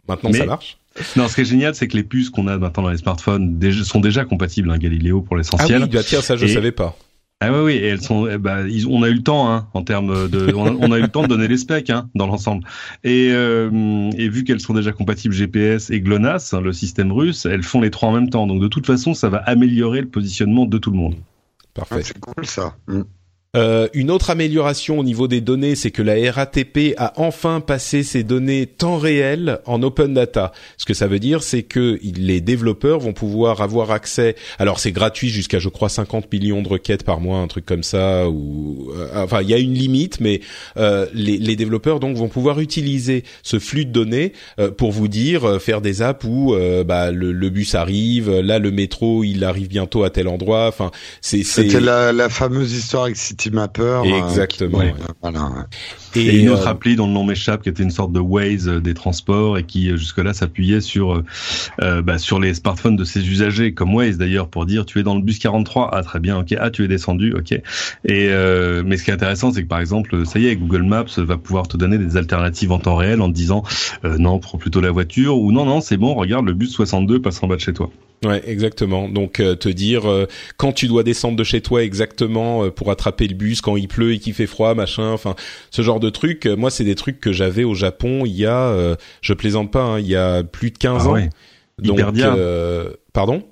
maintenant mais... ça marche. Non, ce qui est génial, c'est que les puces qu'on a maintenant dans les smartphones sont déjà compatibles, hein, Galileo pour l'essentiel. Ah oui, bah tiens, ça je et... savais pas. Ah oui, oui, et elles sont, eh bah, ils, on a eu le temps, hein, en termes de, on a, on a, eu le temps de donner les specs, hein, dans l'ensemble. Et, euh, et vu qu'elles sont déjà compatibles GPS et GLONASS, hein, le système russe, elles font les trois en même temps. Donc de toute façon, ça va améliorer le positionnement de tout le monde. Parfait. Ah, c'est cool ça. Mm. Euh, une autre amélioration au niveau des données, c'est que la RATP a enfin passé ses données temps réel en open data. Ce que ça veut dire, c'est que les développeurs vont pouvoir avoir accès. Alors c'est gratuit jusqu'à, je crois, 50 millions de requêtes par mois, un truc comme ça. Ou euh, enfin, il y a une limite, mais euh, les, les, développeurs donc vont pouvoir utiliser ce flux de données euh, pour vous dire, faire des apps où bah, le, le, bus arrive, là le métro il arrive bientôt à tel endroit. Enfin, c'est c'était la, la fameuse histoire avec Mapper. Exactement. Euh, qui, ouais. voilà. Et, et, une autre euh, appli dont le nom m'échappe, qui était une sorte de Waze des transports et qui jusque-là s'appuyait sur euh, bah, sur les smartphones de ses usagers, comme Waze d'ailleurs, pour dire tu es dans le bus 43, ah très bien, ok, ah tu es descendu, ok. Et euh, mais ce qui est intéressant, c'est que par exemple, ça y est, Google Maps va pouvoir te donner des alternatives en temps réel en te disant non, prends plutôt la voiture ou non non c'est bon, regarde le bus 62 passe en bas de chez toi. Ouais, exactement. Donc euh, te dire euh, quand tu dois descendre de chez toi exactement euh, pour attraper le bus quand il pleut et qu'il fait froid, machin. Enfin, ce genre de trucs. moi, c'est des trucs que j'avais au Japon il y a, je plaisante pas, hein, il y a plus de 15 ah ans. Ouais. Donc, Hyperdia. pardon?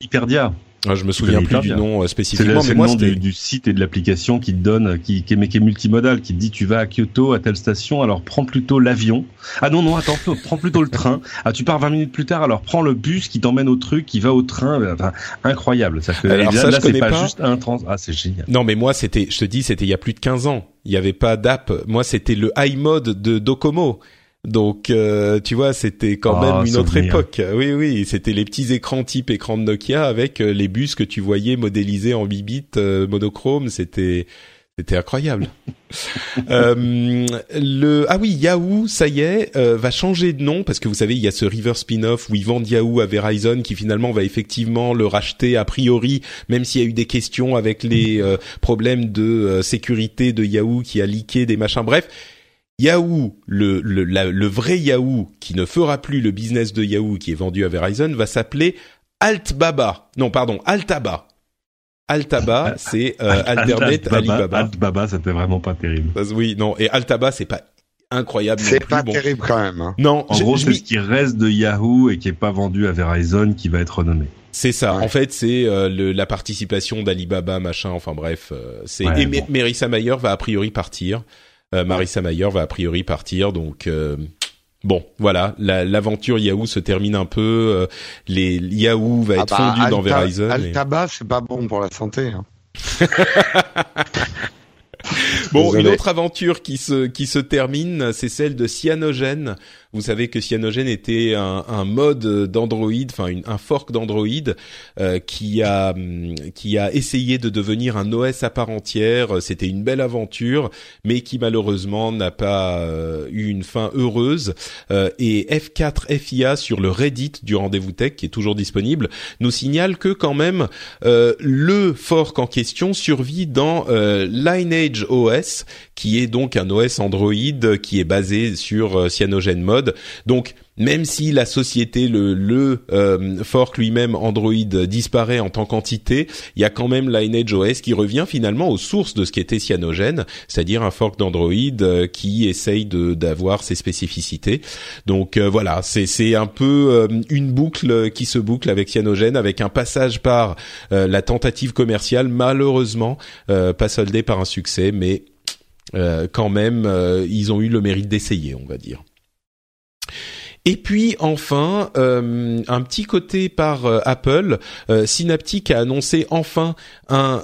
Hyperdia. Ah, je me souviens plus du nom euh, spécifiquement, mais le moi nom du, du, site et de l'application qui te donne, qui, qui, est, qui est multimodal, qui te dit tu vas à Kyoto à telle station, alors prends plutôt l'avion. Ah non non, attends, prends plutôt le train. Ah tu pars 20 minutes plus tard, alors prends le bus qui t'emmène au truc, qui va au train. Enfin, incroyable. Ça fait, alors, là, ça, là c'est pas, pas juste un trans. Ah c'est génial. Non mais moi c'était, je te dis, c'était il y a plus de 15 ans. Il y avait pas d'app. Moi c'était le iMode de Docomo. Donc, euh, tu vois, c'était quand oh, même une autre époque. Oui, oui, c'était les petits écrans type écran de Nokia avec euh, les bus que tu voyais modélisés en 8 bits euh, monochrome. C'était c'était incroyable. euh, le ah oui Yahoo ça y est euh, va changer de nom parce que vous savez il y a ce River spin-off où ils vendent Yahoo à Verizon qui finalement va effectivement le racheter a priori même s'il y a eu des questions avec les euh, problèmes de euh, sécurité de Yahoo qui a leaké des machins bref Yahoo, le, le, la, le vrai Yahoo, qui ne fera plus le business de Yahoo qui est vendu à Verizon, va s'appeler Altbaba. Non, pardon, Altaba. Altaba, c'est euh, Alternet Altbaba, Alibaba. Altbaba, c'était vraiment pas terrible. Oui, non, et Altaba, c'est pas incroyable. C'est non pas terrible quand même. Hein. Non, En gros, c'est ce qui reste de Yahoo et qui est pas vendu à Verizon qui va être renommé. c'est ça. Ouais. En fait, c'est euh, le, la participation d'Alibaba, machin. Enfin bref, euh, c'est Ouais, et bon. M- Marissa Mayer va a priori partir. Euh, Marissa Mayer va a priori partir, donc. euh, Bon, voilà, la- l'aventure Yahoo se termine un peu. euh, les Yahoo va Ah être bah, fondu dans Alta- Verizon. et- Altaba, c'est pas bon pour la santé. Hein. Bon, Désolé. une autre aventure qui se qui se termine, c'est celle de Cyanogen. Vous savez que Cyanogen était un, mode d'Android, enfin un fork d'Android euh, qui a qui a essayé de devenir un OS à part entière. C'était une belle aventure, mais qui malheureusement n'a pas euh, eu une fin heureuse. Euh, et F4 FIA sur le Reddit du rendez-vous tech, qui est toujours disponible, nous signale que quand même le fork en question survit dans Lineage OS, qui est donc un OS Android qui est basé sur Cyanogen Mode donc même si la société, le, euh, fork lui-même Android disparaît en tant qu'entité, il y a quand même Lineage OS qui revient finalement aux sources de ce qui était Cyanogen, c'est-à-dire un fork d'Android euh, qui essaye d'avoir ses spécificités. Donc euh, voilà, c'est un peu une boucle qui se boucle avec Cyanogen, avec un passage par la tentative commerciale, malheureusement pas soldée par un succès, mais quand même ils ont eu le mérite d'essayer, on va dire. Et puis enfin, euh, un petit côté par euh, Apple, euh, Synaptic a annoncé enfin un,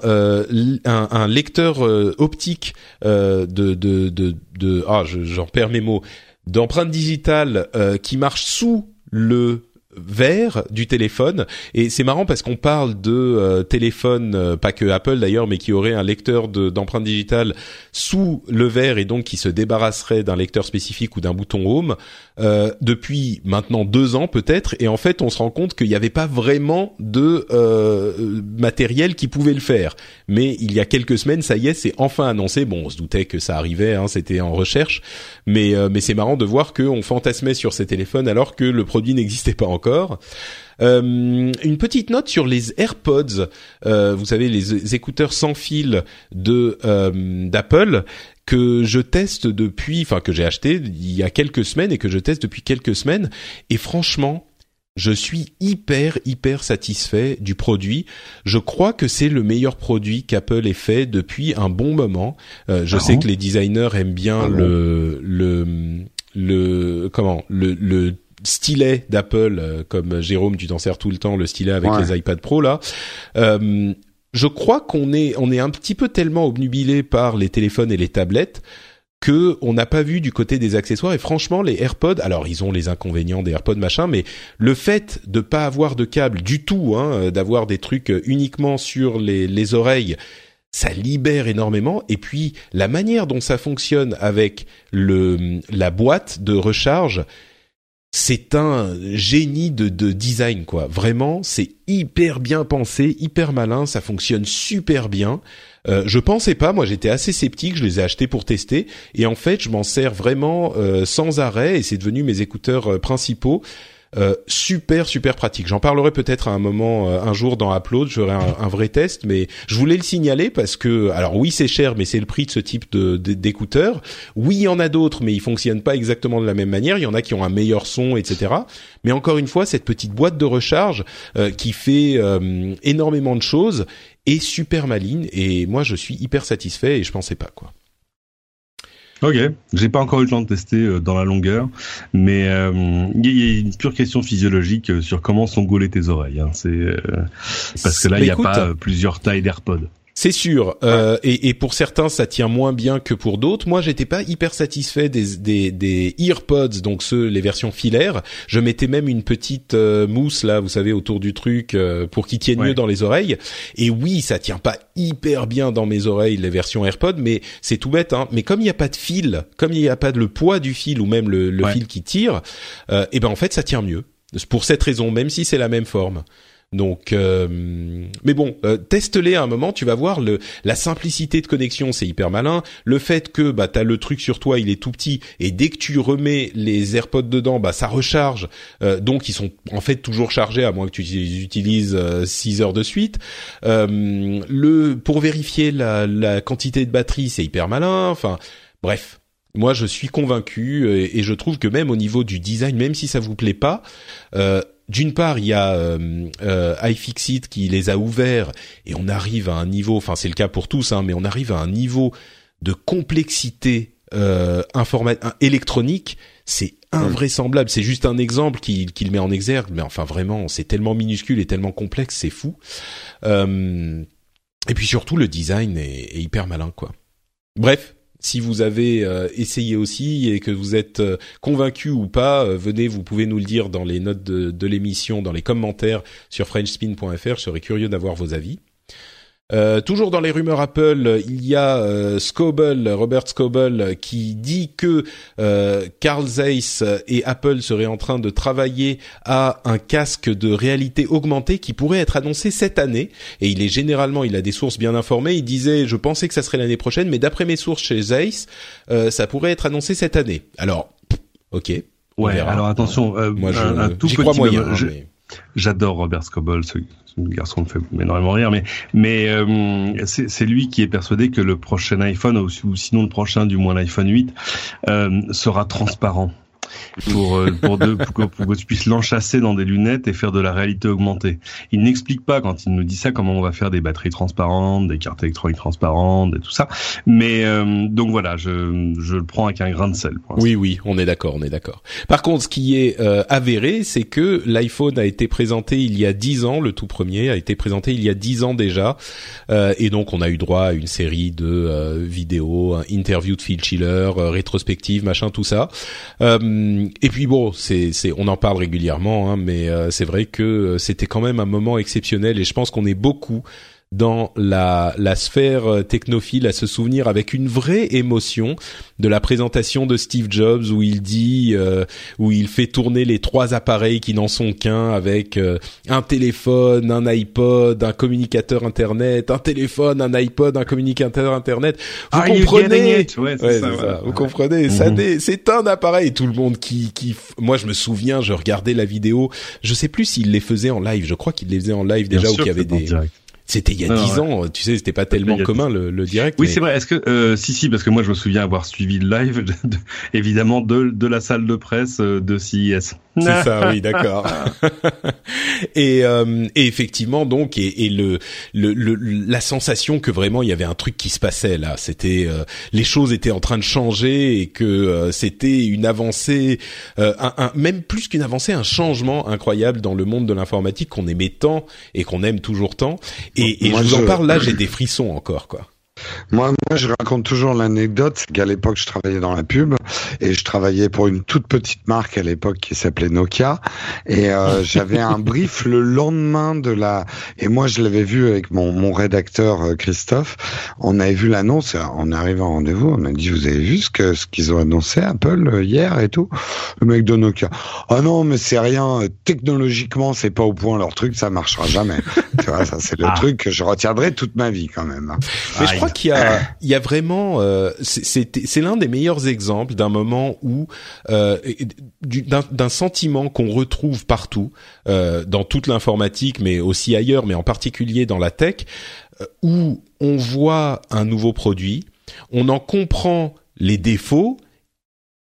lecteur optique de, ah, j'en perds mes mots, d'empreinte digitale qui marche sous le vert du téléphone. Et c'est marrant parce qu'on parle de euh, téléphone euh, pas que Apple d'ailleurs mais qui aurait un lecteur d'empreinte digitale sous le verre et donc qui se débarrasserait d'un lecteur spécifique ou d'un bouton home euh, depuis maintenant deux ans peut-être. Et en fait on se rend compte qu'il n'y avait pas vraiment de matériel qui pouvait le faire. Mais il y a quelques semaines ça y est c'est enfin annoncé. Bon on se doutait que ça arrivait hein, c'était en recherche. Mais mais c'est marrant de voir qu'on fantasmait sur ces téléphones alors que le produit n'existait pas encore encore. Euh, une petite note sur les AirPods, euh, vous savez les écouteurs sans fil de euh, d'Apple que je teste depuis, enfin que j'ai acheté il y a quelques semaines et que je teste depuis quelques semaines. Et franchement, je suis hyper hyper satisfait du produit. Je crois que c'est le meilleur produit qu'Apple ait fait depuis un bon moment. je ah sais que les designers aiment bien ah le le le comment le le stylet d'Apple, euh, comme Jérôme, tu t'en sers tout le temps, le stylet avec les iPad Pro là. Euh, je crois qu'on est on est un petit peu tellement obnubilé par les téléphones et les tablettes que on n'a pas vu du côté des accessoires. Et franchement les AirPods alors ils ont les inconvénients des AirPods machin mais le fait de pas avoir de câble du tout hein, d'avoir des trucs uniquement sur les, les oreilles ça libère énormément. Et puis la manière dont ça fonctionne avec le la boîte de recharge c'est un génie de, de, design quoi. Vraiment, c'est hyper bien pensé, hyper malin, ça fonctionne super bien. Euh, je pensais pas, moi j'étais assez sceptique, je les ai achetés pour tester et en fait je m'en sers vraiment euh, sans arrêt et c'est devenu mes écouteurs euh, principaux. Euh, super super pratique. J'en parlerai peut-être à un moment euh, un jour dans Upload, j'aurai un, un, vrai test, mais je voulais le signaler parce que alors oui c'est cher, mais c'est le prix de ce type de d'écouteurs. Oui il y en a d'autres, mais ils fonctionnent pas exactement de la même manière. Il y en a qui ont un meilleur son, etc. Mais encore une fois cette petite boîte de recharge euh, qui fait énormément de choses est super maligne et moi je suis hyper satisfait et je pensais pas quoi. Ok, j'ai pas encore eu le temps de tester euh, dans la longueur, mais euh, il y a une pure question physiologique euh, sur comment sont gaulées tes oreilles. Hein. C'est parce que là, il n'y a pas plusieurs tailles d'AirPods. C'est sûr, euh, et, et, pour certains ça tient moins bien que pour d'autres. Moi, j'étais pas hyper satisfait des, des, des earpods, donc ceux les versions filaires. Je mettais même une petite euh, mousse là, vous savez, autour du truc euh, pour qu'ils tiennent mieux dans les oreilles. Et oui, ça tient pas hyper bien dans mes oreilles les versions AirPods, mais c'est tout bête. Hein. Mais comme il n'y a pas de fil, comme il n'y a pas de le poids du fil ou même le, le fil qui tire, et euh, eh ben en fait ça tient mieux. Pour cette raison, même si c'est la même forme. Donc, euh, mais bon, euh, teste-les à un moment, tu vas voir le la simplicité de connexion, c'est hyper malin. Le fait que bah t'as le truc sur toi, il est tout petit et dès que tu remets les AirPods dedans, bah ça recharge. Euh, donc ils sont en fait toujours chargés à moins que tu les utilises 6 heures de suite. le pour vérifier la, quantité de batterie, c'est hyper malin. Enfin, bref, moi, je suis convaincu et, et, je trouve que même au niveau du design, même si ça vous plaît pas, euh, d'une part, il y a euh, euh, iFixit qui les a ouverts et on arrive à un niveau, enfin c'est le cas pour tous, hein, mais on arrive à un niveau de complexité euh, électronique, c'est invraisemblable. C'est juste un exemple qui, qui, le met en exergue, mais enfin vraiment, c'est tellement minuscule et tellement complexe, c'est fou. Euh, et puis surtout, le design est, est hyper malin, quoi. Bref, si vous avez essayé aussi et que vous êtes convaincu ou pas, venez, vous pouvez nous le dire dans les notes de, de l'émission, dans les commentaires sur frenchspin.fr. Je serais curieux d'avoir vos avis. Euh, toujours dans les rumeurs Apple, il y a euh, Scoble, Robert Scoble, qui dit que euh, Carl Zeiss et Apple seraient en train de travailler à un casque de réalité augmentée qui pourrait être annoncé cette année. Et il est généralement, il a des sources bien informées. Il disait, je pensais que ça serait l'année prochaine, mais d'après mes sources chez Zeiss, euh, ça pourrait être annoncé cette année. Alors, ok. Ouais. Alors attention, moi je, un, tout petit crois moyen. J'adore Robert Scoble, ce, garçon me fait énormément rire, mais euh, c'est lui qui est persuadé que le prochain iPhone ou, sinon le prochain, du moins l'iPhone 8, euh, sera transparent pour euh, pour, de, pour, que, pour, que, tu puisses l'enchasser dans des lunettes et faire de la réalité augmentée. Il n'explique pas quand il nous dit ça comment on va faire des batteries transparentes, des cartes électroniques transparentes et tout ça. Mais euh, donc voilà, je je le prends avec un grain de sel. oui oui, on est d'accord, on est d'accord. Par contre, ce qui est euh, avéré, c'est que l'iPhone a été présenté il y a dix ans, le tout premier a été présenté il y a dix ans déjà, et donc on a eu droit à une série de vidéos, interviews de Phil Schiller, rétrospectives, machin, tout ça. Euh, et puis bon, on en parle régulièrement, hein, mais euh, c'est vrai que euh, c'était quand même un moment exceptionnel et je pense qu'on est beaucoup dans la, la sphère euh, technophile à se souvenir avec une vraie émotion de la présentation de Steve Jobs où il dit euh, où il fait tourner les trois appareils qui n'en sont qu'un avec euh, un téléphone, un iPod, un communicateur internet, un téléphone, un iPod, un communicateur internet. Vous comprenez Vous comprenez Ça mhm. c'est un appareil. Tout le monde qui qui moi je me souviens, je regardais la vidéo. Je sais plus s'il les faisait en live. Je crois qu'il les faisait en live déjà ou qu'il y avait des c'était il y a dix ans, tu sais, c'était pas tellement commun le, le, direct. Oui, c'est vrai. Est-ce que euh, si si parce que moi je me souviens avoir suivi le live, évidemment de de la salle de presse euh, de CIS. C'est ça, oui, d'accord. et, euh, et, effectivement, donc, et, et le, le, la sensation que vraiment il y avait un truc qui se passait là, c'était euh, les choses étaient en train de changer et que euh, c'était une avancée, un, un, même plus qu'une avancée, un changement incroyable dans le monde de l'informatique qu'on aimait tant et qu'on aime toujours tant. Et, et je vous en parle là, j'ai des frissons encore, quoi. Moi, moi, je raconte toujours l'anecdote qu'à l'époque, je travaillais dans la pub et je travaillais pour une toute petite marque à l'époque qui s'appelait Nokia et euh, j'avais un brief le lendemain de la et moi je l'avais vu avec mon, mon rédacteur euh, Christophe. On avait vu l'annonce. On arrive en rendez-vous. On a dit vous avez vu ce que ce qu'ils ont annoncé Apple euh, hier et tout. Le mec de Nokia. Ah oh non mais c'est rien. Technologiquement c'est pas au point leur truc. Ça marchera jamais. tu vois ça c'est le ah. truc que je retiendrai toute ma vie quand même. Hein. Je crois qu'il y a il y a vraiment euh, c'est l'un des meilleurs exemples d'un moment où euh, d'un sentiment qu'on retrouve partout euh, dans toute l'informatique mais aussi ailleurs mais en particulier dans la tech euh, où on voit un nouveau produit on en comprend les défauts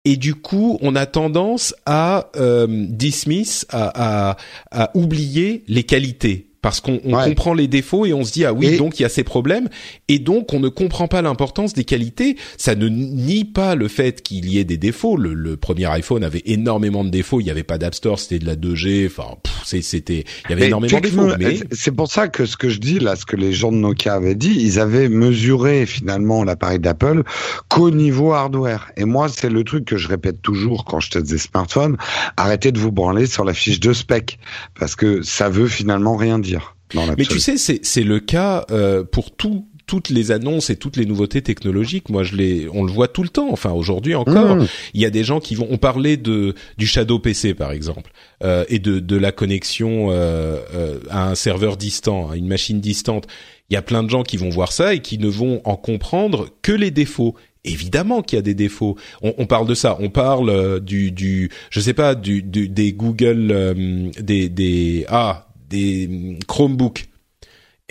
et du coup, on a tendance à euh, dismiss, à, à, à oublier les qualités parce qu'on comprend les défauts et on se dit ah oui donc il y a ces problèmes et donc on ne comprend pas l'importance des qualités. Ça ne nie pas le fait qu'il y ait des défauts. Le, premier iPhone avait énormément de défauts. Il n'y avait pas d'App Store, c'était de la 2G. Enfin, c'était il y avait énormément de défauts. Mais c'est pour ça que ce que je dis là, ce que les gens de Nokia avaient dit, ils avaient mesuré finalement l'appareil d'Apple qu'au niveau hardware. Et moi, c'est le truc que je répète toujours quand je teste des smartphones. Arrêtez de vous branler sur la fiche de spec parce que ça veut finalement rien dire. Mais tu sais, c'est le cas euh, pour tout toutes les annonces et toutes les nouveautés technologiques, moi je les, on le voit tout le temps. Enfin aujourd'hui encore, mmh. il y a des gens qui vont. On parlait de du Shadow PC par exemple euh, et de de la connexion euh, euh, à un serveur distant, à une machine distante. Il y a plein de gens qui vont voir ça et qui ne vont en comprendre que les défauts. Évidemment qu'il y a des défauts. On, on, parle de ça. On parle euh, du, du, je sais pas, du, du des Google, euh, des, des, ah, des Chromebooks.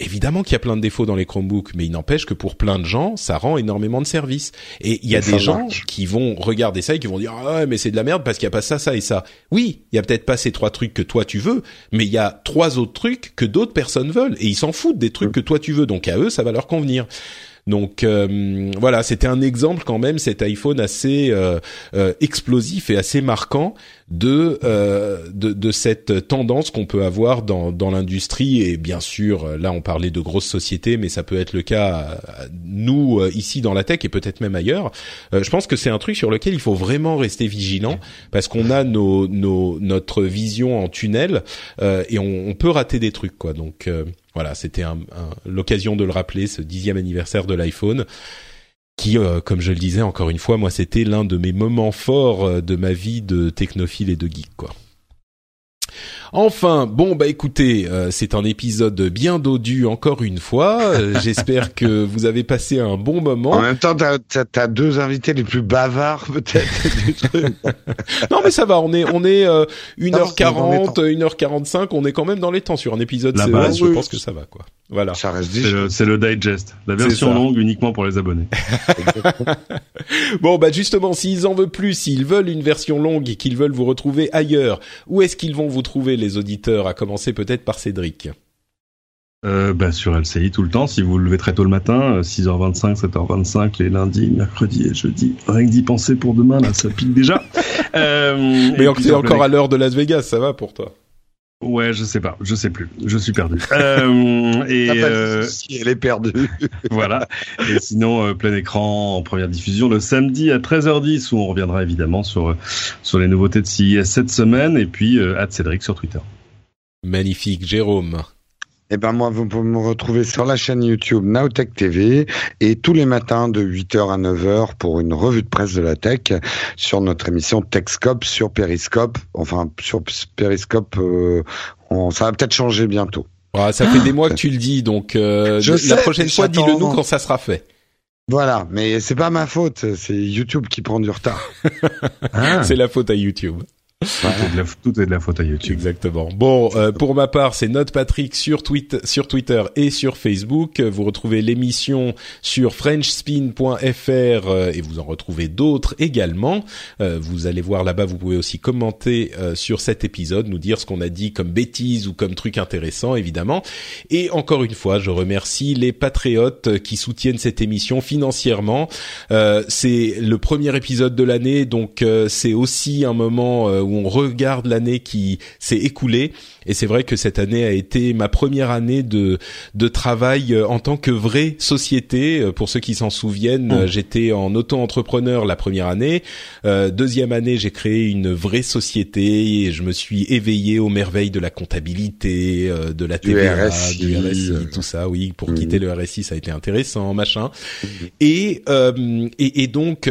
Évidemment qu'il y a plein de défauts dans les Chromebooks, mais il n'empêche que pour plein de gens, ça rend énormément de services. Et il y a des gens qui vont regarder ça et qui vont dire ah mais c'est de la merde parce qu'il y a pas ça, ça et ça. Oui, il y a peut-être pas ces trois trucs que toi tu veux, mais il y a trois autres trucs que d'autres personnes veulent et ils s'en foutent des trucs que toi tu veux. Donc à eux, ça va leur convenir. Donc euh, voilà, c'était un exemple quand même cet iPhone assez euh, euh, explosif et assez marquant de euh, de, de, cette tendance qu'on peut avoir dans, dans l'industrie. Et bien sûr là on parlait de grosses sociétés mais ça peut être le cas nous ici dans la tech et peut-être même ailleurs. Je pense que c'est un truc sur lequel il faut vraiment rester vigilant parce qu'on a nos, nos notre vision en tunnel et on, on, peut rater des trucs quoi. Donc voilà, c'était un, l'occasion de le rappeler, ce dixième anniversaire de l'iPhone, qui, euh, comme je le disais encore une fois, moi, c'était l'un de mes moments forts euh, de ma vie de technophile et de geek, quoi. Enfin, bon bah écoutez, euh, c'est un épisode bien dodu encore une fois. Euh, j'espère que vous avez passé un bon moment. En même temps, t'as as, deux invités les plus bavards peut-être du truc. non mais ça va, on est on est 1h40, 1h45, on est quand même dans les temps sur un épisode La base, je pense que ça va quoi. Voilà. Ça reste C'est le, le, digest, la version longue uniquement pour les abonnés. bon bah justement, s'ils en veulent plus, s'ils veulent une version longue et qu'ils veulent vous retrouver ailleurs, où est-ce qu'ils vont vous trouver les auditeurs, à commencer peut-être par Cédric euh, bah, sur LCI tout le temps, si vous le levez très tôt le matin, 6h25, euh, 7h25, les lundis, mercredis et jeudi. Rien que d'y penser pour demain, là, ça pique déjà. euh, Mais c'est encore à l'heure de Las Vegas, ça va pour toi Ouais, je sais pas, je sais plus, je suis perdu. euh, et euh, elle est perdue. voilà. Et sinon, euh, plein écran en première diffusion le samedi à 13h10 où on reviendra évidemment sur sur les nouveautés de CIS cette semaine et puis euh, Cédric sur Twitter. Magnifique, Jérôme. Eh ben moi, vous pouvez me retrouver sur la chaîne YouTube Nowtech TV et tous les matins de 8h à 9h pour une revue de presse de la tech sur notre émission Techscope sur Periscope. Enfin, sur Periscope, euh, on, ça va peut-être changer bientôt. Ah, ça fait des mois que tu le dis, donc euh, la prochaine fois, dis-le nous quand ça sera fait. Voilà, mais c'est pas ma faute, c'est YouTube qui prend du retard. C'est la faute à YouTube. Tout, est de la, faute à YouTube. Exactement. Bon, euh, pour ma part, c'est Note Patrick sur, Twitter et sur Facebook. Vous retrouvez l'émission sur frenchspin.fr euh, et vous en retrouvez d'autres également. Euh, vous allez voir là-bas, vous pouvez aussi commenter sur cet épisode, nous dire ce qu'on a dit comme bêtises ou comme truc intéressant, évidemment. Et encore une fois, je remercie les patriotes qui soutiennent cette émission financièrement. c'est le premier épisode de l'année, donc c'est aussi un moment où on regarde l'année qui s'est écoulée. Et c'est vrai que cette année a été ma première année de de travail euh, en tant que vraie société. Euh, pour ceux qui s'en souviennent, mmh. j'étais en auto-entrepreneur la première année. Euh, deuxième année, j'ai créé une vraie société et je me suis éveillé aux merveilles de la comptabilité, de la TVA, du RSI, tout ça. Oui, pour mmh. quitter le RSI, ça a été intéressant, machin. Mmh. Et, et, et donc,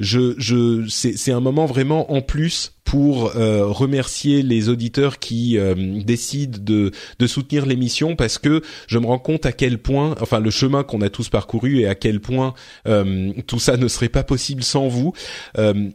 je je c'est un moment vraiment en plus pour euh, remercier les auditeurs qui euh, décident de, de soutenir l'émission parce que je me rends compte à quel point, enfin le chemin qu'on a tous parcouru et à quel point euh, tout ça ne serait pas possible sans vous.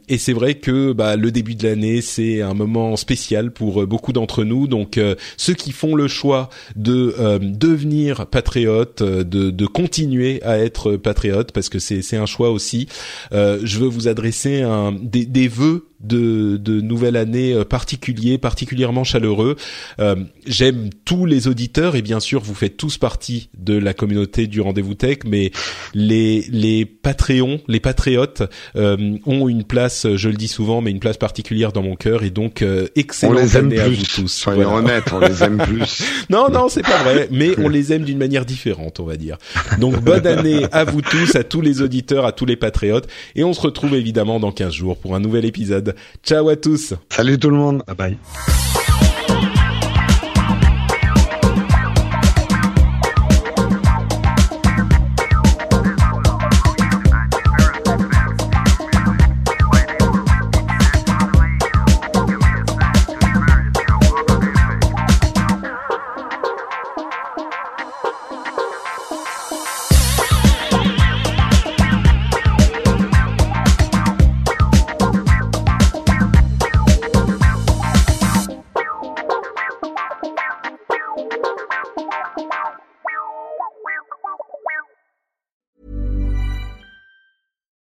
et c'est vrai que bah, le début de l'année c'est un moment spécial pour beaucoup d'entre nous. Donc ceux qui font le choix de devenir patriote, de, de continuer à être patriote parce que c'est c'est un choix aussi. je veux vous adresser un, des, des vœux de, de nouvelle année euh, particulier, particulièrement chaleureux. Euh, J'aime tous les auditeurs et bien sûr vous faites tous partie de la communauté du rendez-vous tech, mais les les Patreons, les patriotes euh, ont une place, je le dis souvent, mais une place particulière dans mon cœur et donc euh, excellente année à vous tous. Soyons honnêtes, on les aime plus. non non c'est pas vrai, mais on les aime d'une manière différente, on va dire. Donc bonne année à vous tous, à tous les auditeurs, à tous les patriotes et on se retrouve évidemment dans 15 jours pour un nouvel épisode. Ciao à tous. Salut tout le monde. Bye bye.